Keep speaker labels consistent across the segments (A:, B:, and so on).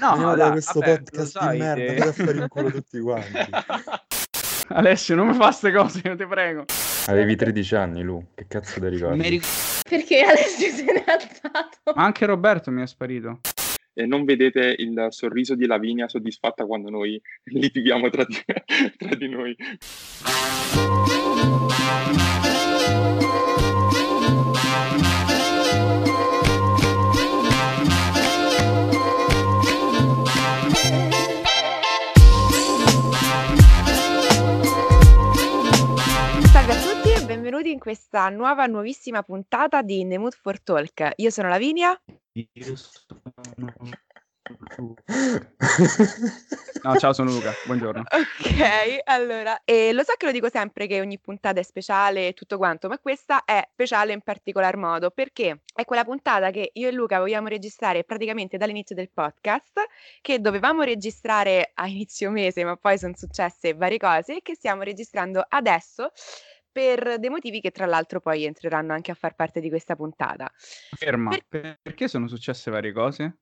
A: No,
B: Veniamo da
A: dai,
B: questo
A: vabbè,
B: podcast
A: sai,
B: di merda,
A: te-
B: a fare in culo tutti quanti.
A: Alessio, non mi fa queste cose, io ti prego.
B: Avevi 13 anni, Lu, che cazzo ti ricordi?
A: Mi ric-
C: Perché Alessio se n'è alzato.
A: Ma anche Roberto mi è sparito.
D: E non vedete il sorriso di Lavinia soddisfatta quando noi litighiamo tra di, tra di noi.
C: Benvenuti in questa nuova, nuovissima puntata di In the Mood for Talk. Io sono Lavinia.
A: Io sono... No, ciao, sono Luca, buongiorno.
C: Ok, allora, e lo so che lo dico sempre che ogni puntata è speciale e tutto quanto, ma questa è speciale in particolar modo perché è quella puntata che io e Luca vogliamo registrare praticamente dall'inizio del podcast, che dovevamo registrare a inizio mese, ma poi sono successe varie cose, e che stiamo registrando adesso per dei motivi che tra l'altro poi entreranno anche a far parte di questa puntata.
A: Ferma,
C: Per-
A: per- perché sono successe varie cose?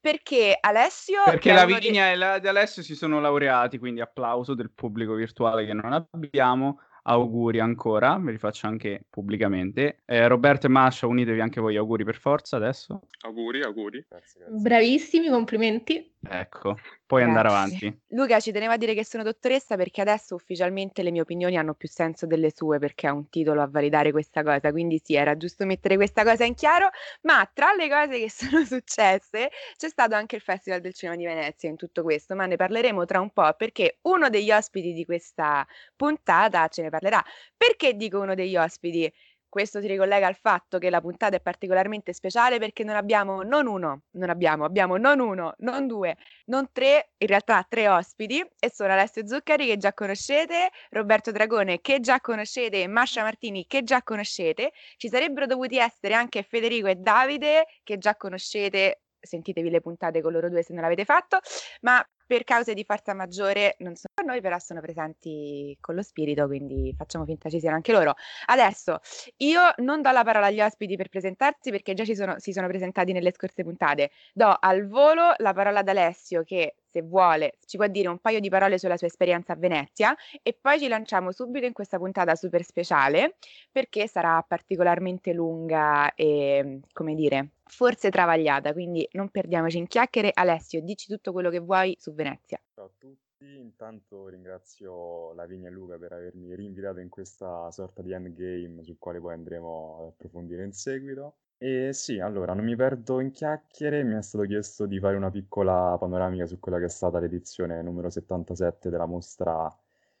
C: Perché Alessio...
A: Perché
C: che è
A: la
C: uno di-
A: Lavinia e la di Alessio si sono laureati, quindi applauso del pubblico virtuale che non abbiamo. Auguri ancora, ve li faccio anche pubblicamente. Eh, Roberto e Masha, unitevi anche voi, auguri per forza adesso.
D: Auguri, auguri.
B: Grazie, grazie.
E: Bravissimi, complimenti.
A: Ecco, puoi andare
C: Grazie.
A: avanti.
C: Luca ci teneva a dire che sono dottoressa perché adesso ufficialmente le mie opinioni hanno più senso delle sue perché ha un titolo a validare questa cosa, quindi sì, era giusto mettere questa cosa in chiaro, ma tra le cose che sono successe c'è stato anche il Festival del Cinema di Venezia in tutto questo, ma ne parleremo tra un po' perché uno degli ospiti di questa puntata ce ne parlerà. Perché dico uno degli ospiti? Questo si ricollega al fatto che la puntata è particolarmente speciale perché non abbiamo non uno, non abbiamo, abbiamo non uno, non due, non tre, in realtà tre ospiti e sono Alessio Zuccari che già conoscete, Roberto Dragone che già conoscete e Mascia Martini che già conoscete. Ci sarebbero dovuti essere anche Federico e Davide che già conoscete, sentitevi le puntate con loro due se non l'avete fatto, ma per cause di forza maggiore non sono con noi, però sono presenti con lo spirito, quindi facciamo finta ci siano anche loro. Adesso io non do la parola agli ospiti per presentarsi perché già sono- si sono presentati nelle scorse puntate. Do al volo la parola ad Alessio che se vuole ci può dire un paio di parole sulla sua esperienza a Venezia e poi ci lanciamo subito in questa puntata super speciale perché sarà particolarmente lunga e, come dire, forse travagliata, quindi non perdiamoci in chiacchiere. Alessio, dici tutto quello che vuoi su Venezia.
B: Ciao a tutti, intanto ringrazio Lavinia e Luca per avermi rinvitato in questa sorta di endgame sul quale poi andremo ad approfondire in seguito. E sì, allora, non mi perdo in chiacchiere, mi è stato chiesto di fare una piccola panoramica su quella che è stata l'edizione numero 77 della mostra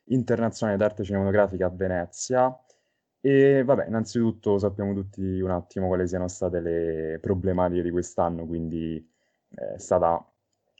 B: internazionale d'arte cinematografica a Venezia. E vabbè, innanzitutto sappiamo tutti un attimo quali siano state le problematiche di quest'anno, quindi eh, è stata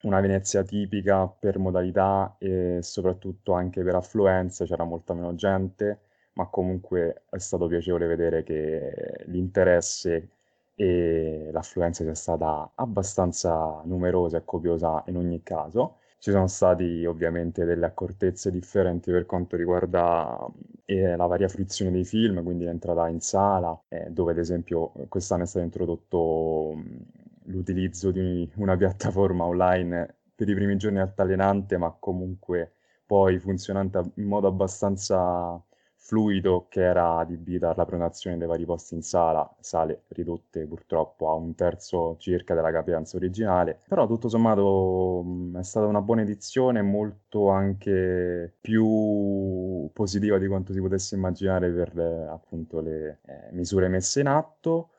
B: una Venezia tipica per modalità e soprattutto anche per affluenza, c'era molta meno gente, ma comunque è stato piacevole vedere che l'interesse e l'affluenza sia stata abbastanza numerosa e copiosa in ogni caso. Ci sono stati ovviamente delle accortezze differenti per quanto riguarda eh, la varia fruizione dei film, quindi l'entrata in sala, eh, dove ad esempio quest'anno è stato introdotto mh, l'utilizzo di una piattaforma online per i primi giorni altalenante, ma comunque poi funzionante in modo abbastanza fluido, che era adibita alla prenotazione dei vari posti in sala, sale ridotte purtroppo a un terzo circa della capienza originale, però tutto sommato mh, è stata una buona edizione, molto anche più positiva di quanto si potesse immaginare per appunto le eh, misure messe in atto.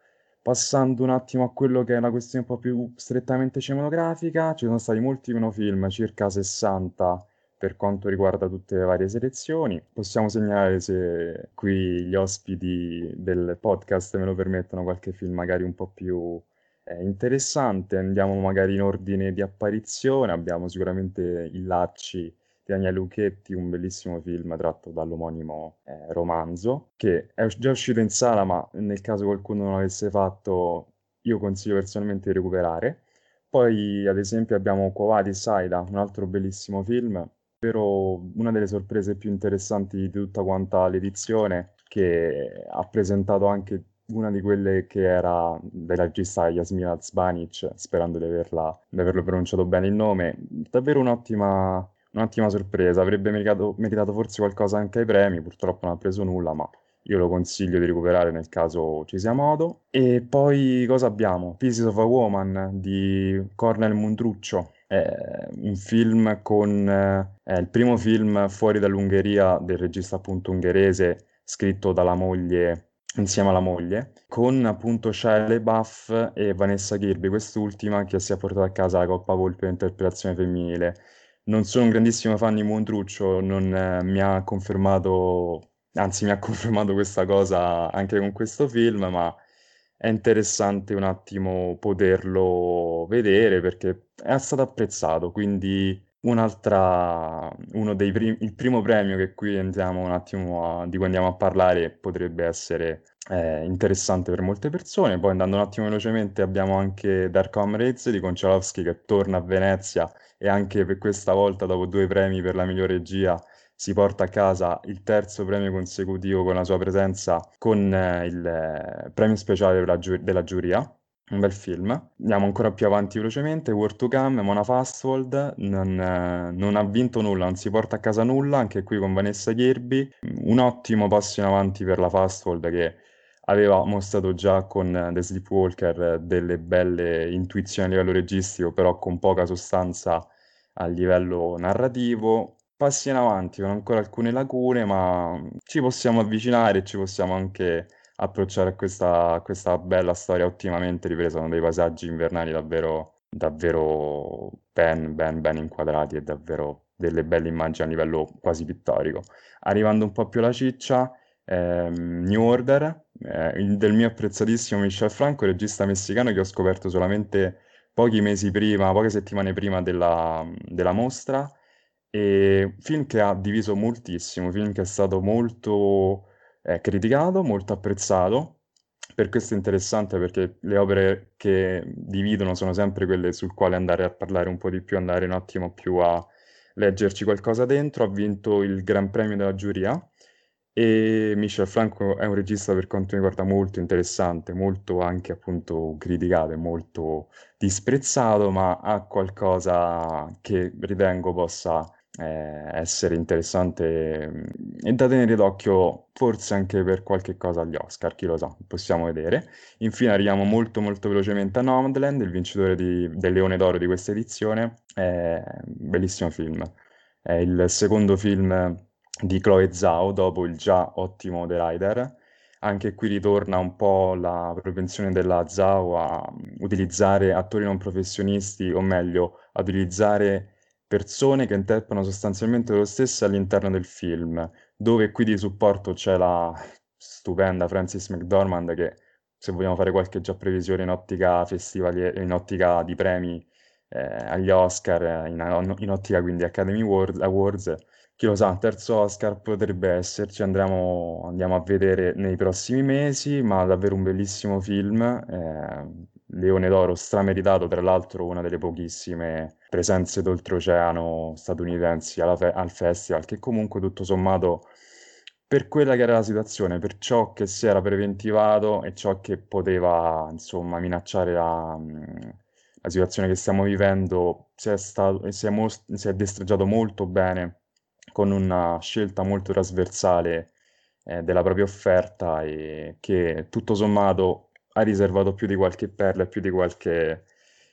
B: Passando un attimo a quello che è la questione un po' più strettamente cinematografica, ci sono stati molti meno film, circa 60 per quanto riguarda tutte le varie selezioni. Possiamo segnalare, se qui gli ospiti del podcast me lo permettono, qualche film magari un po' più eh, interessante. Andiamo magari in ordine di apparizione. Abbiamo sicuramente Il Lacci di Daniele Lucchetti, un bellissimo film tratto dall'omonimo eh, romanzo, che è già uscito in sala, ma nel caso qualcuno non l'avesse fatto, io consiglio personalmente di recuperare. Poi, ad esempio, abbiamo Quo Vadis Aida, un altro bellissimo film, ovvero una delle sorprese più interessanti di tutta quanta l'edizione, che ha presentato anche una di quelle che era della regista Yasmina Zbanic, sperando di, averla, di averlo pronunciato bene il nome, davvero un'ottima, un'ottima sorpresa, avrebbe meritato, meritato forse qualcosa anche ai premi, purtroppo non ha preso nulla, ma io lo consiglio di recuperare nel caso ci sia modo. E poi cosa abbiamo? Pieces of a Woman di Cornel Mundruccio, è un film con... Eh, il primo film fuori dall'Ungheria del regista appunto ungherese scritto dalla moglie insieme alla moglie, con appunto Shia LaBeouf e Vanessa Kirby, quest'ultima che si è portata a casa la Coppa Volpe in interpretazione femminile. Non sono un grandissimo fan di Mondruccio, non eh, mi ha confermato, anzi mi ha confermato questa cosa anche con questo film, ma è interessante un attimo poterlo vedere perché è stato apprezzato, quindi un'altra, uno dei primi, il primo premio che qui andiamo un attimo a, di cui andiamo a parlare potrebbe essere eh, interessante per molte persone. Poi andando un attimo velocemente abbiamo anche Dark Comrades di Konchalovsky che torna a Venezia e anche per questa volta dopo due premi per la migliore regia si porta a casa il terzo premio consecutivo con la sua presenza con eh, il eh, premio speciale della, giu- della giuria. Un bel film. Andiamo ancora più avanti velocemente. War to Come, Mona Fastwold, non, eh, non, ha vinto nulla, non si porta a casa nulla, anche qui con Vanessa Kirby. Un ottimo passo in avanti per la Fastwold che aveva mostrato già con eh, The Sleepwalker delle belle intuizioni a livello registico, però con poca sostanza a livello narrativo passi in avanti con ancora alcune lacune, ma ci possiamo avvicinare e ci possiamo anche approcciare a questa, a questa bella storia ottimamente ripresa con dei paesaggi invernali davvero, davvero ben, ben, ben inquadrati e davvero delle belle immagini a livello quasi pittorico. Arrivando un po' più alla ciccia, ehm, New Order, eh, del mio apprezzatissimo Michel Franco, regista messicano che ho scoperto solamente pochi mesi prima, poche settimane prima della, della mostra, e film che ha diviso moltissimo, film che è stato molto eh, criticato, molto apprezzato. Per questo è interessante perché le opere che dividono sono sempre quelle sul quale andare a parlare un po' di più, andare un attimo più a leggerci qualcosa dentro. Ha vinto il Gran Premio della giuria e Michel Franco è un regista per quanto mi riguarda molto interessante, molto anche appunto criticato e molto disprezzato, ma ha qualcosa che ritengo possa eh, essere interessante mm, e da tenere d'occhio forse anche per qualche cosa agli Oscar, chi lo sa, possiamo vedere. Infine arriviamo molto molto velocemente a Nomadland, il vincitore di, del Leone d'Oro di questa edizione, è bellissimo film, è il secondo film di Chloe Zhao dopo il già ottimo The Rider. Anche qui ritorna un po' la propensione della Zhao a utilizzare attori non professionisti, o meglio, ad utilizzare persone che interpretano sostanzialmente lo stesso all'interno del film, dove qui di supporto c'è la stupenda Frances McDormand che se vogliamo fare qualche già previsione in ottica festivaliera, in ottica di premi eh, agli Oscar, in, in, ottica quindi Academy Awards, Awards, chi lo sa, terzo Oscar potrebbe esserci, andremo, andiamo a vedere nei prossimi mesi, ma davvero un bellissimo film, eh, Leone d'Oro strameritato, tra l'altro una delle pochissime presenze d'oltreoceano statunitensi fe- al festival, che comunque tutto sommato per quella che era la situazione, per ciò che si era preventivato e ciò che poteva insomma minacciare la, la situazione che stiamo vivendo, si è, stato, si è, most- si è destreggiato molto bene con una scelta molto trasversale eh, della propria offerta e che tutto sommato ha riservato più di qualche perla e più di qualche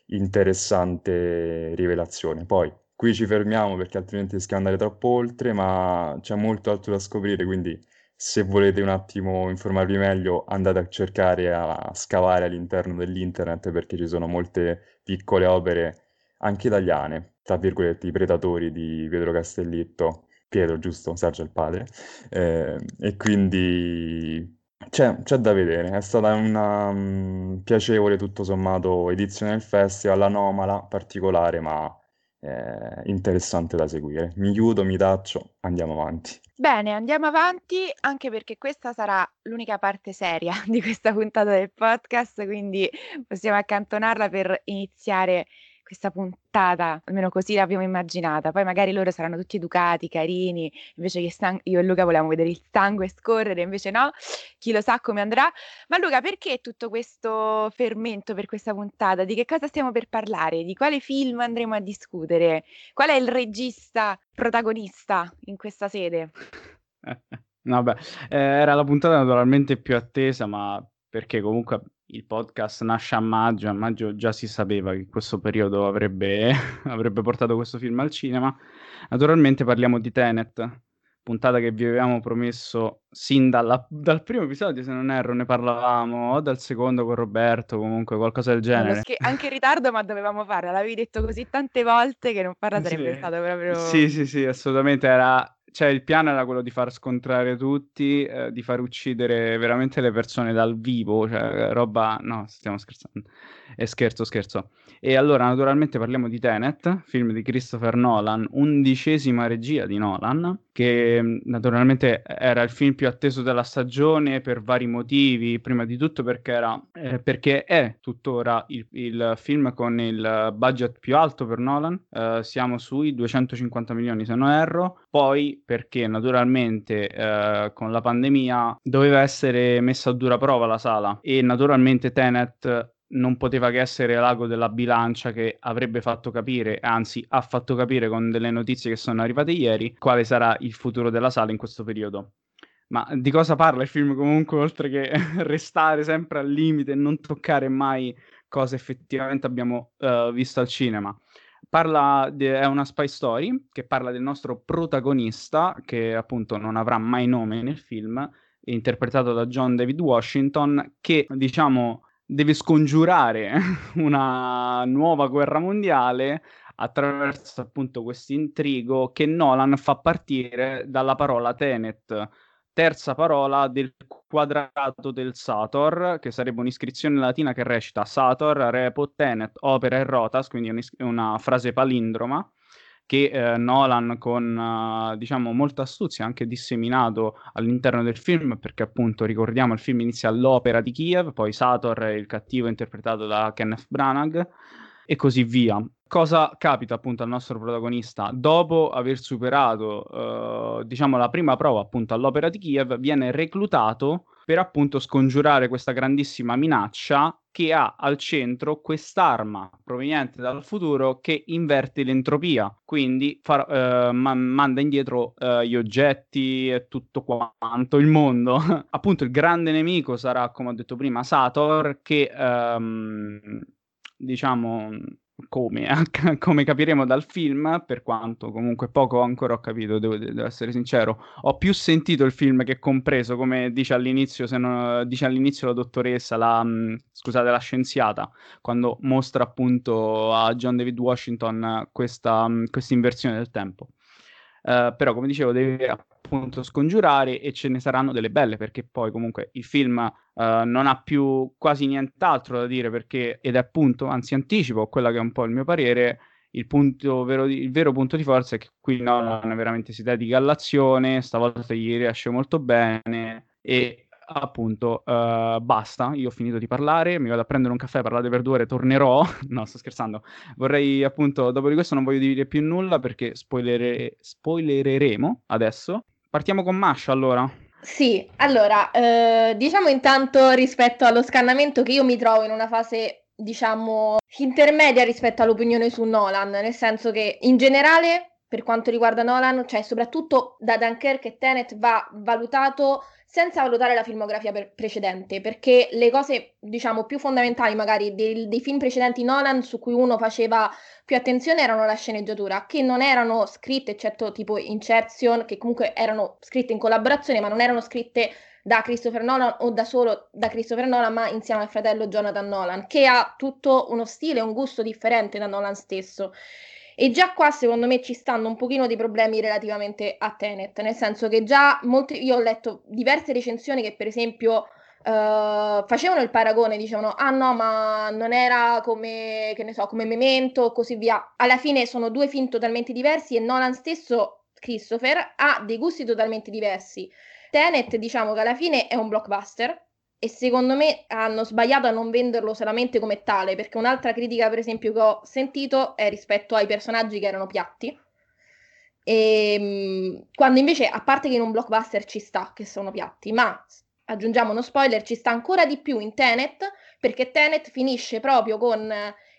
B: interessante rivelazione. Poi qui ci fermiamo perché altrimenti rischiamo di andare troppo oltre, ma c'è molto altro da scoprire, quindi se volete un attimo informarvi meglio andate a cercare a scavare all'interno dell'internet perché ci sono molte piccole opere anche italiane, tra virgolette, i predatori di Pietro Castellitto, Pietro, giusto? Sergio il padre, eh, e quindi c'è, c'è da vedere, è stata una mm, piacevole tutto sommato edizione del festival, anomala, particolare, ma eh, interessante da seguire. Mi chiudo, mi taccio, andiamo avanti.
C: Bene, andiamo avanti anche perché questa sarà l'unica parte seria di questa puntata del podcast, quindi possiamo accantonarla per iniziare questa puntata, almeno così l'abbiamo immaginata. Poi magari loro saranno tutti educati, carini, invece che sang- io e Luca volevamo vedere il sangue scorrere, invece no, chi lo sa come andrà. Ma Luca, perché tutto questo fermento per questa puntata? Di che cosa stiamo per parlare? Di quale film andremo a discutere? Qual è il regista protagonista in questa sede?
A: Vabbè, eh, era la puntata naturalmente più attesa, ma perché comunque il podcast nasce a maggio, a maggio già si sapeva che questo periodo avrebbe, avrebbe portato questo film al cinema. Naturalmente parliamo di Tenet, puntata che vi avevamo promesso sin dalla, dal primo episodio, se non erro, ne parlavamo, o dal secondo con Roberto, comunque qualcosa del genere.
C: Anche in ritardo, ma dovevamo farla, l'avevi detto così tante volte che non farla sarebbe
A: sì.
C: stato proprio...
A: Sì, sì, sì, assolutamente era cioè il piano era quello di far scontrare tutti, eh, di far uccidere veramente le persone dal vivo, cioè roba... No, stiamo scherzando. E scherzo, scherzo. E allora, naturalmente parliamo di Tenet, film di Christopher Nolan, undicesima regia di Nolan, che mm, naturalmente era il film più atteso della stagione per vari motivi, prima di tutto perché, era, eh, perché è tuttora il, il, film con il budget più alto per Nolan, eh, siamo sui 250 milioni se non erro, poi perché naturalmente eh, con la pandemia doveva essere messa a dura prova la sala e naturalmente Tenet non poteva che essere l'ago della bilancia che avrebbe fatto capire, anzi ha fatto capire con delle notizie che sono arrivate ieri, quale sarà il futuro della sala in questo periodo. Ma di cosa parla il film comunque, oltre che restare sempre al limite e non toccare mai cose effettivamente abbiamo uh, visto al cinema? Parla di, è una spy story che parla del nostro protagonista, che appunto non avrà mai nome nel film, interpretato da John David Washington, che diciamo deve scongiurare una nuova guerra mondiale attraverso appunto questo intrigo che Nolan fa partire dalla parola Tenet, terza parola del quadrato del Sator, che sarebbe un'iscrizione latina che recita Sator, Repo, Tenet, Opera e Rotas, quindi una frase palindroma che eh, Nolan con uh, diciamo molta astuzia ha anche disseminato all'interno del film perché appunto ricordiamo il film inizia all'opera di Kiev poi Sator è il cattivo interpretato da Kenneth Branagh e così via cosa capita appunto al nostro protagonista dopo aver superato uh, diciamo la prima prova appunto all'opera di Kiev viene reclutato per appunto scongiurare questa grandissima minaccia che ha al centro quest'arma proveniente dal futuro che inverte l'entropia, quindi fa, eh, ma- manda indietro eh, gli oggetti e tutto quanto il mondo. appunto il grande nemico sarà, come ho detto prima, Sator, che ehm, diciamo come, come, capiremo dal film, per quanto comunque poco ancora ho capito, devo, devo, essere sincero, ho più sentito il film che compreso, come dice all'inizio, non, dice all'inizio la dottoressa, la, mh, scusate, la scienziata, quando mostra appunto a John David Washington questa inversione del tempo. Uh, però come dicevo deve appunto scongiurare e ce ne saranno delle belle perché poi comunque il film uh, non ha più quasi nient'altro da dire perché ed è appunto, anzi anticipo quella che è un po' il mio parere il, punto vero il vero punto di forza è che qui Nolan veramente si dedica all'azione stavolta gli riesce molto bene e appunto uh, basta, io ho finito di parlare, mi vado a prendere un caffè, parlare per due ore, tornerò, no sto scherzando, vorrei appunto, dopo di questo non voglio dire più nulla perché spoilere... spoilereremo adesso, partiamo con Masha allora.
E: Sì, allora, eh, diciamo intanto rispetto allo scannamento che io mi trovo in una fase, diciamo, intermedia rispetto all'opinione su Nolan, nel senso che in generale per quanto riguarda Nolan, cioè soprattutto da Dunkirk e Tenet va valutato senza valutare la filmografia per- precedente, perché le cose, diciamo, più fondamentali magari dei, dei, film precedenti Nolan su cui uno faceva più attenzione erano la sceneggiatura, che non erano scritte, eccetto tipo Inception, che comunque erano scritte in collaborazione, ma non erano scritte da Christopher Nolan o da solo da Christopher Nolan, ma insieme al fratello Jonathan Nolan, che ha tutto uno stile, un gusto differente da Nolan stesso. E già qua secondo me ci stanno un pochino di problemi relativamente a Tenet, nel senso che già molte, io ho letto diverse recensioni che per esempio uh, facevano il paragone, dicevano ah no ma non era come, che ne so, come Memento o così via. Alla fine sono due film totalmente diversi e Nolan stesso, Christopher, ha dei gusti totalmente diversi. Tenet diciamo che alla fine è un blockbuster, e secondo me hanno sbagliato a non venderlo solamente come tale, perché un'altra critica, per esempio, che ho sentito è rispetto ai personaggi che erano piatti. E, ehm, quando invece, a parte che in un blockbuster ci sta che sono piatti, ma aggiungiamo uno spoiler, ci sta ancora di più in Tenet, perché Tenet finisce proprio con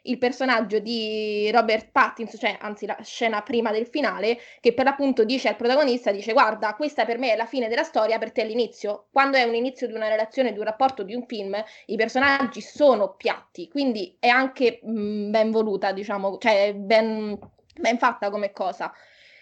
E: il personaggio di Robert Pattinson, cioè anzi la scena prima del finale, che per l'appunto dice al protagonista, dice guarda, questa per me è la fine della storia, per te è l'inizio. Quando è un inizio di una relazione, di un rapporto, di un film, i personaggi sono piatti, quindi è anche mh, mm, ben voluta, diciamo, cioè ben, ben fatta come cosa.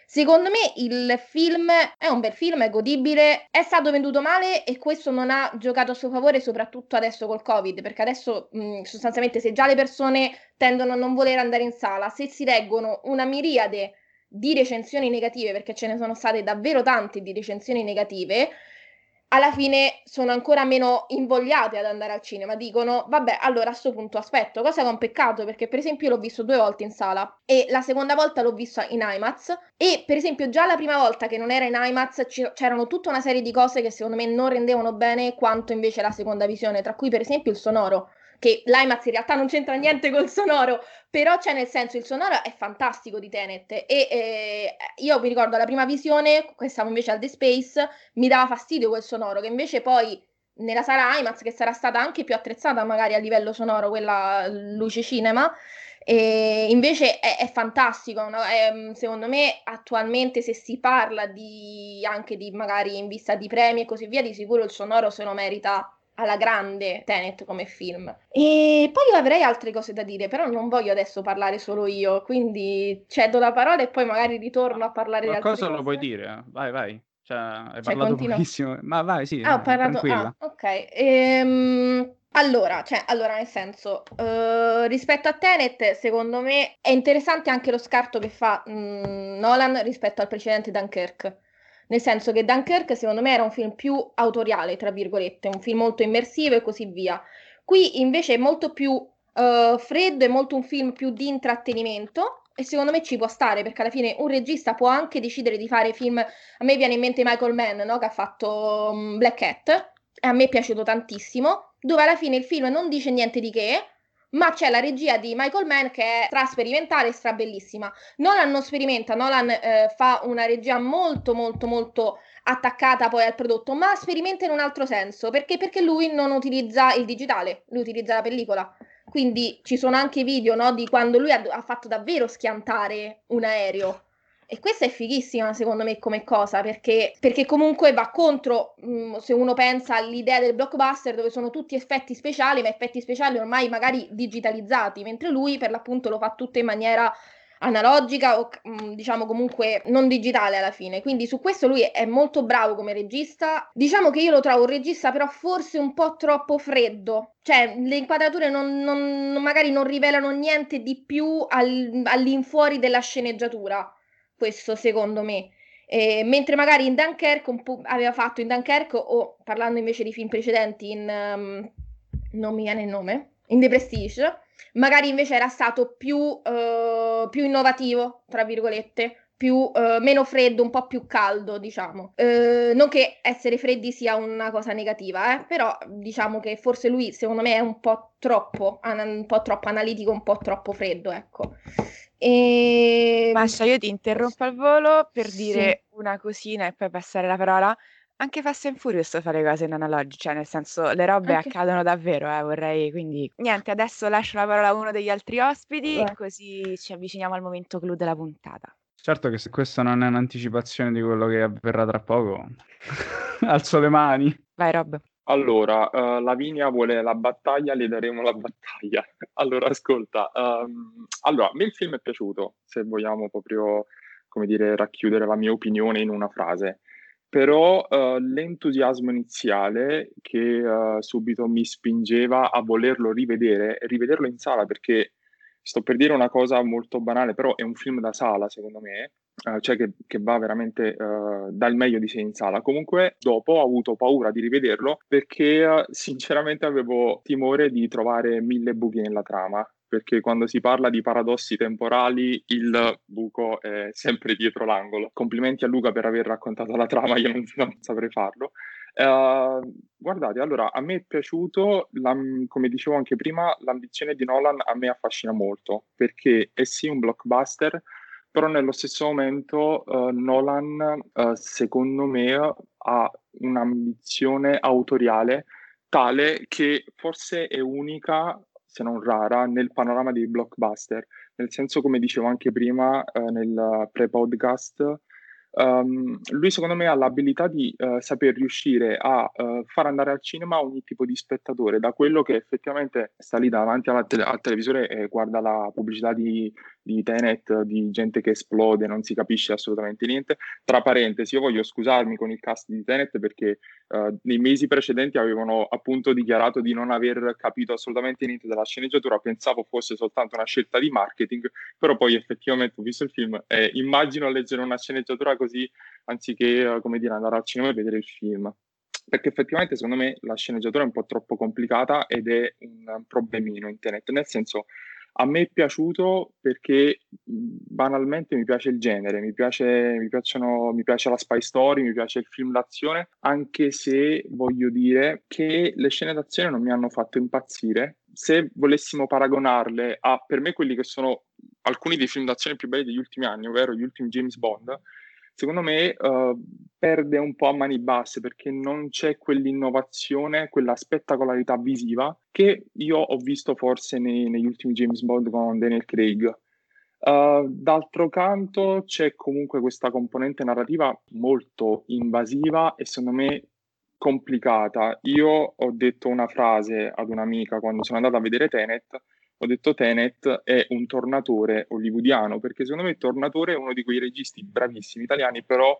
E: Secondo me il film è un bel film, è godibile, è stato venduto male e questo non ha giocato a suo favore soprattutto adesso col Covid, perché adesso mh, sostanzialmente se già le persone tendono a non voler andare in sala, se si leggono una miriade di recensioni negative, perché ce ne sono state davvero tante di recensioni negative, alla fine sono ancora meno invogliate ad andare al cinema. Dicono, vabbè, allora a questo punto aspetto, cosa che è un peccato perché per esempio l'ho visto due volte in sala e la seconda volta l'ho visto in IMAX e per esempio già la prima volta che non era in IMAX c'erano tutta una serie di cose che secondo me non rendevano bene quanto invece la seconda visione, tra cui per esempio il sonoro che l'IMAX in realtà non c'entra niente col sonoro, però c'è nel senso il sonoro è fantastico di Tenet e eh, io mi ricordo la prima visione, questa invece al The Space, mi dava fastidio quel sonoro che invece poi nella sala IMAX che sarà stata anche più attrezzata magari a livello sonoro, quella luce cinema, e invece è, è fantastico, no? è, secondo me attualmente se si parla di, anche di magari in vista di premi e così via, di sicuro il sonoro se lo merita alla grande Tenet come film. E poi avrei altre cose da dire, però non voglio adesso parlare solo io, quindi cedo la parola e poi magari ritorno a parlare
A: Ma
E: di altre
A: cosa
E: cose.
A: lo puoi dire? Vai, vai. Cioè, hai
E: Cioè,
A: parlato
E: continua.
A: pochissimo. Ma vai, sì,
E: Ah, ho parlato...
A: tranquilla.
E: Ah, ok. Ehm, allora, cioè, allora, nel senso, eh, rispetto a Tenet, secondo me è interessante anche lo scarto che fa mh, Nolan rispetto al precedente Dunkirk. Nel senso che Dunkirk, secondo me, era un film più autoriale, tra virgolette, un film molto immersivo e così via. Qui invece è molto più eh, freddo, è molto un film più di intrattenimento. E secondo me ci può stare perché alla fine un regista può anche decidere di fare film. A me viene in mente Michael Mann, no? che ha fatto um, Black Cat, e a me è piaciuto tantissimo, dove alla fine il film non dice niente di che, ma c'è la regia di Michael Mann che è stra sperimentale e stra bellissima. Nolan non sperimenta, Nolan eh, fa una regia molto molto molto attaccata poi al prodotto, ma sperimenta in un altro senso, perché? Perché lui non utilizza il digitale, lui utilizza la pellicola. Quindi ci sono anche video no, di quando lui ha, ha fatto davvero schiantare un aereo. E questa è fighissima secondo me come cosa, perché, perché comunque va contro, mh, mm, se uno pensa all'idea del blockbuster dove sono tutti effetti speciali, ma effetti speciali ormai magari digitalizzati, mentre lui per l'appunto lo fa tutto in maniera analogica o mm, diciamo comunque non digitale alla fine. Quindi su questo lui è molto bravo come regista. Diciamo che io lo trovo un regista però forse un po' troppo freddo. Cioè, le inquadrature non, non, magari non rivelano niente di più al, all'infuori della sceneggiatura questo secondo me. Eh, mentre magari in Dunkirk aveva fatto in Dunkirk o parlando invece di film precedenti in um, non mi viene il nome in The Prestige magari invece era stato più, uh, più innovativo tra virgolette più, uh, meno freddo, un po' più caldo, diciamo. Uh, non che essere freddi sia una cosa negativa, eh, però diciamo che forse lui, secondo me, è un po' troppo, un po' troppo analitico, un po' troppo freddo, ecco.
C: E... Masha, io ti interrompo al volo per dire sì. una cosina e poi passare la parola. Anche Fast and Furious fa le cose in analogico, cioè nel senso le robe Anche... accadono davvero, eh, vorrei quindi... Niente, adesso lascio la parola a uno degli altri ospiti, Beh. così ci avviciniamo al momento clou della puntata.
A: Certo che se questa non è un'anticipazione di quello che avverrà tra poco, alzo le mani.
C: Vai Rob.
D: Allora, uh, Lavinia vuole la battaglia, le daremo la battaglia. allora, ascolta, um, allora, a me il film è piaciuto, se vogliamo proprio, come dire, racchiudere la mia opinione in una frase. Però uh, l'entusiasmo iniziale che uh, subito mi spingeva a volerlo rivedere, rivederlo in sala perché sto per dire una cosa molto banale, però è un film da sala secondo me, uh, cioè che, che, va veramente uh, dal meglio di sé in sala. Comunque dopo ho avuto paura di rivederlo perché uh, sinceramente avevo timore di trovare mille buchi nella trama. Perché quando si parla di paradossi temporali il buco è sempre dietro l'angolo. Complimenti a Luca per aver raccontato la trama, io non, non saprei farlo. Uh, guardate, allora a me è piaciuto, la, come dicevo anche prima, l'ambizione di Nolan a me affascina molto perché è sì un blockbuster, però nello stesso momento uh, Nolan, uh, secondo me, ha un'ambizione autoriale tale che forse è unica, se non rara, nel panorama dei blockbuster. Nel senso, come dicevo anche prima nel pre-podcast, Um, lui secondo me ha l'abilità di uh, saper riuscire a uh, far andare al cinema ogni tipo di spettatore, da quello che effettivamente sta lì davanti te- al televisore e guarda la pubblicità di, di Tenet, di gente che esplode, non si capisce assolutamente niente. Tra parentesi, io voglio scusarmi con il cast di Tenet perché uh, nei mesi precedenti avevano appunto dichiarato di non aver capito assolutamente niente della sceneggiatura, pensavo fosse soltanto una scelta di marketing, però poi effettivamente ho visto il film e immagino leggere una sceneggiatura così anziché, uh, come dire, andare al cinema e vedere il film perché effettivamente secondo me la sceneggiatura è un po' troppo complicata ed è un problemino in Tenet, nel senso a me è piaciuto perché banalmente mi piace il genere, mi piace, mi, piacciono, mi piace la spy story, mi piace il film d'azione, anche se voglio dire che le scene d'azione non mi hanno fatto impazzire. Se volessimo paragonarle a per me quelli che sono alcuni dei film d'azione più belli degli ultimi anni, ovvero gli ultimi James Bond, secondo me uh, perde un po' a mani basse perché non c'è quell'innovazione, quella spettacolarità visiva che io ho visto forse nei, negli ultimi James Bond con Daniel Craig. Uh, d'altro canto c'è comunque questa componente narrativa molto invasiva e secondo me complicata. Io ho detto una frase ad un'amica quando sono andata a vedere Tenet ho detto Tenet è un tornatore hollywoodiano, perché secondo me Tornatore è uno di quei registi bravissimi italiani, però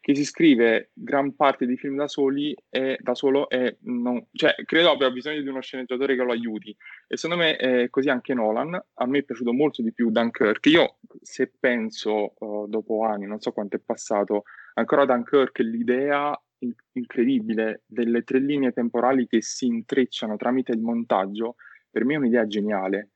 D: che si scrive gran parte dei film da soli e da solo e non, cioè credo abbia bisogno di uno sceneggiatore che lo aiuti. E secondo me è così anche Nolan. A me è piaciuto molto di più Dunkirk. Io se penso uh, dopo anni non so quanto è passato ancora Dunkirk l'idea incredibile delle tre linee temporali che si intrecciano tramite il montaggio per me è un'idea geniale.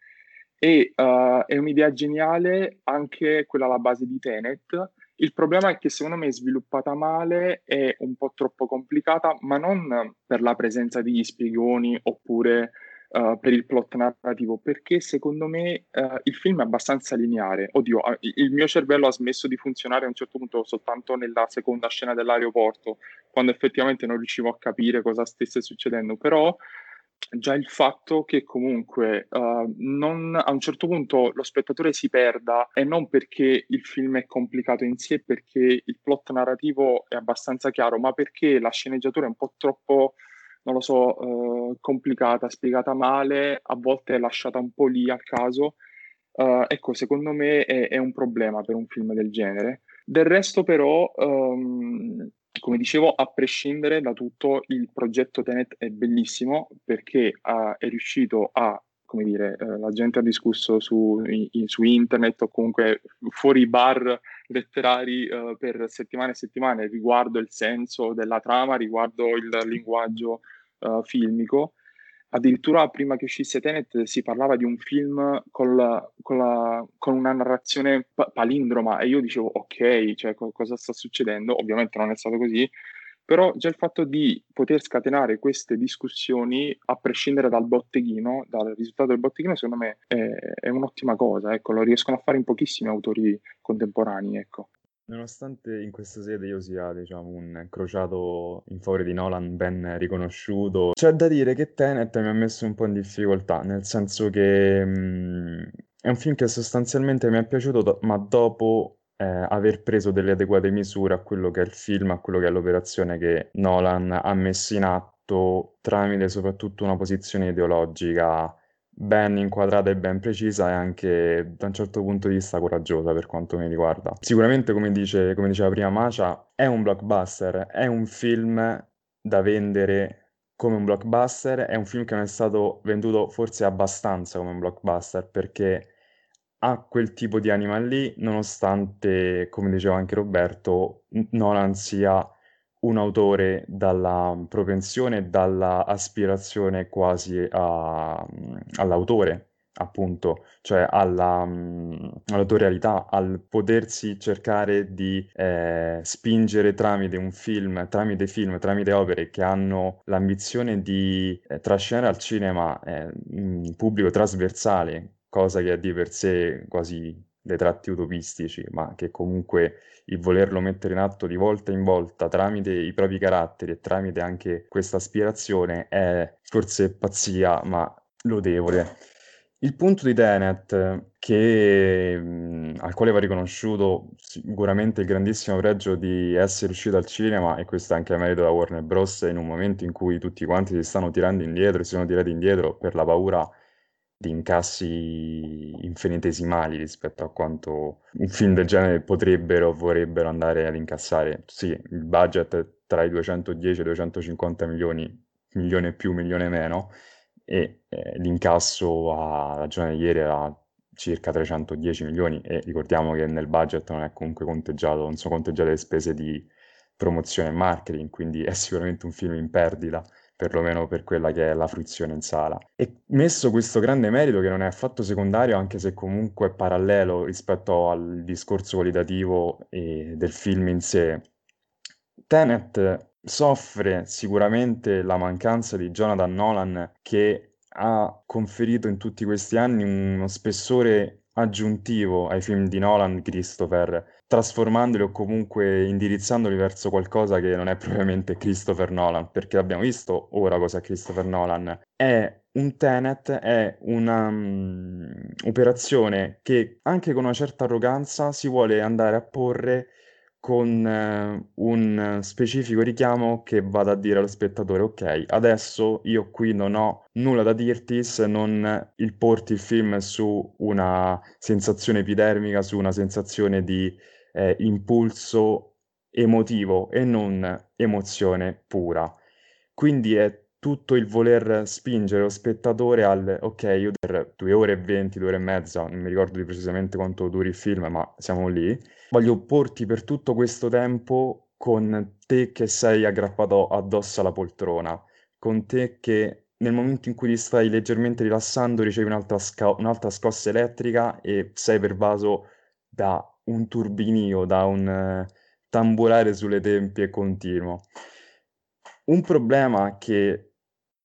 D: E uh, è un'idea geniale anche quella alla base di Tenet. Il problema è che secondo me è sviluppata male, è un po' troppo complicata, ma non per la presenza degli spiegoni oppure uh, per il plot narrativo, perché secondo me uh, il film è abbastanza lineare. Oddio, il mio cervello ha smesso di funzionare a un certo punto soltanto nella seconda scena dell'aeroporto, quando effettivamente non riuscivo a capire cosa stesse succedendo, però già il fatto che comunque uh, non, a un certo punto lo spettatore si perda e non perché il film è complicato in sé, perché il plot narrativo è abbastanza chiaro, ma perché la sceneggiatura è un po' troppo, non lo so, uh, complicata, spiegata male, a volte è lasciata un po' lì a caso. Uh, ecco, secondo me è, è, un problema per un film del genere. Del resto, però, um, come dicevo, a prescindere da tutto, il progetto Tenet è bellissimo perché uh, è riuscito a, come dire, uh, la gente ha discusso su, in, su, internet o comunque fuori bar letterari uh, per settimane e settimane riguardo il senso della trama, riguardo il linguaggio filmico addirittura prima che uscisse Tenet si parlava di un film con, la, con, la, con una narrazione pa- palindroma e io dicevo ok, cioè co- cosa sta succedendo? Ovviamente non è stato così, però già il fatto di poter scatenare queste discussioni a prescindere dal botteghino, dal risultato del botteghino, secondo me è, è un'ottima cosa, ecco, lo riescono a fare in pochissimi autori contemporanei, ecco.
B: Nonostante in questa sede io sia, diciamo, un crociato in favore di Nolan ben riconosciuto, c'è da dire che Tenet mi ha messo un po' in difficoltà, nel senso che mh, è un film che sostanzialmente mi è piaciuto, do- ma dopo eh, aver preso delle adeguate misure a quello che è il film, a quello che è l'operazione che Nolan ha messo in atto tramite soprattutto una posizione ideologica ben inquadrata e ben precisa e anche da un certo punto di vista coraggiosa per quanto mi riguarda. Sicuramente, come, dice, come diceva prima Macia, è un blockbuster, è un film da vendere come un blockbuster, è un film che non è stato venduto forse abbastanza come un blockbuster perché ha quel tipo di anima lì, nonostante, come diceva anche Roberto, Nolan sia un autore dalla propensione e dalla aspirazione quasi a, all'autore, appunto, cioè alla, mh, all'autorialità, al potersi cercare di eh, spingere tramite un film, tramite film, tramite opere che hanno l'ambizione di eh, trascinare al cinema eh, un pubblico trasversale, cosa che è di per sé quasi dei tratti utopistici, ma che comunque il volerlo mettere in atto di volta in volta tramite i propri caratteri e tramite anche questa aspirazione è forse pazzia, ma lodevole. Il punto di Tenet, che, mh, al quale va riconosciuto sicuramente il grandissimo pregio di essere uscito al cinema, e questo è anche a merito da Warner Bros., in un momento in cui tutti quanti si stanno tirando indietro, si sono tirati indietro per la paura di incassi infinitesimali rispetto a quanto un film del genere potrebbero o vorrebbero andare ad incassare. Sì, il budget tra i 210 e i 250 milioni, milione più, milione meno, e eh, l'incasso a ragione di ieri era circa 310 milioni e ricordiamo che nel budget non è comunque conteggiato, non sono conteggiate le spese di promozione e marketing, quindi è sicuramente un film in perdita perlomeno per quella che è la fruizione in sala. E messo questo grande merito che non è affatto secondario, anche se comunque è parallelo rispetto al discorso qualitativo del film in sé, Tenet soffre sicuramente la mancanza di Jonathan Nolan che ha conferito in tutti questi anni uno spessore aggiuntivo ai film di Nolan, Christopher, trasformandoli o comunque indirizzandoli verso qualcosa che non è propriamente Christopher Nolan, perché abbiamo visto ora cosa è Christopher Nolan. È un Tenet, è un'operazione um, che anche con una certa arroganza si vuole andare a porre con eh, un specifico richiamo che vada a dire allo spettatore, ok, adesso io qui non ho nulla da dirti se non il porti il film su una sensazione epidermica, su una sensazione di eh, impulso emotivo e non emozione pura. Quindi è tutto il voler spingere lo spettatore al ok, io per due ore e venti, due ore e mezza, non mi ricordo di precisamente quanto duri il film, ma siamo lì. Voglio porti per tutto questo tempo con te che sei aggrappato addosso alla poltrona, con te che nel momento in cui ti stai leggermente rilassando ricevi un'altra, sca- un'altra scossa elettrica e sei pervaso da un turbinio, da un uh, tamburare sulle tempie continuo. Un problema che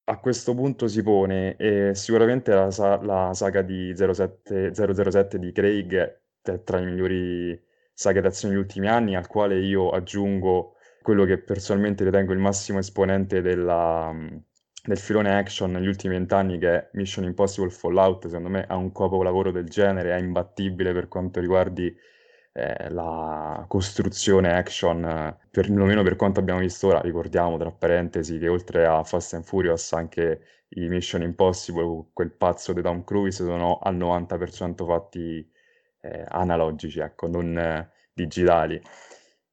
B: a questo punto si pone è sicuramente la, la saga di 07, 007 di Craig, è tra i migliori saghe d'azione degli ultimi anni, al quale io aggiungo quello che personalmente ritengo il massimo esponente della, del filone action negli ultimi vent'anni, che è Mission Impossible Fallout. Secondo me ha un capolavoro del genere, è imbattibile per quanto riguardi eh, la costruzione action, perlomeno per quanto abbiamo visto ora, ricordiamo tra parentesi che oltre a Fast and Furious anche i Mission Impossible, quel pazzo di Tom Cruise, sono al 90% fatti eh, analogici, ecco, non eh, digitali.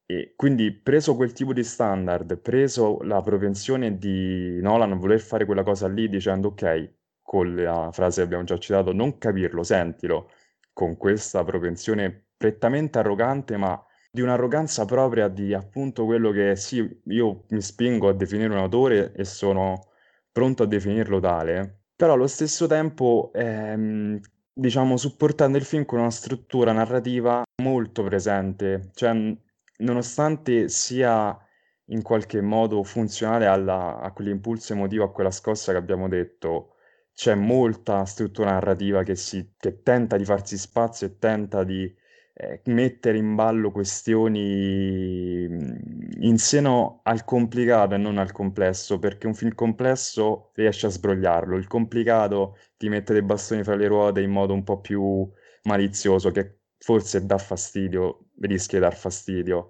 B: E quindi preso quel tipo di standard, preso la propensione di Nolan voler fare quella cosa lì dicendo ok, con la frase che abbiamo già citato, non capirlo, sentilo, con questa propensione prettamente arrogante, ma di un'arroganza propria di appunto quello che sì, io mi spingo a definire un autore e sono pronto a definirlo tale, però allo stesso tempo, ehm, diciamo, supportando il film con una struttura narrativa molto presente, cioè nonostante sia in qualche modo funzionale alla, a quell'impulso emotivo, a quella scossa che abbiamo detto, c'è molta struttura narrativa che, si, che tenta di farsi spazio e tenta di eh, mettere in ballo questioni in seno al complicato e non al complesso, perché un film complesso riesce a sbrogliarlo, il complicato ti mette dei bastoni fra le ruote in modo un po' più malizioso, che forse dà fastidio, rischia di dar fastidio.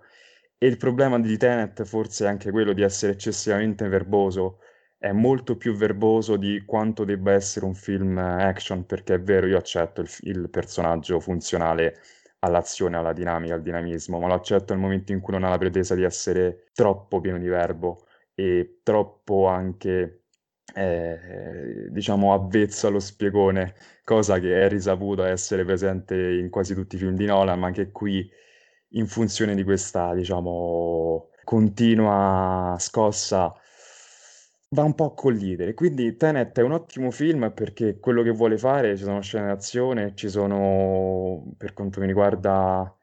B: E il problema di Tenet forse è anche quello di essere eccessivamente verboso, è molto più verboso di quanto debba essere un film action, perché è vero, io accetto il, il personaggio funzionale all'azione, alla dinamica, al dinamismo, ma lo accetto nel momento in cui non ha la pretesa di essere troppo pieno di verbo e troppo anche, eh, diciamo, avvezzo allo spiegone, cosa che è risaputa essere presente in quasi tutti i film di Nolan, ma che qui, in funzione di questa, diciamo, continua scossa, va un po' a collidere. Quindi Tenet è un ottimo film perché quello che vuole fare, ci sono scene d'azione, ci sono, per quanto mi riguarda,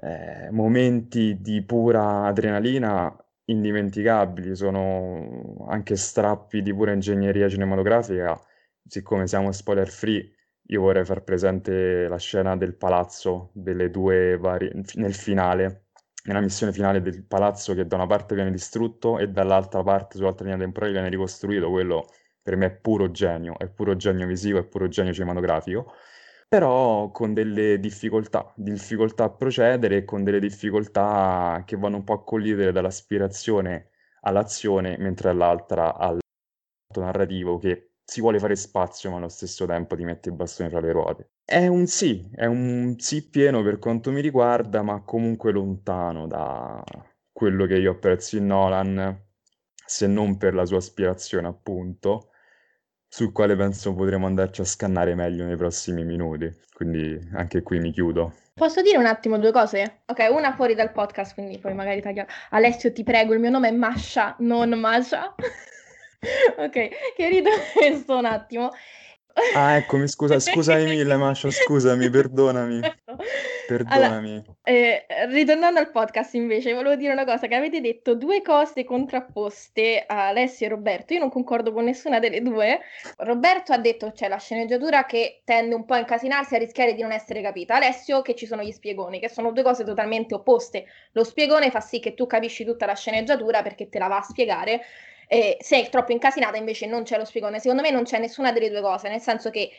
B: eh, momenti di pura adrenalina indimenticabili, sono anche strappi di pura ingegneria cinematografica. Siccome siamo spoiler free, io vorrei far presente la scena del palazzo delle due varie nel finale nella missione finale del palazzo che da una parte viene distrutto e dall'altra parte, sull'altra linea temporale, viene ricostruito, quello per me è puro genio, è puro genio visivo, è puro genio cinematografico, però con delle difficoltà, difficoltà a procedere e con delle difficoltà che vanno un po' a collidere dall'aspirazione all'azione, mentre dall'altra al narrativo che si vuole fare spazio, ma allo stesso tempo ti mette i bastoni fra le ruote. È un sì, è un sì pieno per quanto mi riguarda, ma comunque lontano da quello che io apprezzo in Nolan, se non per la sua aspirazione, appunto, sul quale penso potremo andarci a scannare meglio nei prossimi minuti. Quindi anche qui mi chiudo.
E: Posso dire un attimo due cose? Ok, una fuori dal podcast, quindi poi magari tagliamo. Alessio, ti prego, il mio nome è Masha, non Masha. ok, che rido questo un attimo.
B: Ah, eccomi, scusa, scusami mille, Masha, scusami, perdonami. Perdonami.
E: Allora, eh, ritornando al podcast invece, volevo dire una cosa, che avete detto due cose contrapposte a Alessio e Roberto, io non concordo con nessuna delle due. Roberto ha detto c'è la sceneggiatura che tende un po' a incasinarsi, a rischiare di non essere capita. Alessio che ci sono gli spiegoni, che sono due cose totalmente opposte. Lo spiegone fa sì che tu capisci tutta la sceneggiatura perché te la va a spiegare eh, se è troppo incasinata invece non c'è lo spiegone. Secondo me non c'è nessuna delle due cose, nel senso che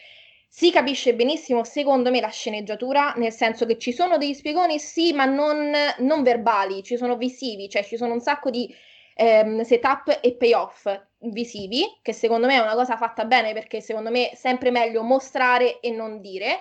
E: si capisce benissimo, secondo me, la sceneggiatura, nel senso che ci sono degli spiegoni, sì, ma non, non verbali, ci sono visivi, cioè ci sono un sacco di ehm, setup e payoff visivi, che secondo me è una cosa fatta bene perché secondo me è sempre meglio mostrare e non dire.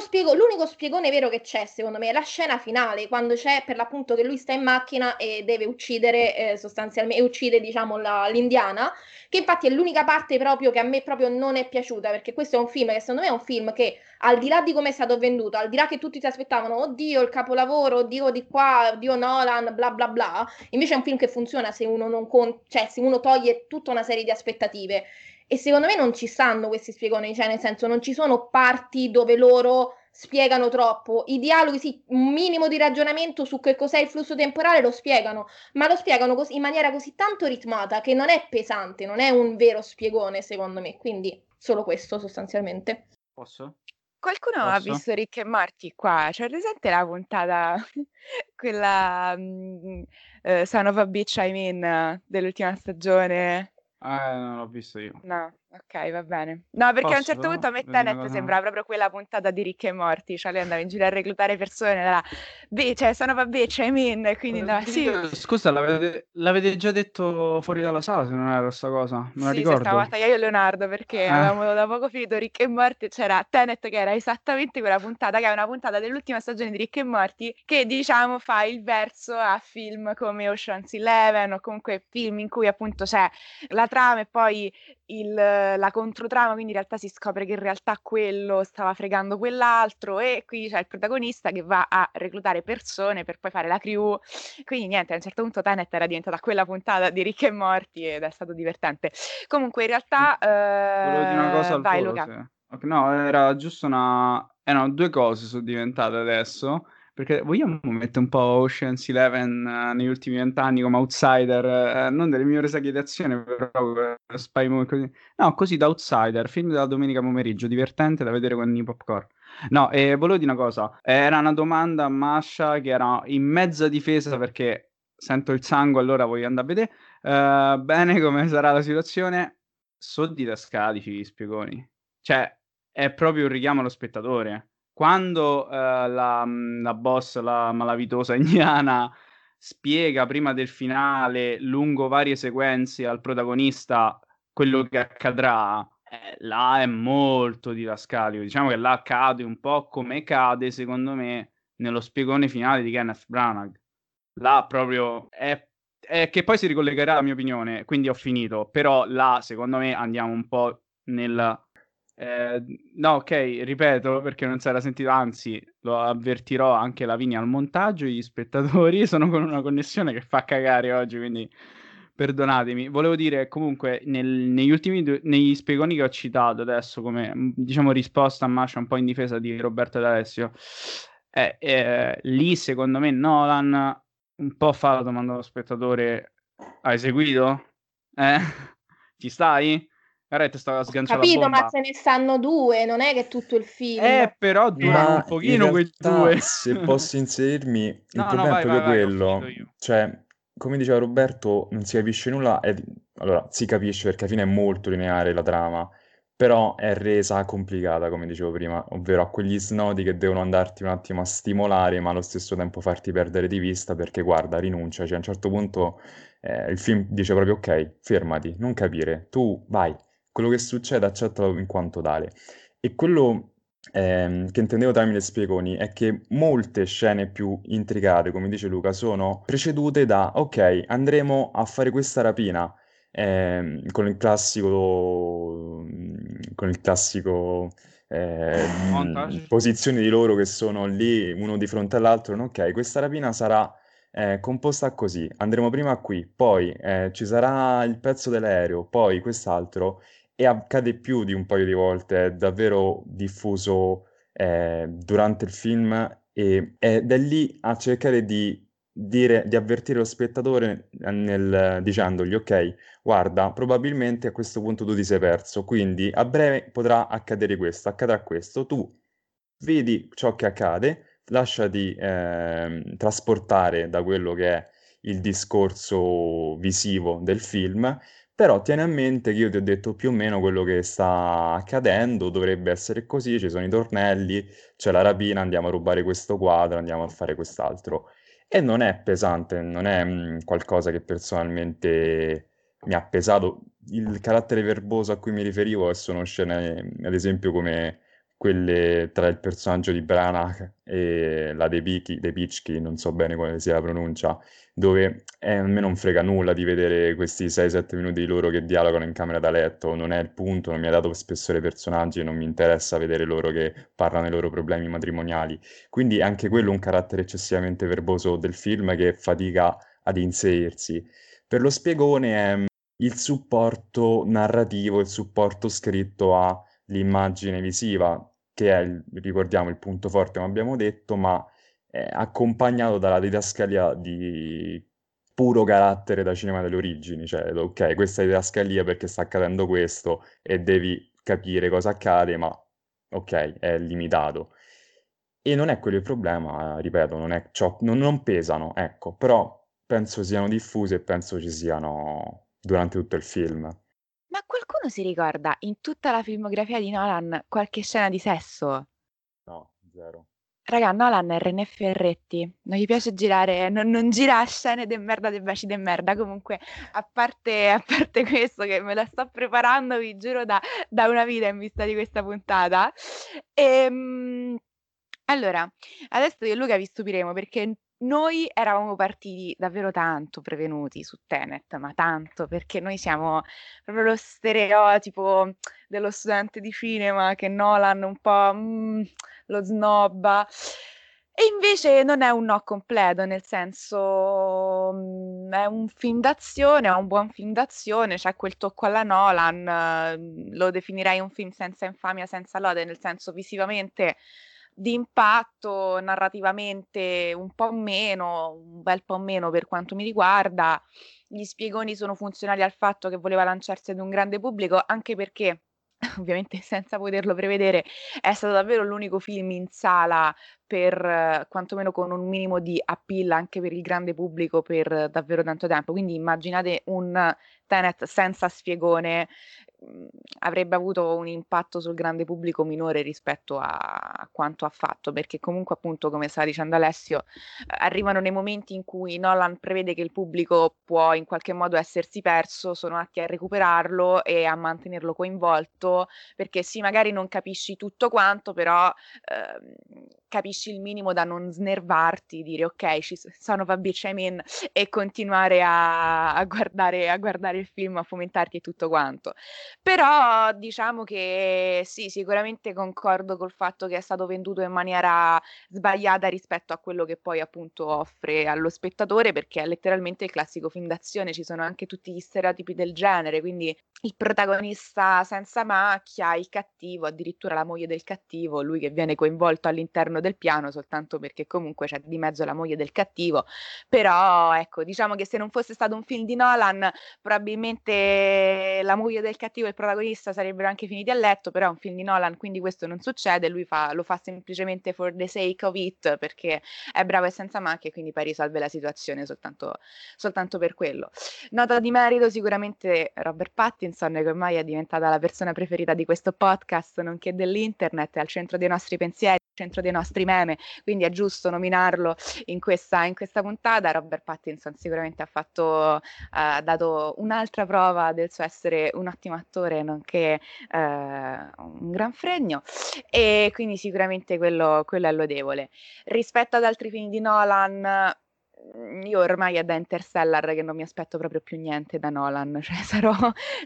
E: Spiego, l'unico spiegone vero che c'è, secondo me, è la scena finale, quando c'è per l'appunto che lui sta in macchina e deve uccidere eh, sostanzialmente, e uccide, diciamo, la, l'indiana, che infatti è l'unica parte proprio che a me proprio non è piaciuta, perché questo è un film che secondo me è un film che, al di là di come è stato venduto, al di là che tutti si aspettavano, oddio, il capolavoro, oddio di qua, oddio Nolan, bla bla bla, invece è un film che funziona se uno con- cioè se uno toglie tutta una serie di aspettative. E secondo me non ci stanno questi spiegoni, cioè nel senso non ci sono parti dove loro spiegano troppo. I dialoghi, sì, un minimo di ragionamento su che cos'è il flusso temporale lo spiegano, ma lo spiegano così, in maniera così tanto ritmata che non è pesante, non è un vero spiegone secondo me, quindi solo questo sostanzialmente.
A: Posso?
C: Qualcuno
A: Posso?
C: ha visto Rick e Morty qua? C'è presente la puntata, quella mm, eh, Son of a Bitch I mean, dell'ultima stagione?
A: Eh, non l'ho visto io.
C: No, ok, va bene. No, perché a un certo punto a me
A: Vedi una
C: Tenet
A: cosa?
C: sembra proprio quella puntata di Rick e Morty, cioè lei andava in giro a reclutare persone, era, beh, cioè, sono a bitch, I mean, e quindi andava, sì,
A: Scusa, l'avete, l'avete già detto fuori dalla sala se non era questa cosa? Me la
C: Sì, se
A: ricordo.
C: stavamo io e Leonardo perché
A: Eh.
C: avevamo da poco finito Rick e Morty e c'era Tenet che era esattamente quella puntata, che è una puntata dell'ultima stagione di Rick e Morty che diciamo fa il verso a film come Ocean's Eleven o comunque film in cui appunto c'è la trama e poi il- la controtrama, quindi in realtà si scopre che in realtà quello stava fregando quell'altro e qui c'è il protagonista che va a reclutare persone per poi fare la crew. Quindi niente, a un certo punto Tenet era diventata quella puntata di Rick e Morty ed è stato divertente. Comunque in realtà
A: Volevo dire una cosa
C: eh,
A: al
C: vai
A: volo,
C: Luca.
A: se- ok, no, era giusto una... Erano due cose sono diventate adesso, perché vogliamo mettere un po' Ocean's Eleven eh, negli ultimi vent'anni come outsider, eh, non delle migliori saghe di azione, però eh, spy movie così. No, così da outsider, film della domenica pomeriggio, divertente da vedere con i popcorn. No, e volevo dire una cosa, era una domanda a Masha che era in mezza difesa perché sento il sangue, allora voglio andare a vedere. Eh, bene, come sarà la situazione? Sono didascalici gli spiegoni. Cioè, è proprio un richiamo allo spettatore. Quando eh, la, la boss, la malavitosa indiana, spiega prima del finale, lungo varie sequenze al protagonista quello che accadrà, eh, là è molto didascalico. Diciamo che là cade un po' come cade, secondo me, nello spiegone finale di Kenneth Branagh. Là proprio è, è che poi si ricollegherà alla mia opinione, quindi ho finito. Però là, secondo me, andiamo un po' nel... eh, no, ok, ripeto perché non si era sentito, anzi, lo avvertirò anche Lavinia al montaggio, gli spettatori sono con una connessione che fa cagare oggi, quindi perdonatemi. Volevo dire comunque nel, negli ultimi due, negli spiegoni che ho citato adesso come diciamo risposta a Masha un po' in difesa di Roberto D'Alessio, eh, eh, lì secondo me Nolan un po' fa la domanda allo spettatore: hai seguito? Eh? Ci stai? Guarda, stava sganciando
E: Capito, ma se ne stanno due, non è che tutto il film.
A: Eh, però durano un pochino quei due.
B: Se posso inserirmi, il no, problema no, vai, è proprio vai, quello. Vai, cioè, come diceva Roberto, non si capisce nulla. È... Allora, si capisce perché alla fine è molto lineare la trama, però è resa complicata, come dicevo prima, ovvero a quegli snodi che devono andarti un attimo a stimolare, ma allo stesso tempo farti perdere di vista perché guarda, rinuncia, cioè a un certo punto eh, il film dice proprio ok, fermati, non capire, tu vai, quello che succede accettalo in quanto tale. E quello ehm, che intendevo tramite spiegoni è che molte scene più intricate, come dice Luca, sono precedute da ok, andremo a fare questa rapina eh, con il classico con il classico eh, posizioni di loro che sono lì uno di fronte all'altro ok questa rapina sarà eh, composta così andremo prima qui poi eh, ci sarà il pezzo dell'aereo poi quest'altro e accade più di un paio di volte è davvero diffuso eh, durante il film e ed è lì a cercare di dire, di avvertire lo spettatore nel, dicendogli ok, guarda, probabilmente a questo punto tu ti sei perso, quindi a breve potrà accadere questo, accadrà questo, tu vedi ciò che accade, lasciati eh, trasportare da quello che è il discorso visivo del film, però tieni a mente che io ti ho detto più o meno quello che sta accadendo, dovrebbe essere così, ci sono i tornelli, c'è la rapina, andiamo a rubare questo quadro, andiamo a fare quest'altro. E non è pesante, non è mh, qualcosa che personalmente mi ha pesato. Il carattere verboso a cui mi riferivo sono scene, ad esempio, come quelle tra il personaggio di Branagh e la De, Pichi, De Pichki, non so bene quale sia la pronuncia, dove eh, a me non frega nulla di vedere questi 6-7 minuti di loro che dialogano in camera da letto, non è il punto, non mi ha dato spessore ai personaggi, non mi interessa vedere loro che parlano dei loro problemi matrimoniali. Quindi anche quello è un carattere eccessivamente verboso del film che fatica ad inserirsi. Per lo spiegone è il supporto narrativo, il supporto scritto all'immagine visiva, che è, il, ricordiamo, il punto forte, come abbiamo detto, ma accompagnato dalla didascalia di puro carattere da cinema delle origini, cioè ok, questa è didascalia perché sta accadendo questo e devi capire cosa accade, ma ok, è limitato. E non è quello il problema, ripeto, non, è ciò, non, non pesano, ecco, però penso siano diffusi e penso ci siano durante tutto il film.
C: Qualcuno si ricorda in tutta la filmografia di Nolan qualche scena di sesso?
B: No, zero.
C: Raga, Nolan è René Ferretti, non gli piace girare, non, non gira scene de merda, de baci de merda. Comunque, a parte, a parte questo, che me la sto preparando, vi giuro, da, da una vita in vista di questa puntata. Ehm, allora, adesso io e Luca vi stupiremo perché noi eravamo partiti davvero tanto prevenuti su Tenet, ma tanto, perché noi siamo proprio lo stereotipo dello studente di cinema che Nolan un po'... Mm, lo snobba. E invece non è un no completo, nel senso mh, è un film d'azione, è un buon film d'azione, c'è quel tocco alla Nolan, eh, lo definirei un film senza infamia, senza lode, nel senso visivamente di impatto, narrativamente un po' meno, un bel po' meno per quanto mi riguarda. Gli spiegoni sono funzionali al fatto che voleva lanciarsi ad un grande pubblico, anche perché ovviamente senza poterlo prevedere, è stato davvero l'unico film in sala per quantomeno con un minimo di appeal anche per il grande pubblico per davvero tanto tempo. Quindi immaginate un Tenet senza spiegone avrebbe avuto un impatto sul grande pubblico minore rispetto a, quanto ha fatto, perché comunque appunto, come stava dicendo Alessio, arrivano nei momenti in cui Nolan prevede che il pubblico può in qualche modo essersi perso, sono atti a recuperarlo e a mantenerlo coinvolto, perché sì, magari non capisci tutto quanto, però ehm, capisci il minimo da non snervarti, dire ok, ci sono Fabi Cemin e continuare a, a, guardare, a guardare il film, a fomentarti tutto quanto. Però diciamo che sì, sicuramente concordo col fatto che è stato venduto in maniera sbagliata rispetto a quello che poi appunto offre allo spettatore, perché è letteralmente il classico film d'azione, ci sono anche tutti gli stereotipi del genere, quindi il protagonista senza macchia, il cattivo, addirittura la moglie del cattivo, lui che viene coinvolto all'interno del piano soltanto perché comunque c'è di mezzo la moglie del cattivo, però ecco, diciamo che se non fosse stato un film di Nolan, probabilmente la moglie del cattivo e il protagonista sarebbero anche finiti a letto, però è un film di Nolan, quindi questo non succede, lui fa, lo fa semplicemente for the sake of it, perché è bravo e senza macchie, quindi poi risolve la situazione soltanto, soltanto per quello. Nota di merito sicuramente Robert Pattinson, che ormai è diventata la persona preferita di questo podcast, nonché dell'internet, è al centro dei nostri pensieri, centro dei nostri meme, quindi è giusto nominarlo in questa, in questa puntata. Robert Pattinson sicuramente ha fatto, uh, dato un'altra prova del suo essere un ottimo attore, nonché uh, un gran fregno, e quindi sicuramente quello, quello è lodevole. Rispetto ad altri film di Nolan, Mhmm, io ormai è da Interstellar che non mi aspetto proprio più niente da Nolan, cioè sarò,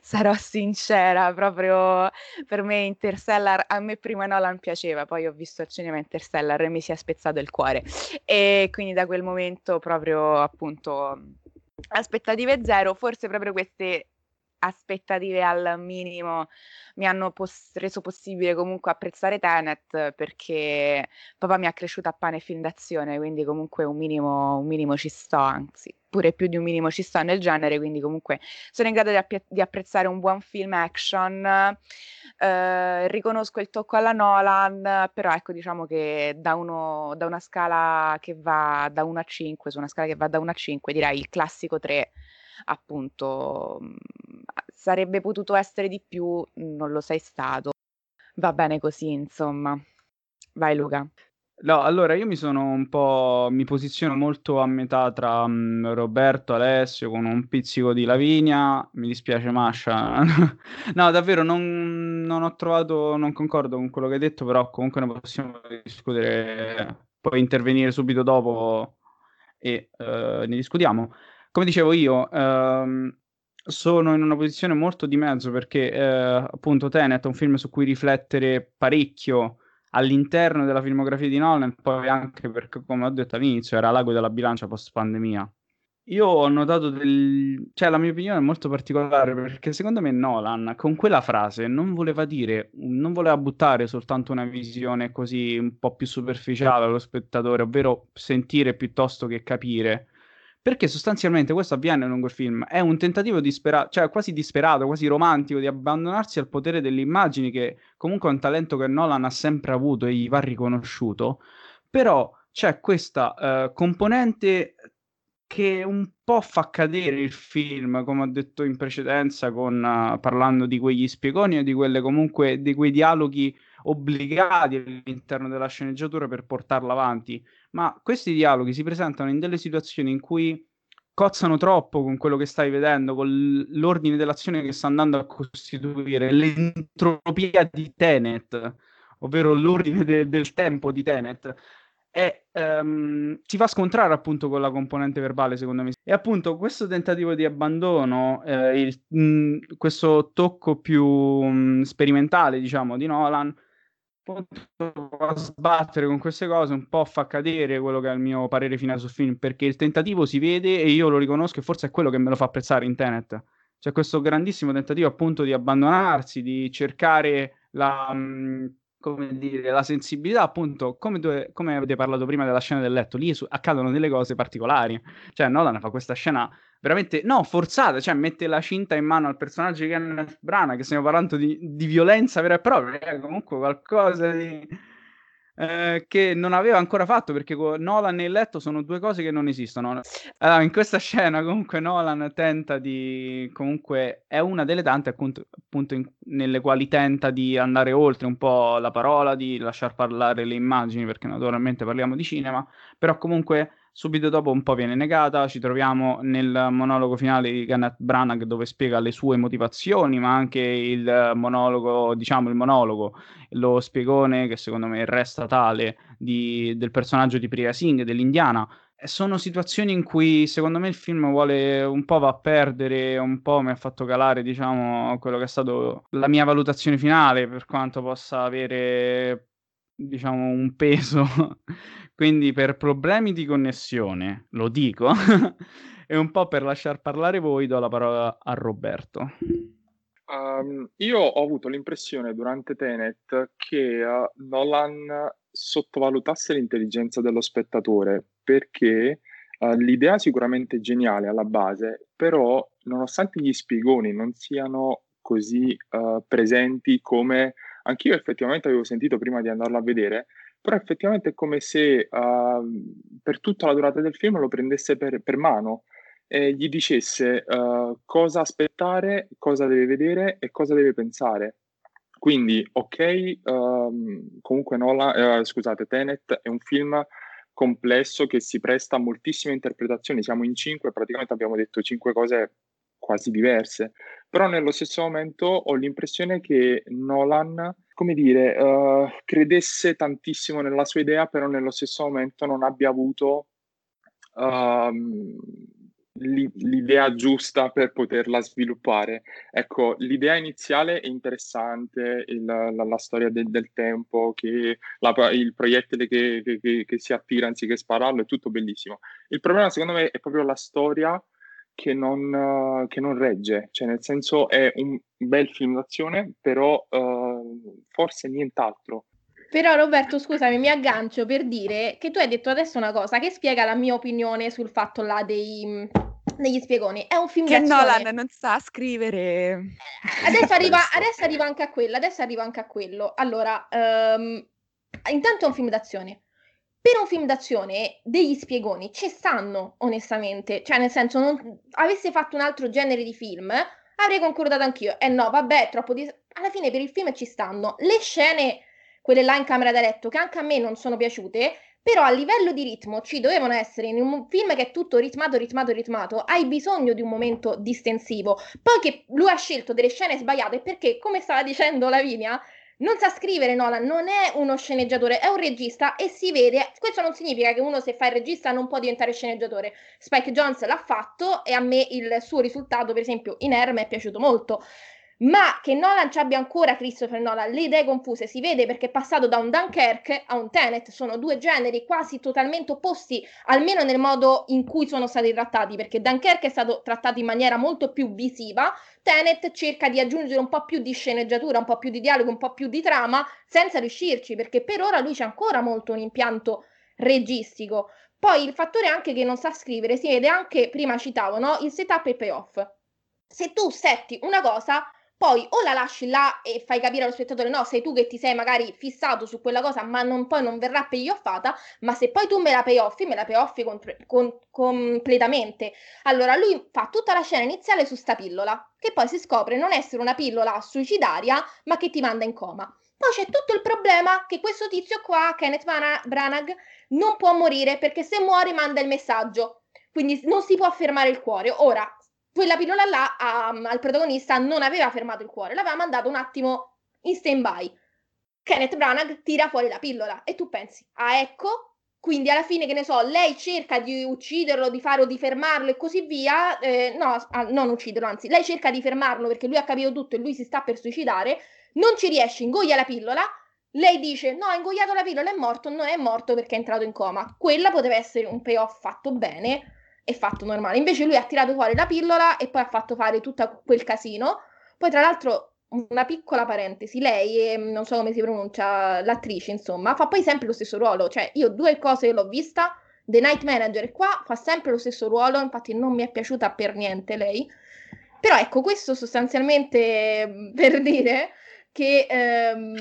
C: sarò sincera, proprio per me Interstellar, a me prima Nolan piaceva, poi ho visto al cinema Interstellar e mi si è spezzato il cuore e quindi da quel momento proprio appunto aspettative zero, forse proprio queste aspettative al minimo mi hanno pos- reso possibile comunque apprezzare Tenet perché papà mi ha cresciuto a pane film d'azione, quindi comunque un minimo, un minimo ci sto, anzi pure più di un minimo ci sto nel genere, quindi comunque sono in grado di, app- di apprezzare un buon film action. Eh, riconosco il tocco alla Nolan, però ecco diciamo che da, uno, da una scala che va da 1 a 5, su una scala che va da 1 a 5 direi il classico 3 appunto mhmm, sarebbe potuto essere di più, non lo sei stato. Va bene così, insomma. Vai Luca.
A: No, allora io mi sono un po', mi posiziono molto a metà tra mh, Roberto, Alessio, con un pizzico di Lavinia, mi dispiace Masha, no davvero non, non, ho trovato, non concordo con quello che hai detto, però comunque ne possiamo discutere, poi intervenire subito dopo e uh, ne discutiamo. Come dicevo io, ehm, sono in una posizione molto di mezzo perché eh, appunto Tenet è un film su cui riflettere parecchio all'interno della filmografia di Nolan, poi anche perché, come ho detto all'inizio, era l'ago della bilancia post pandemia. Io ho notato del... cioè la mia opinione è molto particolare perché secondo me Nolan con quella frase non voleva dire, non voleva buttare soltanto una visione così un po' più superficiale allo spettatore, ovvero sentire piuttosto che capire perché sostanzialmente questo avviene lungo il film. È un tentativo disperato, cioè quasi disperato, quasi romantico di abbandonarsi al potere delle immagini, che comunque è un talento che Nolan ha sempre avuto e gli va riconosciuto. Però c'è questa uh, componente che un po' fa cadere il film, come ho detto in precedenza, con, uh, parlando di quegli spiegoni e di comunque di quei dialoghi obbligati all'interno della sceneggiatura per portarla avanti ma questi dialoghi si presentano in delle situazioni in cui cozzano troppo con quello che stai vedendo, con l'ordine dell'azione che sta andando a costituire, l'entropia di Tenet, ovvero l'ordine de- del tempo di Tenet, e um, si fa scontrare appunto con la componente verbale, secondo me. E appunto questo tentativo di abbandono, eh, il, mh, questo tocco più mh, sperimentale, diciamo, di Nolan, a sbattere con queste cose un po' fa cadere quello che è il mio parere finale sul film perché il tentativo si vede e io lo riconosco e forse è quello che me lo fa apprezzare in Tenet c'è questo grandissimo tentativo appunto di abbandonarsi di cercare la, mm, dire, la sensibilità, appunto, come, dove, come, avete parlato prima della scena del letto, lì su, accadono delle cose particolari. Cioè, Nolan fa questa scena veramente, no, forzata, cioè mette la cinta in mano al personaggio di Kenneth Branagh, che stiamo parlando di, di violenza vera e propria, è comunque qualcosa di eh, che non aveva ancora fatto perché Nolan e il letto sono due cose che non esistono. Allora, in questa scena comunque Nolan tenta di, comunque è una delle tante appunto, appunto in, nelle quali tenta di andare oltre un po' la parola, di lasciar parlare le immagini perché naturalmente parliamo di cinema, però comunque subito dopo un po' viene negata, ci troviamo nel monologo finale di Kenneth Branagh dove spiega le sue motivazioni, ma anche il monologo, diciamo il monologo, lo spiegone che secondo me resta tale di, del personaggio di Priya Singh, dell'indiana, sono situazioni in cui secondo me il film vuole un po' va a perdere, un po' mi ha fatto calare, diciamo, quello che è stato la mia valutazione finale, per quanto possa avere, diciamo, un peso. Quindi per problemi di connessione, lo dico, e un po' per lasciar parlare voi, do la parola a Roberto.
D: Um, io ho avuto l'impressione durante Tenet che uh, Nolan sottovalutasse l'intelligenza dello spettatore perché uh, l'idea sicuramente geniale alla base, però nonostante gli spiegoni non siano così uh, presenti come anch'io effettivamente avevo sentito prima di andarlo a vedere, però effettivamente è come se uh, per tutta la durata del film lo prendesse per, per mano e gli dicesse uh, cosa aspettare, cosa deve vedere e cosa deve pensare. Quindi, ok, um, comunque Nola, uh, scusate, Tenet è un film complesso che si presta a moltissime interpretazioni, siamo in cinque, praticamente abbiamo detto cinque cose quasi diverse, però nello stesso momento ho l'impressione che Nolan, come dire, uh, credesse tantissimo nella sua idea, però nello stesso momento non abbia avuto uh, l'idea giusta per poterla sviluppare. Ecco, l'idea iniziale è interessante, il, la, la, storia del, del tempo, che la, il proiettile che, che, che, si attira anziché spararlo, è tutto bellissimo. Il problema secondo me è proprio la storia che non, che non regge, cioè nel senso è un bel film d'azione, però uh, forse nient'altro.
E: Però Roberto, scusami, mi aggancio per dire che tu hai detto adesso una cosa che spiega la mia opinione sul fatto là dei, degli spiegoni. È un film
C: che
E: d'azione.
C: Nolan non sa scrivere.
E: Eh, adesso arriva, adesso arriva anche a quello, adesso arriva anche a quello. Allora, um, intanto è un film d'azione. Per un film d'azione degli spiegoni ci stanno, onestamente. Cioè, nel senso, non avesse fatto un altro genere di film, avrei concordato anch'io. Eh no, vabbè, troppo di... Alla fine per il film ci stanno. Le scene quelle là in camera da letto, che anche a me non sono piaciute, però a livello di ritmo ci dovevano essere in un film che è tutto ritmato, ritmato, ritmato, hai bisogno di un momento distensivo. Poi che lui ha scelto delle scene sbagliate perché, come stava dicendo Lavinia, non sa scrivere Nolan, non è uno sceneggiatore, è un regista e si vede. Questo non significa che uno se fa il regista non può diventare sceneggiatore. Spike Jones l'ha fatto e a me il suo risultato, per esempio, in Air mi è piaciuto molto ma che Nolan ci abbia ancora Christopher Nolan le idee confuse si vede perché è passato da un Dunkirk a un Tenet sono due generi quasi totalmente opposti almeno nel modo in cui sono stati trattati perché Dunkirk è stato trattato in maniera molto più visiva Tenet cerca di aggiungere un po' più di sceneggiatura un po' più di dialogo un po' più di trama senza riuscirci perché per ora lui c'è ancora molto un impianto registico poi il fattore anche che non sa scrivere si vede anche prima citavo no? il setup e il payoff se tu setti una cosa poi o la lasci là e fai capire allo spettatore no, sei tu che ti sei magari fissato su quella cosa, ma non, poi non verrà payoffata, ma se poi tu me la payoffi, me la payoffi con, con, completamente. Allora lui fa tutta la scena iniziale su sta pillola, che poi si scopre non essere una pillola suicidaria, ma che ti manda in coma. Poi c'è tutto il problema che questo tizio qua, Kenneth Branagh, non può morire perché se muore manda il messaggio. Quindi non si può fermare il cuore. Ora, quella pillola là a, al protagonista non aveva fermato il cuore, l'aveva mandato un attimo in stand-by. Kenneth Branagh tira fuori la pillola e tu pensi, ah ecco, quindi alla fine che ne so, lei cerca di ucciderlo, di fare o di fermarlo e così via, eh, no, ah, non ucciderlo, anzi, lei cerca di fermarlo perché lui ha capito tutto e lui si sta per suicidare, non ci riesce, ingoglia la pillola, lei dice no, ha ingoiato la pillola, è morto, non è morto perché è entrato in coma. Quella poteva essere un payoff fatto bene, e fatto normale. Invece lui ha tirato fuori la pillola e poi ha fatto fare tutto quel casino. Poi tra l'altro una piccola parentesi, lei, non so come si pronuncia, l'attrice, insomma, fa poi sempre lo stesso ruolo. Cioè, io due cose l'ho vista, The Night Manager qua fa sempre lo stesso ruolo, infatti non mi è piaciuta per niente lei. Però ecco, questo sostanzialmente per dire che, ehm,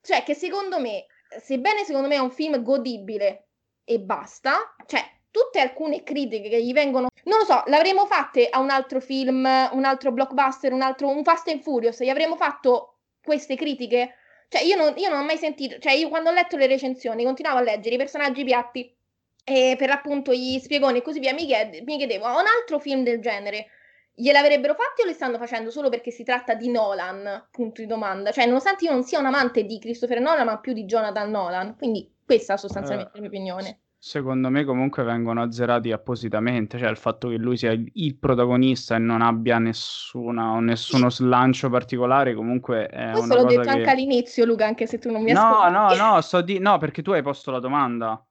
E: cioè, che secondo me, sebbene secondo me è un film godibile e basta, cioè tutte alcune critiche che gli vengono, non lo so, l'avremmo fatte a un altro film, un altro blockbuster, un altro, un Fast and Furious, gli avremmo fatto queste critiche? Cioè io non, io non ho mai sentito, cioè io quando ho letto le recensioni continuavo a leggere i personaggi piatti, e per appunto gli spiegoni e così via, mi, chied- mi chiedevo, un altro film del genere, gliel'avrebbero fatti o li stanno facendo solo perché si tratta di Nolan? Punto di domanda. Cioè, nonostante io non sia un amante di Christopher Nolan, ma più di Jonathan Nolan, quindi questa sostanzialmente è la mia opinione.
A: Secondo me comunque vengono azzerati appositamente, cioè il fatto che lui sia il, protagonista e non abbia nessuna, nessuno slancio particolare comunque è
E: Questo
A: una
E: l'ho detto
A: che...
E: anche all'inizio, Luca, anche se tu non mi
A: No,
E: ascolti.
A: no, no, sto di... no, perché tu hai posto la domanda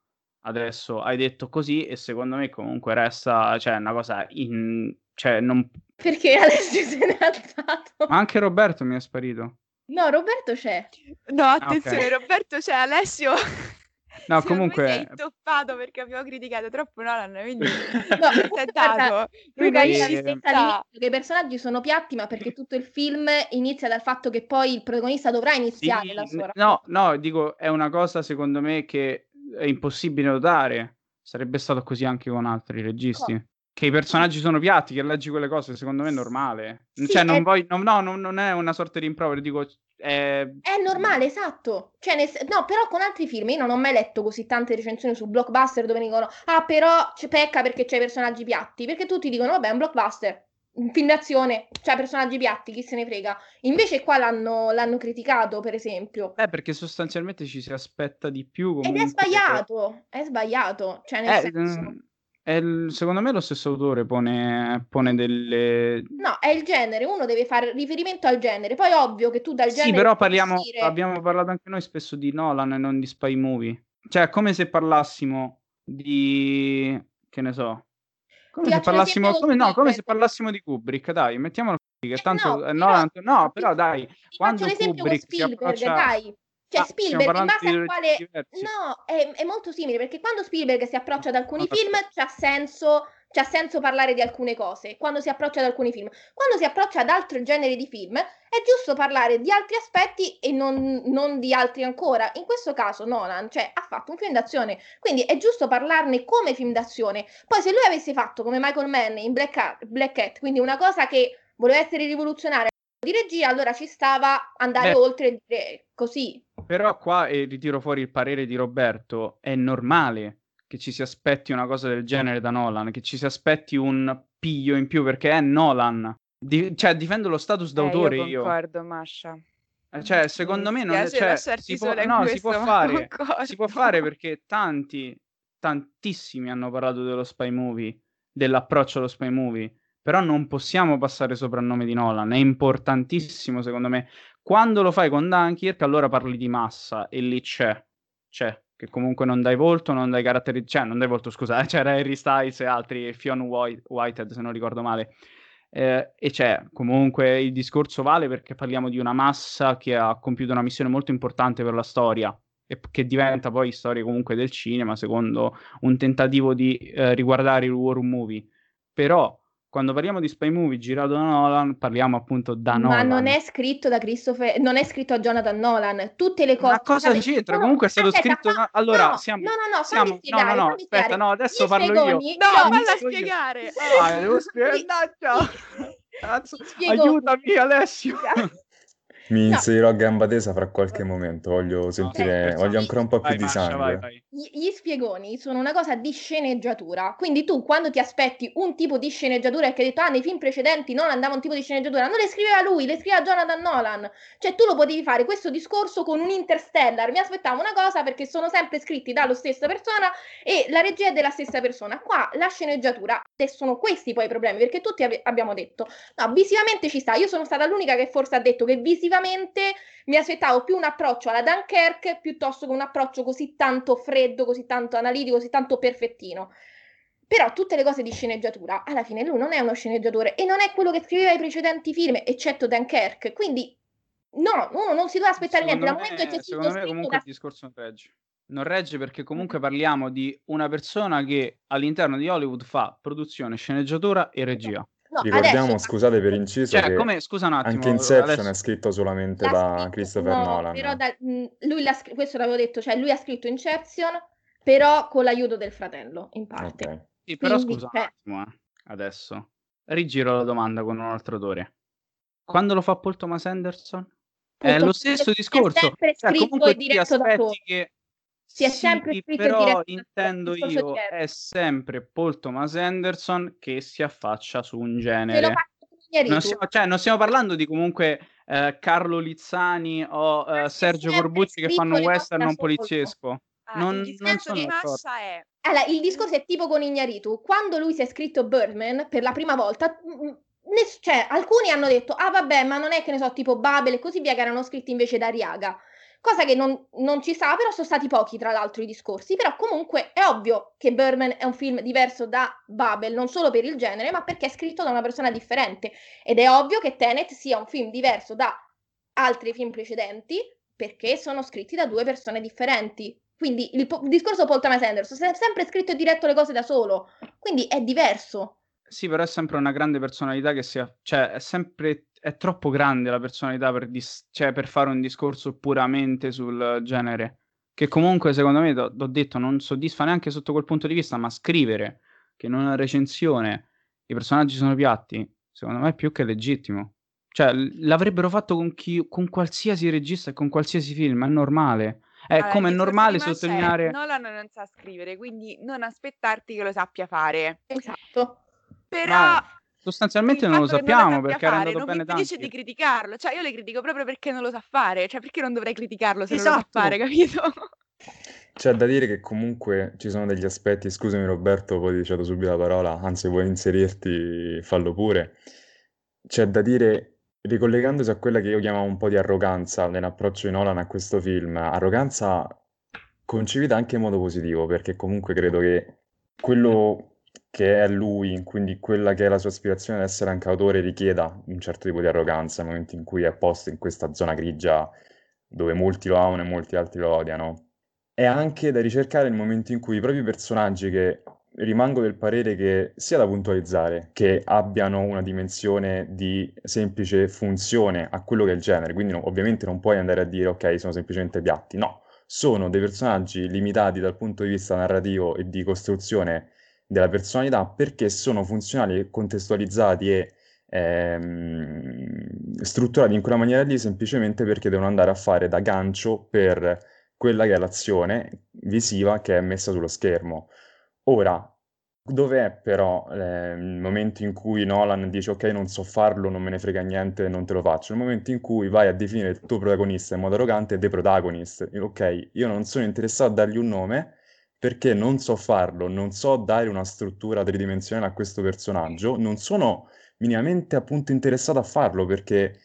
A: adesso, hai detto così e secondo me comunque resta, cioè, una cosa in... cioè, non...
E: Perché Alessio se n'è alzato?
A: Ma anche Roberto mi è sparito.
E: No, Roberto c'è.
C: No, attenzione, Roberto, cioè Alessio.
A: No,
C: me
A: comunque-
C: si è intoppato perché abbiamo criticato troppo Nolan, quindi
E: No, guarda, Luca, io
C: sta.
E: all'inizio che i personaggi sono piatti, ma perché tutto il film inizia dal fatto che poi il protagonista dovrà iniziare
A: Sì,
E: la sua
A: no, no, dico, è una cosa secondo me che è impossibile notare. Sarebbe stato così anche con altri registi. Che i personaggi sono piatti, che leggi quelle cose, secondo me è normale.
E: Sì,
A: cioè, non
E: è-
A: voglio, no, no, non, non è una sorta di rimprovero, dico, è...
E: È normale, esatto. Cioè, nel no, però con altri film io non ho mai letto così tante recensioni su blockbuster dove dicono "Ah, però c- pecca perché c'è personaggi piatti", perché tutti dicono "Vabbè, è un blockbuster". Un film d'azione, c'ha personaggi piatti, chi se ne frega. Invece qua l'hanno, l'hanno criticato, per esempio.
A: Eh, perché sostanzialmente ci si aspetta di più
E: Ed è
A: comunque.
E: sbagliato, è sbagliato. Cioè, nel
A: Eh,
E: senso...
A: mm, è il- secondo me lo stesso autore pone, pone delle...
E: No, è il genere, uno deve fare riferimento al genere. Poi ovvio che tu dal
A: Sì,
E: genere
A: però
E: puoi
A: parliamo,
E: uscire-
A: abbiamo parlato anche noi spesso di Nolan e non di spy movie. Cioè, è come se parlassimo di... che ne so... Come se parlassimo, come, no, come se parlassimo di Kubrick, dai, mettiamolo che
E: Eh,
A: tanto
E: no,
A: eh,
E: però-
A: Nolan, no, però dai, quando
E: faccio l'esempio con
A: Kubrick
E: Spielberg,
A: approccia-
E: dai. Cioè,
A: Ah,
E: Spielberg, in base al quale...
A: diversi.
E: No, è, è molto simile, perché quando Spielberg si approccia ad alcuni
A: No,
E: film, c'ha senso, c'ha senso parlare di alcune cose, quando si approccia ad alcuni film. Quando si approccia ad altri generi di film, è giusto parlare di altri aspetti e non, non di altri ancora. In questo caso Nolan, cioè, ha fatto un film d'azione, quindi è giusto parlarne come film d'azione. Poi se lui avesse fatto come Michael Mann in Black Cat, Black Cat, quindi una cosa che voleva essere rivoluzionaria di regia, allora ci stava andare
A: Beh.
E: oltre e dire così.
A: Però qua, e ritiro fuori il parere di Roberto, è normale che ci si aspetti una cosa del genere da Nolan, che ci si aspetti un piglio in più, perché è Nolan. Di- cioè, difendo lo status d'autore
C: eh,
A: io.
C: io concordo, Masha.
A: Eh, Cioè, secondo me non è... Cioè, si può, no, si può fare,
C: concordo.
A: si può fare perché tanti, tantissimi hanno parlato dello spy movie, dell'approccio allo spy movie, però non possiamo passare sopra il nome di Nolan, è importantissimo secondo me. Quando lo fai con Dunkirk, allora parli di massa e lì c'è, c'è, che comunque non dai volto, non dai caratteri, cioè non dai volto, scusa, c'era Harry Styles e altri, Fionn White, Whitehead se non ricordo male. Eh, e c'è comunque il discorso vale perché parliamo di una massa che ha compiuto una missione molto importante per la storia e che diventa poi storia comunque del cinema secondo un tentativo di eh, riguardare il war movie. Però quando parliamo di spy movie girato da Nolan, parliamo appunto da
E: Ma
A: Nolan.
E: non è scritto da Christopher, non è scritto a Jonathan Nolan. Tutte le cose.
A: Ma cosa
E: Guarda,
A: c'entra?
E: no,
A: Comunque è stato
E: aspetta,
A: scritto. no, allora,
E: no,
A: siamo.
E: no, no, no,
A: siamo-
E: spiegare.
A: no, no, no, aspetta, no, adesso
E: Gli
A: parlo io.
E: spiegoni-
C: No,
E: no,
C: falla
A: io.
C: spiegare.
A: Ah, devo spiegare. Cazzo, aiutami, Alessio.
B: Mi
E: No.
B: inserirò a gamba tesa fra qualche momento, voglio sentire,
A: No,
B: voglio ancora un po' più
A: vai,
B: di
A: Masha,
B: sangue.
A: vai, vai.
E: Gli, gli spiegoni sono una cosa di sceneggiatura, quindi tu quando ti aspetti un tipo di sceneggiatura e che hai detto ah nei film precedenti non andava un tipo di sceneggiatura, non le scriveva lui, le scriveva Jonathan Nolan, cioè tu lo potevi fare questo discorso con un Interstellar, mi aspettavo una cosa perché sono sempre scritti dallo stessa persona e la regia è della stessa persona, qua la sceneggiatura e sono questi poi i problemi perché tutti ave- abbiamo detto no visivamente ci sta, io sono stata l'unica che forse ha detto che visivamente mi aspettavo più un approccio alla Dunkirk piuttosto che un approccio così tanto freddo, così tanto analitico, così tanto perfettino. Però tutte le cose di sceneggiatura, alla fine lui non è uno sceneggiatore e non è quello che scriveva i precedenti film, eccetto Dunkirk. Quindi no, uno non si deve aspettare niente. Dal
A: Secondo
E: momento che c'è
A: secondo me comunque
E: da...
A: il discorso non regge. Non regge perché comunque parliamo di una persona che all'interno di Hollywood fa produzione, sceneggiatura e regia.
E: No,
B: Ricordiamo,
E: adesso-
B: scusate per inciso,
A: Cioè,
B: che
A: come, scusa un attimo,
B: anche Inception
A: Alessio.
B: è scritto solamente
E: l'ha
B: da
E: scritto-
B: Christopher
E: no,
B: Nolan.
E: Però da- mh, lui l'ha questo l'avevo detto, cioè lui ha scritto Inception, però con l'aiuto del fratello, in parte.
B: Ok.
A: Sì, però
E: Quindi,
A: scusa un
E: cioè-
A: attimo, eh, adesso. Rigiro la domanda con un altro autore. Quando lo fa Paul Thomas Anderson? È lo stesso
E: è
A: discorso.
E: sempre
A: Cioè,
E: scritto
A: comunque
E: e diretto da
A: che
E: si è sempre
A: Sì,
E: scritto
A: però
E: diretto
A: intendo io,
E: Harry.
A: è sempre Paul Thomas Anderson che si affaccia su un genere. Non stiamo, cioè, non stiamo parlando di comunque eh, Carlo Lizzani o eh, Sergio Corbucci che fanno un western non poliziesco.
C: Ah,
A: Non,
C: il
A: non
C: discorso di è
E: Allora, il discorso è tipo con Ignaritu. Quando lui si è scritto Birdman per la prima volta, mm, ness- cioè, alcuni hanno detto, ah vabbè, ma non è che ne so, tipo Babel e così via, che erano scritti invece da Riaga. Cosa che non, non ci sa, però sono stati pochi, tra l'altro, i discorsi. Però comunque è ovvio che Birdman è un film diverso da Babel, non solo per il genere, ma perché è scritto da una persona differente. Ed è ovvio che Tenet sia un film diverso da altri film precedenti, perché sono scritti da due persone differenti. Quindi il, po- il discorso Paul Thomas Anderson è sempre scritto e diretto le cose da solo, quindi è diverso.
A: Sì, però è sempre una grande personalità che si... aff- cioè, è sempre... è troppo grande la personalità per, dis- cioè, per fare un discorso puramente sul genere. Che comunque, secondo me, t'ho t'ho detto, non soddisfa neanche sotto quel punto di vista, ma scrivere che in una recensione i personaggi sono piatti, secondo me è più che legittimo. Cioè, l- l'avrebbero fatto con, chi- con qualsiasi regista e con qualsiasi film, è normale. È
C: Allora,
A: come è normale sottolineare...
C: Nolan non sa scrivere, quindi non aspettarti che lo sappia fare.
E: Esatto.
C: Però
A: Ma sostanzialmente non lo
C: non
A: sappiamo
C: sappia
A: perché era
C: fare
A: andato
C: non mi
A: bene
C: impedisce
A: tanti.
C: di criticarlo. Cioè, io le critico proprio perché non lo sa fare. Cioè, perché non dovrei criticarlo se non lo
A: Esatto.
C: sa fare, capito?
B: C'è da dire che comunque ci sono degli aspetti, scusami Roberto, poi ti cedo subito la parola, anzi vuoi inserirti, fallo pure. C'è da dire, ricollegandosi a quella che io chiamavo un po' di arroganza nell'approccio di Nolan a questo film, arroganza concepita anche in modo positivo, perché comunque credo che quello che è lui, quindi quella che è la sua aspirazione ad essere anche autore, richieda un certo tipo di arroganza nel momento in cui è posto in questa zona grigia dove molti lo amano e molti altri lo odiano. È anche da ricercare il momento in cui i propri personaggi, che rimango del parere che sia da puntualizzare, che abbiano una dimensione di semplice funzione a quello che è il genere, quindi no- ovviamente non puoi andare a dire ok, sono semplicemente piatti, no, sono dei personaggi limitati dal punto di vista narrativo e di costruzione della personalità perché sono funzionali contestualizzati e ehm, strutturati in quella maniera lì semplicemente perché devono andare a fare da gancio per quella che è l'azione visiva che è messa sullo schermo. Ora, dov'è però eh, il momento in cui Nolan dice ok, non so farlo, non me ne frega niente, non te lo faccio? Il momento in cui vai a definire il tuo protagonista in modo arrogante The Protagonist. Ok, io non sono interessato a dargli un nome perché non so farlo, non so dare una struttura tridimensionale a questo personaggio, non sono minimamente appunto interessato a farlo perché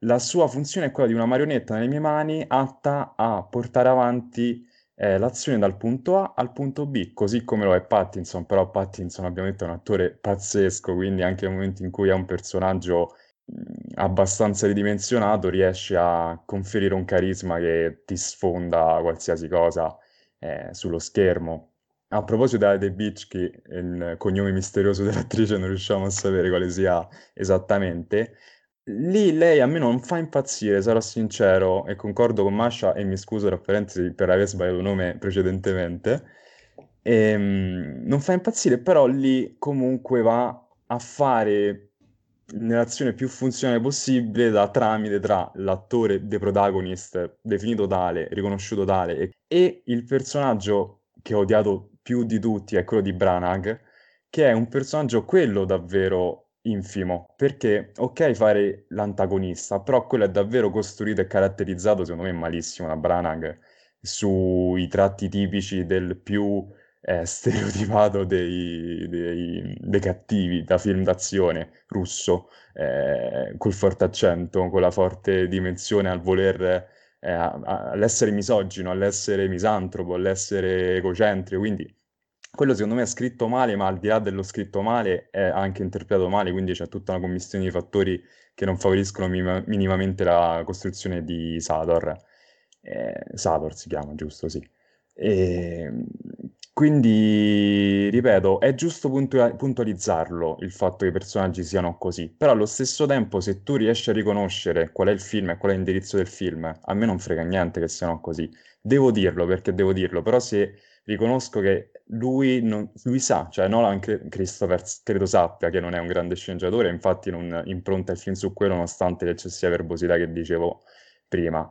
B: la sua funzione è quella di una marionetta nelle mie mani atta a portare avanti eh, l'azione dal punto A al punto B, così come lo è Pattinson, però Pattinson abbiamo detto è un attore pazzesco, quindi anche nel momento in cui è un personaggio mh, abbastanza ridimensionato riesce a conferire un carisma che ti sfonda qualsiasi cosa eh, sullo schermo. A proposito Beach, che è il cognome misterioso dell'attrice non riusciamo a sapere quale sia esattamente, lì lei a me non fa impazzire, sarò sincero, e concordo con Masha, e mi scuso tra parentesi per aver sbagliato il nome precedentemente, Ehm, non fa impazzire, però lì comunque va a fare nell'azione più funzionale possibile da tramite tra l'attore The Protagonist, definito tale, riconosciuto tale, e, il personaggio che ho odiato più di tutti è quello di Branagh, che è un personaggio quello davvero infimo, perché ok fare l'antagonista, però quello è davvero costruito e caratterizzato secondo me malissimo da Branagh sui tratti tipici del più eh, stereotipato dei, dei- dei cattivi da film d'azione russo, eh, col forte accento, con la forte dimensione al voler, eh, all'essere misogino, all'essere misantropo, all'essere egocentrico, quindi quello secondo me è scritto male, ma al di là dello scritto male è anche interpretato male, quindi c'è tutta una commistione di fattori che non favoriscono minima- minimamente la costruzione di Sador. Eh, Sador si chiama, giusto? Sì. E, quindi, ripeto, è giusto puntua- puntualizzarlo il fatto che i personaggi siano così, però allo stesso tempo se tu riesci a riconoscere qual è il film e qual è l'indirizzo del film, a me non frega niente che siano così. Devo dirlo perché devo dirlo, però se riconosco che lui, non- lui sa, cioè Nolan cre- Christopher credo sappia che non è un grande sceneggiatore, infatti non impronta il film su quello nonostante l'eccessiva verbosità che dicevo prima.